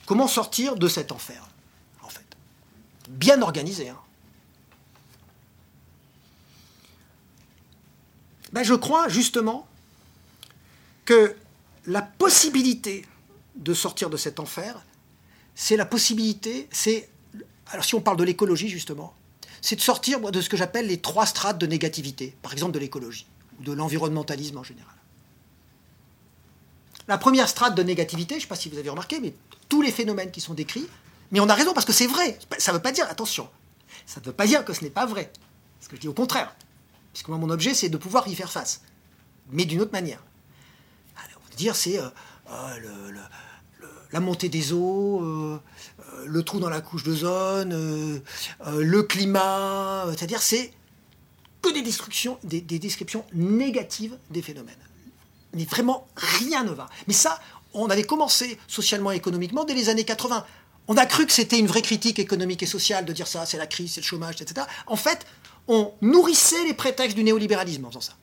Comment sortir de cet enfer, en fait? Bien organisé, hein ben, Je crois justement que la possibilité de sortir de cet enfer, c'est la possibilité, c'est, alors si on parle de l'écologie justement, c'est de sortir de ce que j'appelle les trois strates de négativité, par exemple de l'écologie, ou de l'environnementalisme en général. La première strate de négativité, je ne sais pas si vous avez remarqué, mais tous les phénomènes qui sont décrits, mais on a raison parce que c'est vrai, ça ne veut pas dire, attention, Ça ne veut pas dire que ce n'est pas vrai. Ce que je dis au contraire. Puisque moi, mon objet, c'est de pouvoir y faire face. Mais d'une autre manière. Dire, c'est euh, euh, la montée des eaux, euh, le trou dans la couche d'ozone, le climat. C'est-à-dire, c'est que des descriptions négatives des phénomènes. Mais vraiment, rien ne va. Mais ça, on avait commencé socialement et économiquement dès les années 80. On a cru que c'était une vraie critique économique et sociale de dire ça, c'est la crise, c'est le chômage, etc. En fait, on nourrissait les prétextes du néolibéralisme en faisant ça.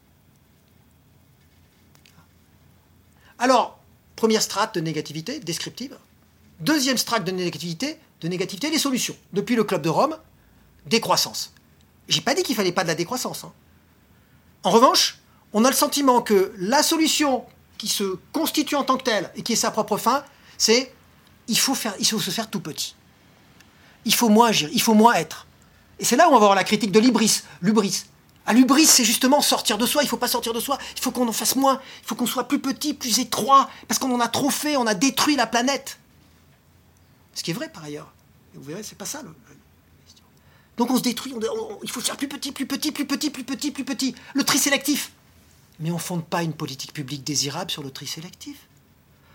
Alors, première strate de négativité, descriptive. Deuxième strate de négativité, de négativité, les solutions. Depuis le Club de Rome, décroissance. J'ai pas dit qu'il fallait pas de la décroissance. hein. En revanche, on a le sentiment que la solution qui se constitue en tant que telle et qui est sa propre fin, c'est il faut, faire, il faut se faire tout petit. Il faut moins agir, il faut moins être. Et c'est là où on va avoir la critique de l'ibris, l'ubris. Ah, l'ubris, c'est justement sortir de soi. Il ne faut pas sortir de soi. Il faut qu'on en fasse moins. Il faut qu'on soit plus petit, plus étroit, parce qu'on en a trop fait. On a détruit la planète. Ce qui est vrai par ailleurs. Et vous verrez, c'est pas ça. Donc on se détruit. on- il faut faire plus petit, plus petit, plus petit, plus petit, plus petit. Le tri sélectif. Mais on ne fonde pas une politique publique désirable sur le tri sélectif.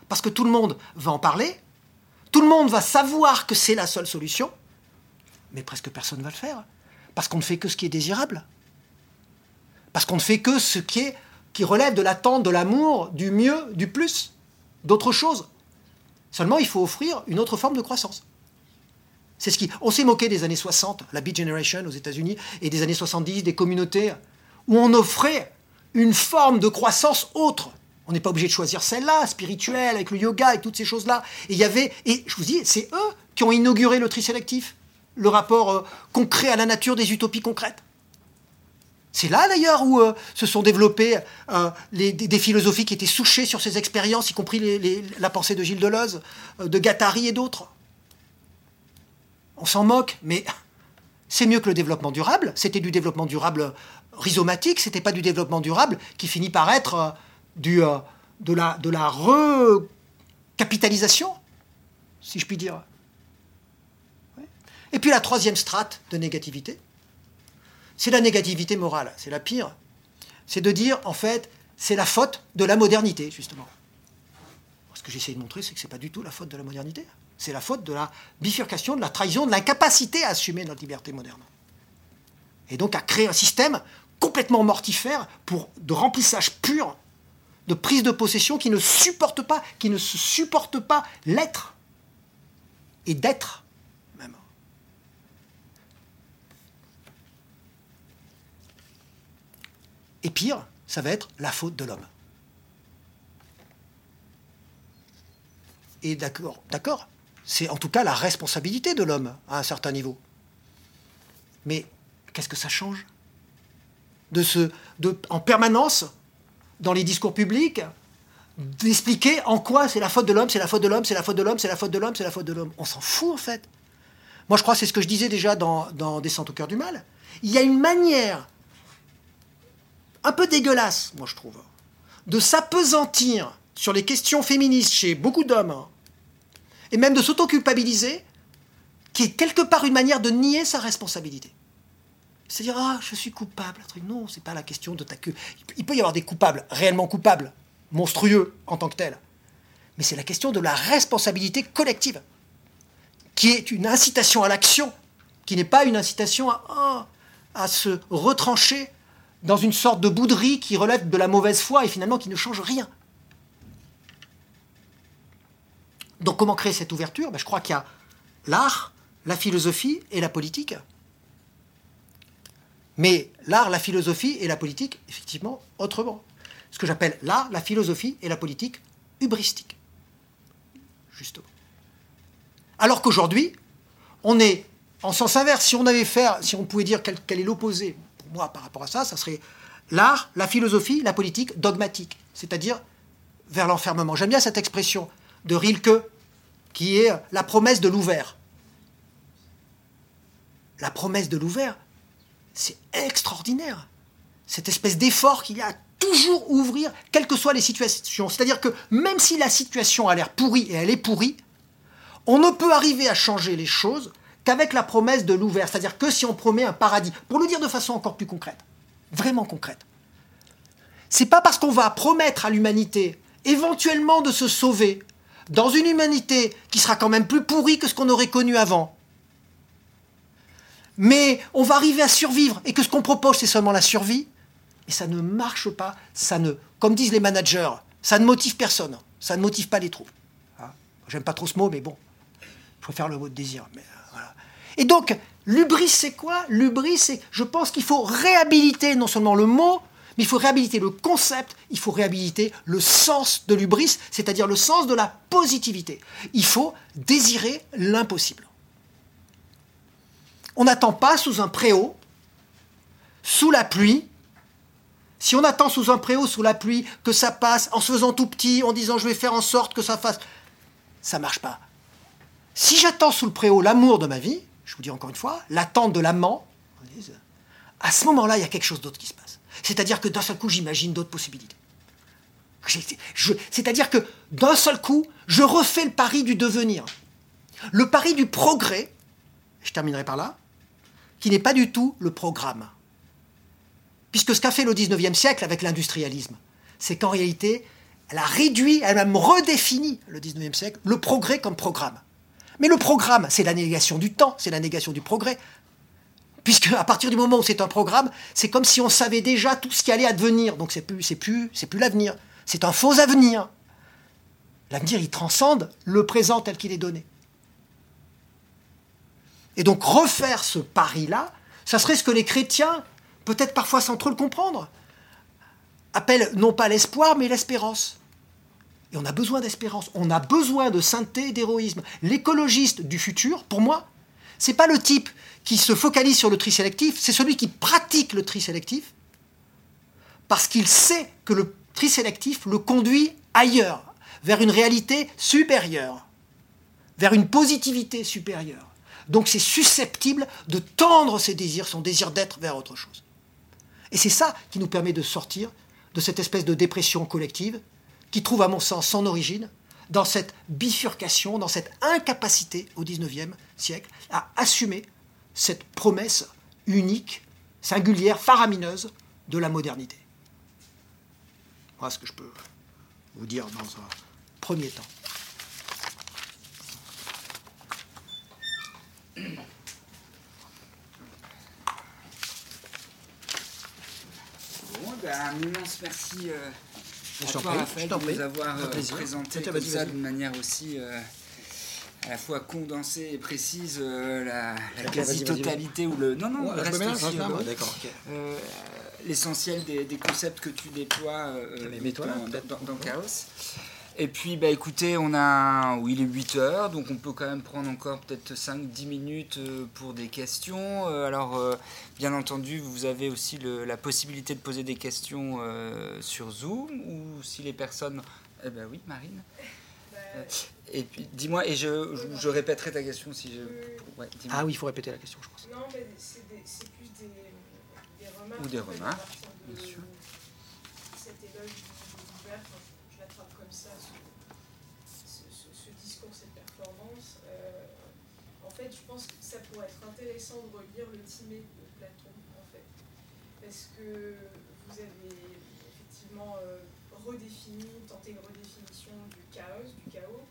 Parce que tout le monde va en parler, tout le monde va savoir que c'est la seule solution, mais presque personne ne va le faire. Parce qu'on ne fait que ce qui est désirable. Parce qu'on ne fait que ce qui, est, qui relève de l'attente, de l'amour, du mieux, du plus, d'autre chose. Seulement, il faut offrir une autre forme de croissance. C'est ce qui. On s'est moqué des années 60, la Beat Generation aux États-Unis, et des années 70, des communautés où on offrait une forme de croissance autre. On n'est pas obligé de choisir celle-là, spirituelle, avec le yoga et toutes ces choses-là. Et il y avait, et je vous dis, c'est eux qui ont inauguré le tri sélectif, le rapport euh, concret à la nature des utopies concrètes. C'est là d'ailleurs où euh, se sont développées euh, les- des, philosophies qui étaient souchées sur ces expériences, y compris la pensée de Gilles Deleuze, de Guattari et d'autres. On s'en moque, mais c'est mieux que le développement durable. C'était du développement durable rhizomatique, c'était pas du développement durable qui finit par être du, de la, de la recapitalisation, si je puis dire. Et puis la troisième strate de négativité, c'est la négativité morale, c'est la pire. C'est de dire, en fait, c'est la faute de la modernité, justement. Ce que j'essaie de montrer, c'est que c'est pas du tout la faute de la modernité. C'est la faute de la bifurcation, de la trahison, de l'incapacité à assumer notre liberté moderne. Et donc à créer un système complètement mortifère pour de remplissage pur, de prise de possession qui ne supporte pas, qui ne supporte pas l'être et d'être même. Et pire, ça va être la faute de l'homme. Et d'accord, d'accord, c'est en tout cas la responsabilité de l'homme à un certain niveau. Mais qu'est-ce que ça change de de, en permanence, dans les discours publics, d'expliquer en quoi c'est la faute de l'homme, c'est la faute de l'homme, c'est la faute de l'homme, c'est la faute de l'homme, c'est la faute de l'homme. On s'en fout en fait. Moi je crois c'est ce que je disais déjà dans, dans Descente au cœur du mal. Il y a une manière un peu dégueulasse, moi je trouve, de s'apesantir sur les questions féministes chez beaucoup d'hommes, hein, et même de s'auto-culpabiliser, qui est quelque part une manière de nier sa responsabilité. C'est-à-dire, ah, je suis coupable. Non, c'est pas la question de ta queue. Il peut y avoir des coupables, réellement coupables, monstrueux en tant que tels. Mais c'est la question de la responsabilité collective, qui est une incitation à l'action, qui n'est pas une incitation à se retrancher dans une sorte de bouderie qui relève de la mauvaise foi et finalement qui ne change rien. Donc comment créer cette ouverture? Ben, Je crois qu'il y a l'art, la philosophie et la politique. Mais l'art, la philosophie et la politique, effectivement, autrement. Ce que j'appelle l'art, la philosophie et la politique hubristique. Justement. Alors qu'aujourd'hui, on est en sens inverse. Si on avait fait, si on pouvait dire quel, est l'opposé, moi, par rapport à ça, ça serait l'art, la philosophie, la politique dogmatique. C'est-à-dire vers l'enfermement. J'aime bien cette expression de Rilke, qui est la promesse de l'ouvert. La promesse de l'ouvert, c'est extraordinaire. Cette espèce d'effort qu'il y a à toujours ouvrir, quelles que soient les situations. C'est-à-dire que même si la situation a l'air pourrie, et elle est pourrie, on ne peut arriver à changer les choses qu'avec la promesse de l'ouvert, c'est-à-dire que si on promet un paradis, pour le dire de façon encore plus concrète, vraiment concrète, c'est pas parce qu'on va promettre à l'humanité éventuellement de se sauver dans une humanité qui sera quand même plus pourrie que ce qu'on aurait connu avant. Mais on va arriver à survivre et que ce qu'on propose c'est seulement la survie, et ça ne marche pas, ça ne, comme disent les managers, ça ne motive personne, ça ne motive pas les troupes. Hein J'aime pas trop ce mot, mais bon, je préfère le mot de désir. Euh. Et donc, l'ubris, c'est quoi L'ubris, c'est, je pense qu'il faut réhabiliter non seulement le mot, mais il faut réhabiliter le concept, il faut réhabiliter le sens de l'ubris, c'est-à-dire le sens de la positivité. Il faut désirer l'impossible. On n'attend pas sous un préau, sous la pluie, si on attend sous un préau, sous la pluie, que ça passe en se faisant tout petit, en disant je vais faire en sorte que ça fasse, ça marche pas. Si j'attends sous le préau l'amour de ma vie, je vous dis encore une fois, l'attente de l'amant, à ce moment-là, il y a quelque chose d'autre qui se passe. C'est-à-dire que d'un seul coup, j'imagine d'autres possibilités. C'est-à-dire que d'un seul coup, je refais le pari du devenir. Le pari du progrès, je terminerai par là, qui n'est pas du tout le programme. Puisque ce qu'a fait le 19e siècle avec l'industrialisme, c'est qu'en réalité, elle a réduit, elle a même redéfini le 19e siècle, le progrès comme programme. Mais le programme, c'est la négation du temps, c'est la négation du progrès. Puisque à partir du moment où c'est un programme, c'est comme si on savait déjà tout ce qui allait advenir. Donc c'est plus, plus, plus l'avenir. C'est un faux avenir. L'avenir, il transcende le présent tel qu'il est donné. Et donc refaire ce pari-là, ça serait ce que les chrétiens peut-être parfois sans trop le comprendre, appelle non pas l'espoir, mais l'espérance. Et on a besoin d'espérance, on a besoin de sainteté et d'héroïsme. L'écologiste du futur, pour moi, c'est pas le type qui se focalise sur le tri sélectif, c'est celui qui pratique le tri sélectif parce qu'il sait que le tri sélectif le conduit ailleurs, vers une réalité supérieure, vers une positivité supérieure. Donc c'est susceptible de tendre ses désirs, son désir d'être vers autre chose. Et c'est ça qui nous permet de sortir de cette espèce de dépression collective qui trouve à mon sens son origine dans cette bifurcation, dans cette incapacité au XIXe siècle à assumer cette promesse unique, singulière, faramineuse de la modernité. Voilà ce que je peux vous dire dans un premier temps. Bah, un immense merci euh, Je t'en prie, Raphaël, je t'en de prie. nous avoir euh, présenté comme ça d'une manière aussi euh, à la fois condensée et précise euh, la, quasi-totalité ou le... Non, non, Ouais, le je reste aussi, hein, euh, euh, l'essentiel des, des concepts que tu déploies dans, peut-être. dans- dans Chaos. Et puis, bah écoutez, on a, oui, il est 8 heures, donc on peut quand même prendre encore peut-être 5-10 minutes euh, pour des questions. Euh, alors, euh, bien entendu, vous avez aussi le- la possibilité de poser des questions sur Zoom, ou si les personnes... Eh ben oui, Marine. Et puis, dis-moi, et je, je, je répéterai ta question si je... Ouais. Ah oui, il faut répéter la question, je pense. non, mais c'est plus des, des remarques. Ou des remarques, bien sûr. Cet éloge du ouvert, enfin, je, je l'attrape comme ça, ce, ce- ce- ce discours, cette performance. Euh, en fait, je pense que ça pourrait être intéressant de relire le Timée de Platon, en fait. Parce que vous avez effectivement euh, redéfini, tenté une redéfinition du chaos, du chaos,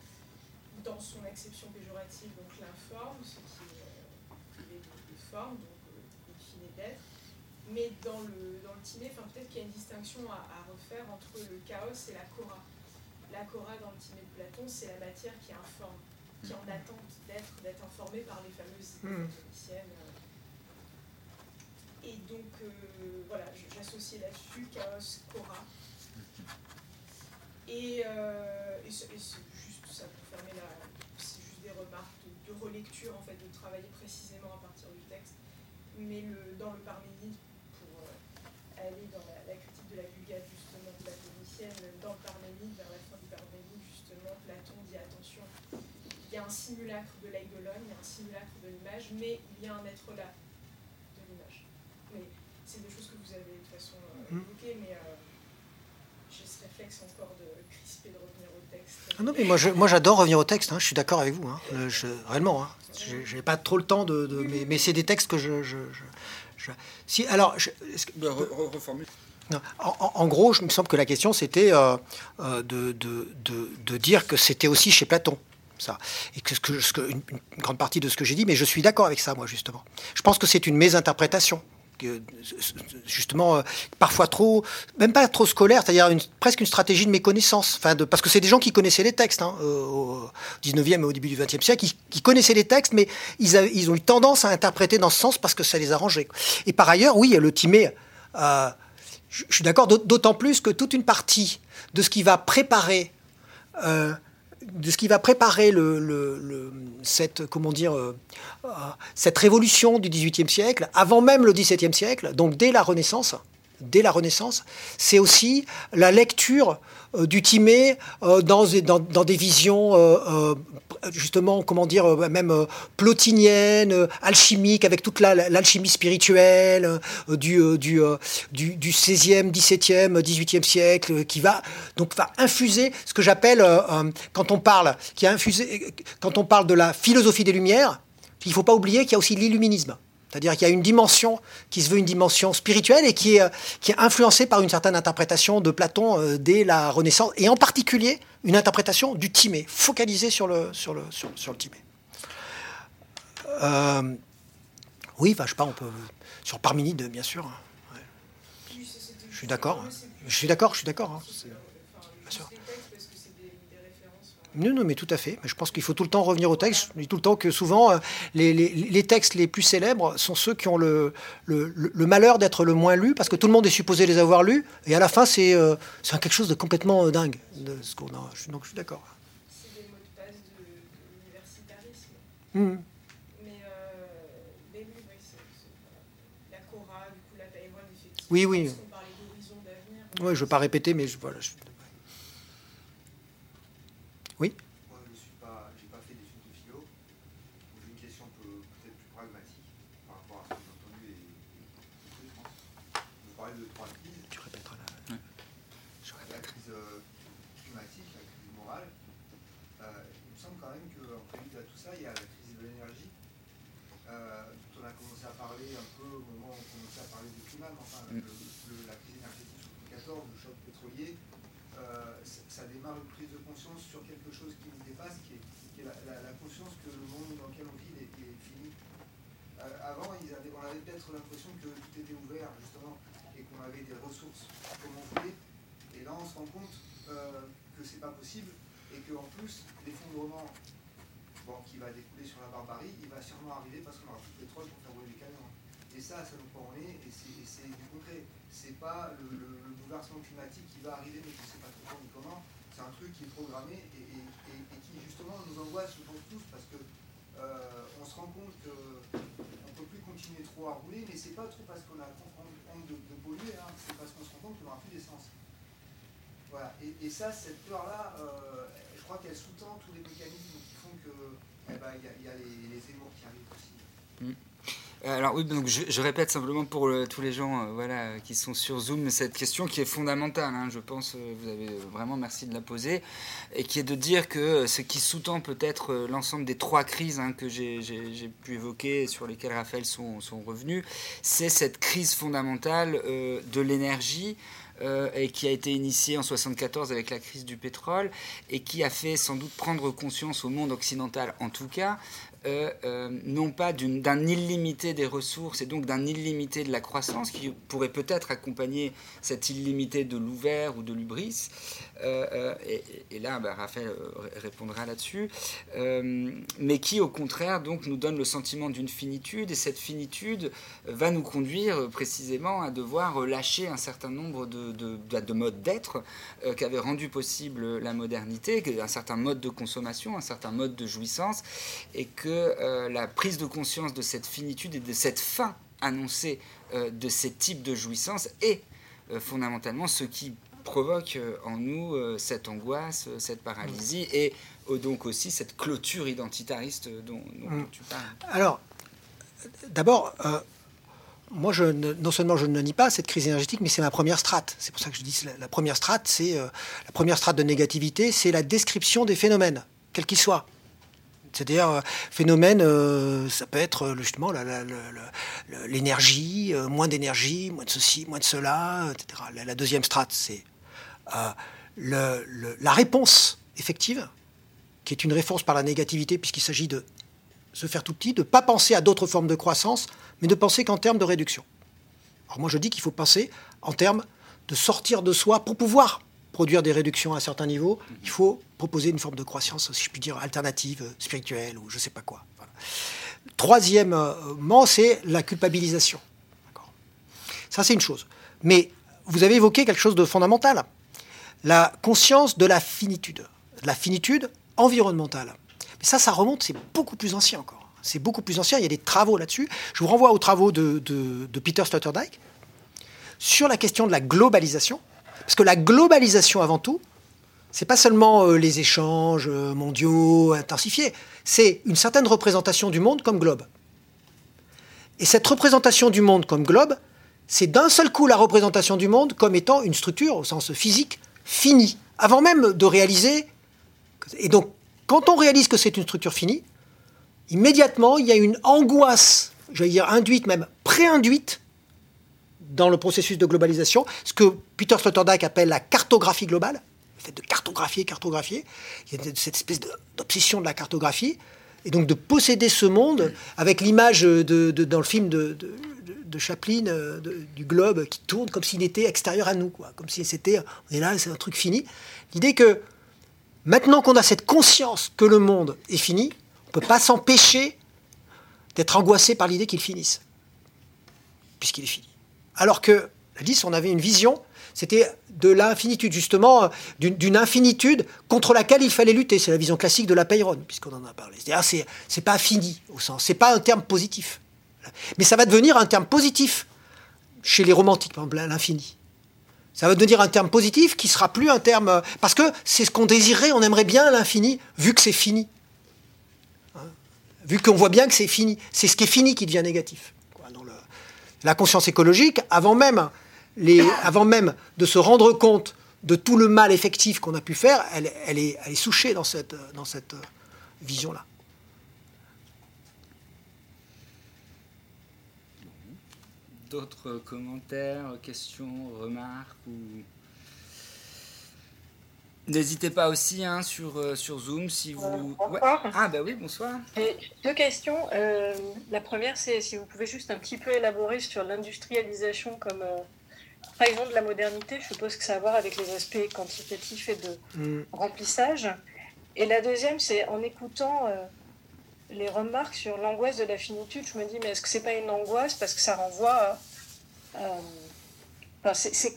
dans son acception péjorative, donc l'informe, ce qui est euh, privé de, de forme, donc euh, in fine d'être. Mais dans le, dans le peut-être qu'il y a une distinction à, à refaire entre le chaos et la cora. La cora dans le Timée de Platon, c'est la matière qui informe, qui en attente d'être, d'être informée par les fameuses platoniciennes. Et donc, euh, voilà, j'associe là-dessus chaos, cora. Et, euh, et c'est juste ça pour fermer la. C'est juste des remarques de, de relecture, en fait, de travailler précisément à partir du texte. Mais le, dans le Parménide, pour euh, aller dans la, la critique de la Vulgate, justement, platonicienne, dans le Parménide, vers la fin du Parménide, justement, Platon dit attention, il y a un simulacre de l'eidolon, il y a un simulacre de l'image, mais il y a un être là de l'image. Mais c'est des choses que vous avez de toute façon euh, Mhm. évoquées, mais euh, j'ai ce réflexe encore de crisper, de revenir au texte. Non, mais moi, je, moi j'adore revenir au texte, hein, je suis d'accord avec vous, hein. je, réellement. Hein, je n'ai pas trop le temps de. de mais, mais c'est des textes que je. je, je si, alors. Bah, reformule. En, en, gros, je me semble que la question c'était euh, euh, de, de, de, de, dire que c'était aussi chez Platon. Et que, que, une, grande partie de ce que j'ai dit, mais je suis d'accord avec ça, moi, justement. Je pense que c'est une mésinterprétation justement euh, parfois trop, même pas trop scolaire, c'est-à-dire presque une stratégie de méconnaissance. Enfin, parce que c'est des gens qui connaissaient les textes hein, au 19e et au début du 20e siècle, qui, connaissaient les textes, mais ils, ont eu tendance à interpréter dans ce sens parce que ça les arrangeait. Et par ailleurs, oui, le Timé, euh, je, suis d'accord, d'autant plus que toute une partie de ce qui va préparer euh, de ce qui va préparer le, cette, comment dire, euh, euh, cette révolution du XVIIIe siècle, avant même le XVIIe siècle, donc dès la Renaissance, dès la Renaissance, c'est aussi la lecture euh, du Timée euh, dans, des visions euh, justement, comment dire, même plotiniennes, alchimiques, avec toute l'alchimie spirituelle du, du, du, du, 16e, 17e, 18e siècle, qui va donc va infuser ce que j'appelle, quand on parle de la philosophie des Lumières, il ne faut pas oublier qu'il y a aussi l'illuminisme. C'est-à-dire qu'il y a une dimension qui se veut une dimension spirituelle et qui est, qui est influencée par une certaine interprétation de Platon euh, dès la Renaissance, et en particulier une interprétation du Timée, focalisée sur le, sur le, sur, le Timée. Euh, oui, enfin, je sais pas, on peut. Sur Parménide, bien sûr. Hein. Je suis d'accord. Je suis d'accord, je suis d'accord. Hein. Non, non, mais tout à fait. Je pense qu'il faut tout le temps revenir au texte. Je dis tout le temps que souvent, euh, les, les, les textes les plus célèbres sont ceux qui ont le, le, le malheur d'être le moins lus, parce que tout le monde est supposé les avoir lus, et à la fin, c'est euh, quelque chose de complètement euh, dingue. De ce qu'on a. Donc je suis d'accord. C'est des mots de passe de, de l'universitarisme. Mmh. Mais, euh, mais oui, oui c'est la Cora, du coup, la Taïwan, effectivement. Oui, oui. Parce qu'on parlait d'horizon d'avenir. Oui, je ne veux pas répéter, mais je, voilà. Je... Oui Moi, je suis pas, j'ai pas fait d'études de philo. J'ai une question peut-être plus pragmatique par rapport à ce que j'ai entendu et, et, je pense. Vous parlez de trois crises. Tu répéteras la. Je la crise euh, climatique, la crise morale. Euh, il me semble quand même qu'en prélude à tout ça, il y a la crise de l'énergie. Euh, dont on a commencé à parler un peu au moment où on commençait à parler du climat, mais enfin, mm. le, le, la crise énergétique sous 2014, le choc pétrolier. Euh, ça démarre une prise de conscience sur quelque chose qui nous dépasse, qui est, la, conscience que le monde dans lequel on vit est, fini. Euh, avant, ils avaient, on avait peut-être l'impression que tout était ouvert, justement, et qu'on avait des ressources comme on voulait. Et là, on se rend compte euh, que c'est pas possible, et qu'en plus, l'effondrement bon, qui va découler sur la barbarie, il va sûrement arriver parce qu'on aura plus de pétrole pour faire rouler les camions. Et ça, ça nous prend et c'est du concret. C'est pas le, le, le, bouleversement climatique qui va arriver, mais qui ne sait pas trop ni comment. C'est un truc qui est programmé et, qui justement nous angoisse, je pense tous, parce que euh, on se rend compte qu'on ne peut plus continuer trop à rouler, mais c'est pas trop parce qu'on a honte de, de polluer, hein, c'est parce qu'on se rend compte qu'on n'aura plus d'essence. Voilà. Et, ça, cette peur-là, euh, je crois qu'elle sous-tend tous les mécanismes qui font que il eh ben, y, a, y a les, les émours qui arrivent aussi. Mm. Alors oui, donc je, répète simplement pour le, tous les gens euh, voilà, qui sont sur Zoom cette question qui est fondamentale, hein, je pense, euh, vous avez vraiment merci de la poser, et qui est de dire que ce qui sous-tend peut-être euh, l'ensemble des trois crises hein, que j'ai pu évoquer, sur lesquelles Raphaël sont, revenus, c'est cette crise fondamentale euh, de l'énergie, euh, et qui a été initiée en 74 avec la crise du pétrole et qui a fait sans doute prendre conscience au monde occidental en tout cas euh, euh, non pas d'un illimité des ressources et donc d'un illimité de la croissance qui pourrait peut-être accompagner cette illimité de l'ouvert ou de l'ubris. Euh, et, et, là, bah, Raphaël répondra là-dessus. mais qui, au contraire, donc, nous donne le sentiment d'une finitude et cette finitude va nous conduire précisément à devoir lâcher un certain nombre de, de modes d'être qu'avait rendu possible la modernité, un certain mode de consommation, un certain mode de jouissance, et que euh, la prise de conscience de cette finitude et de cette fin annoncée euh, de ces types de jouissance est euh, fondamentalement ce qui provoque en nous cette angoisse, cette paralysie et donc aussi cette clôture identitariste dont, dont mmh. tu parles. Alors, d'abord, moi, je non seulement je ne nie pas cette crise énergétique, mais c'est ma première strate. C'est pour ça que je dis la, la première strate, c'est euh, la première strate de négativité, c'est la description des phénomènes, quels qu'ils soient. C'est-à-dire, euh, phénomène, euh, ça peut être justement l'énergie, moins d'énergie, moins de ceci, moins de cela, etc. La, deuxième strate, c'est la réponse effective, qui est une réponse par la négativité, puisqu'il s'agit de se faire tout petit, de ne pas penser à d'autres formes de croissance, mais de penser qu'en termes de réduction. Alors moi je dis qu'il faut penser en termes de sortir de soi pour pouvoir produire des réductions à un certain niveau. Il faut proposer une forme de croissance, si je puis dire, alternative, spirituelle ou je ne sais pas quoi. Troisièmement, c'est la culpabilisation. Ça c'est une chose. Mais vous avez évoqué quelque chose de fondamental. La conscience de la finitude. De la finitude environnementale. Mais ça, ça remonte, c'est beaucoup plus ancien encore. C'est beaucoup plus ancien, il y a des travaux là-dessus. Je vous renvoie aux travaux de, Peter Sloterdijk sur la question de la globalisation. Parce que la globalisation, avant tout, c'est pas seulement euh, les échanges euh, mondiaux intensifiés, c'est une certaine représentation du monde comme globe. Et cette représentation du monde comme globe, c'est d'un seul coup la représentation du monde comme étant une structure, au sens physique, finie, avant même de réaliser. Et donc, quand on réalise que c'est une structure finie, immédiatement, il y a une angoisse, j'allais dire induite, même pré-induite, dans le processus de globalisation, ce que Peter Sloterdijk appelle la cartographie globale, le fait de cartographier, cartographier. Il y a cette espèce d'obsession de la cartographie, et donc de posséder ce monde avec l'image de, dans le film de Chaplin euh, du globe qui tourne comme s'il était extérieur à nous, quoi, comme si c'était, on est là, c'est un truc fini. L'idée que maintenant qu'on a cette conscience que le monde est fini, ne peut pas s'empêcher d'être angoissé par l'idée qu'il finisse, puisqu'il est fini. Alors que, la 10, on avait une vision, c'était de l'infinitude, justement, d'une infinitude contre laquelle il fallait lutter. C'est la vision classique de la Peyron, puisqu'on en a parlé. C'est-à-dire, c'est pas fini, au sens, c'est pas un terme positif. Mais ça va devenir un terme positif chez les romantiques, par l'infini. Ça va devenir un terme positif qui sera plus un terme. Parce que c'est ce qu'on désirait, on aimerait bien l'infini, vu que c'est fini vu qu'on voit bien que c'est fini. C'est ce qui est fini qui devient négatif. la conscience écologique, avant même, de se rendre compte de tout le mal effectif qu'on a pu faire, elle, est, souchée dans cette, dans cette vision-là. D'autres commentaires, questions, remarques ou N'hésitez pas aussi hein, sur, euh, sur Zoom si vous. Ah, bah oui, bonsoir. deux questions. Euh, la première, c'est si vous pouvez juste un petit peu élaborer sur l'industrialisation comme euh, de la modernité. Je suppose que ça a à voir avec les aspects quantitatifs et de mm. remplissage. Et la deuxième, c'est en écoutant euh, les remarques sur l'angoisse de la finitude, je me dis, mais est-ce que c'est pas une angoisse Parce que ça renvoie Il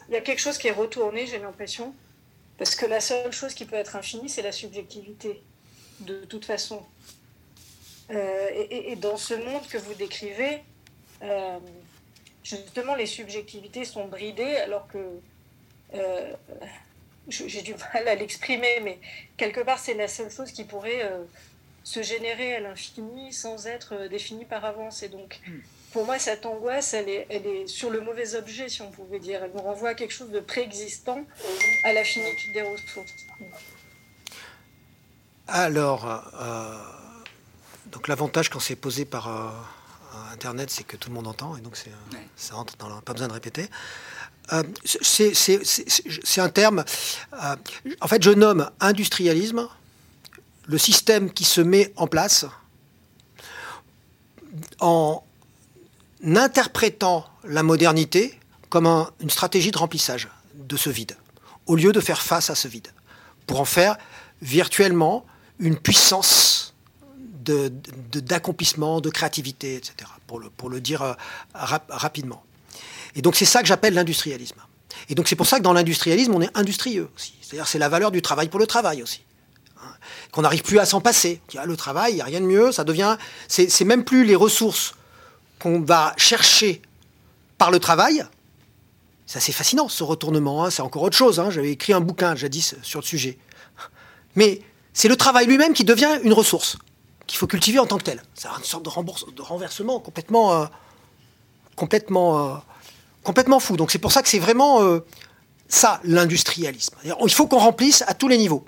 y a quelque chose qui est retourné, j'ai l'impression parce que la seule chose qui peut être infinie, c'est la subjectivité, de toute façon. Euh, et, dans ce monde que vous décrivez, euh, justement, les subjectivités sont bridées, alors que euh, j'ai du mal à l'exprimer, mais quelque part, c'est la seule chose qui pourrait se générer à l'infini sans être définie par avance. Et donc, hmm pour moi, cette angoisse, elle est, elle est sur le mauvais objet, si on pouvait dire. Elle nous renvoie à quelque chose de préexistant, à la finitude des ressources. Alors, euh, donc l'avantage quand c'est posé par euh, Internet, c'est que tout le monde entend, et donc ça entre dans pas besoin de répéter. Euh, c'est un terme. en fait, je nomme industrialisme le système qui se met en place en, interprétant la modernité comme une stratégie de remplissage de ce vide, au lieu de faire face à ce vide, pour en faire virtuellement une puissance d'accomplissement, de, créativité, etc., pour le, dire euh, rapidement. Et donc c'est ça que j'appelle l'industrialisme. Et donc c'est pour ça que dans l'industrialisme, on est industrieux aussi. C'est-à-dire c'est la valeur du travail pour le travail aussi. Qu'on n'arrive plus à s'en passer. le travail, il n'y a rien de mieux, ça devient... C'est même plus les ressources qu'on va chercher par le travail. C'est assez fascinant ce retournement, hein. c'est encore autre chose. Hein. J'avais écrit un bouquin jadis sur le sujet. Mais c'est le travail lui-même qui devient une ressource qu'il faut cultiver en tant que tel. C'est une sorte de, renversement complètement euh, complètement, euh, complètement fou. Donc c'est pour ça que c'est vraiment euh, ça, l'industrialisme. Il faut qu'on remplisse à tous les niveaux.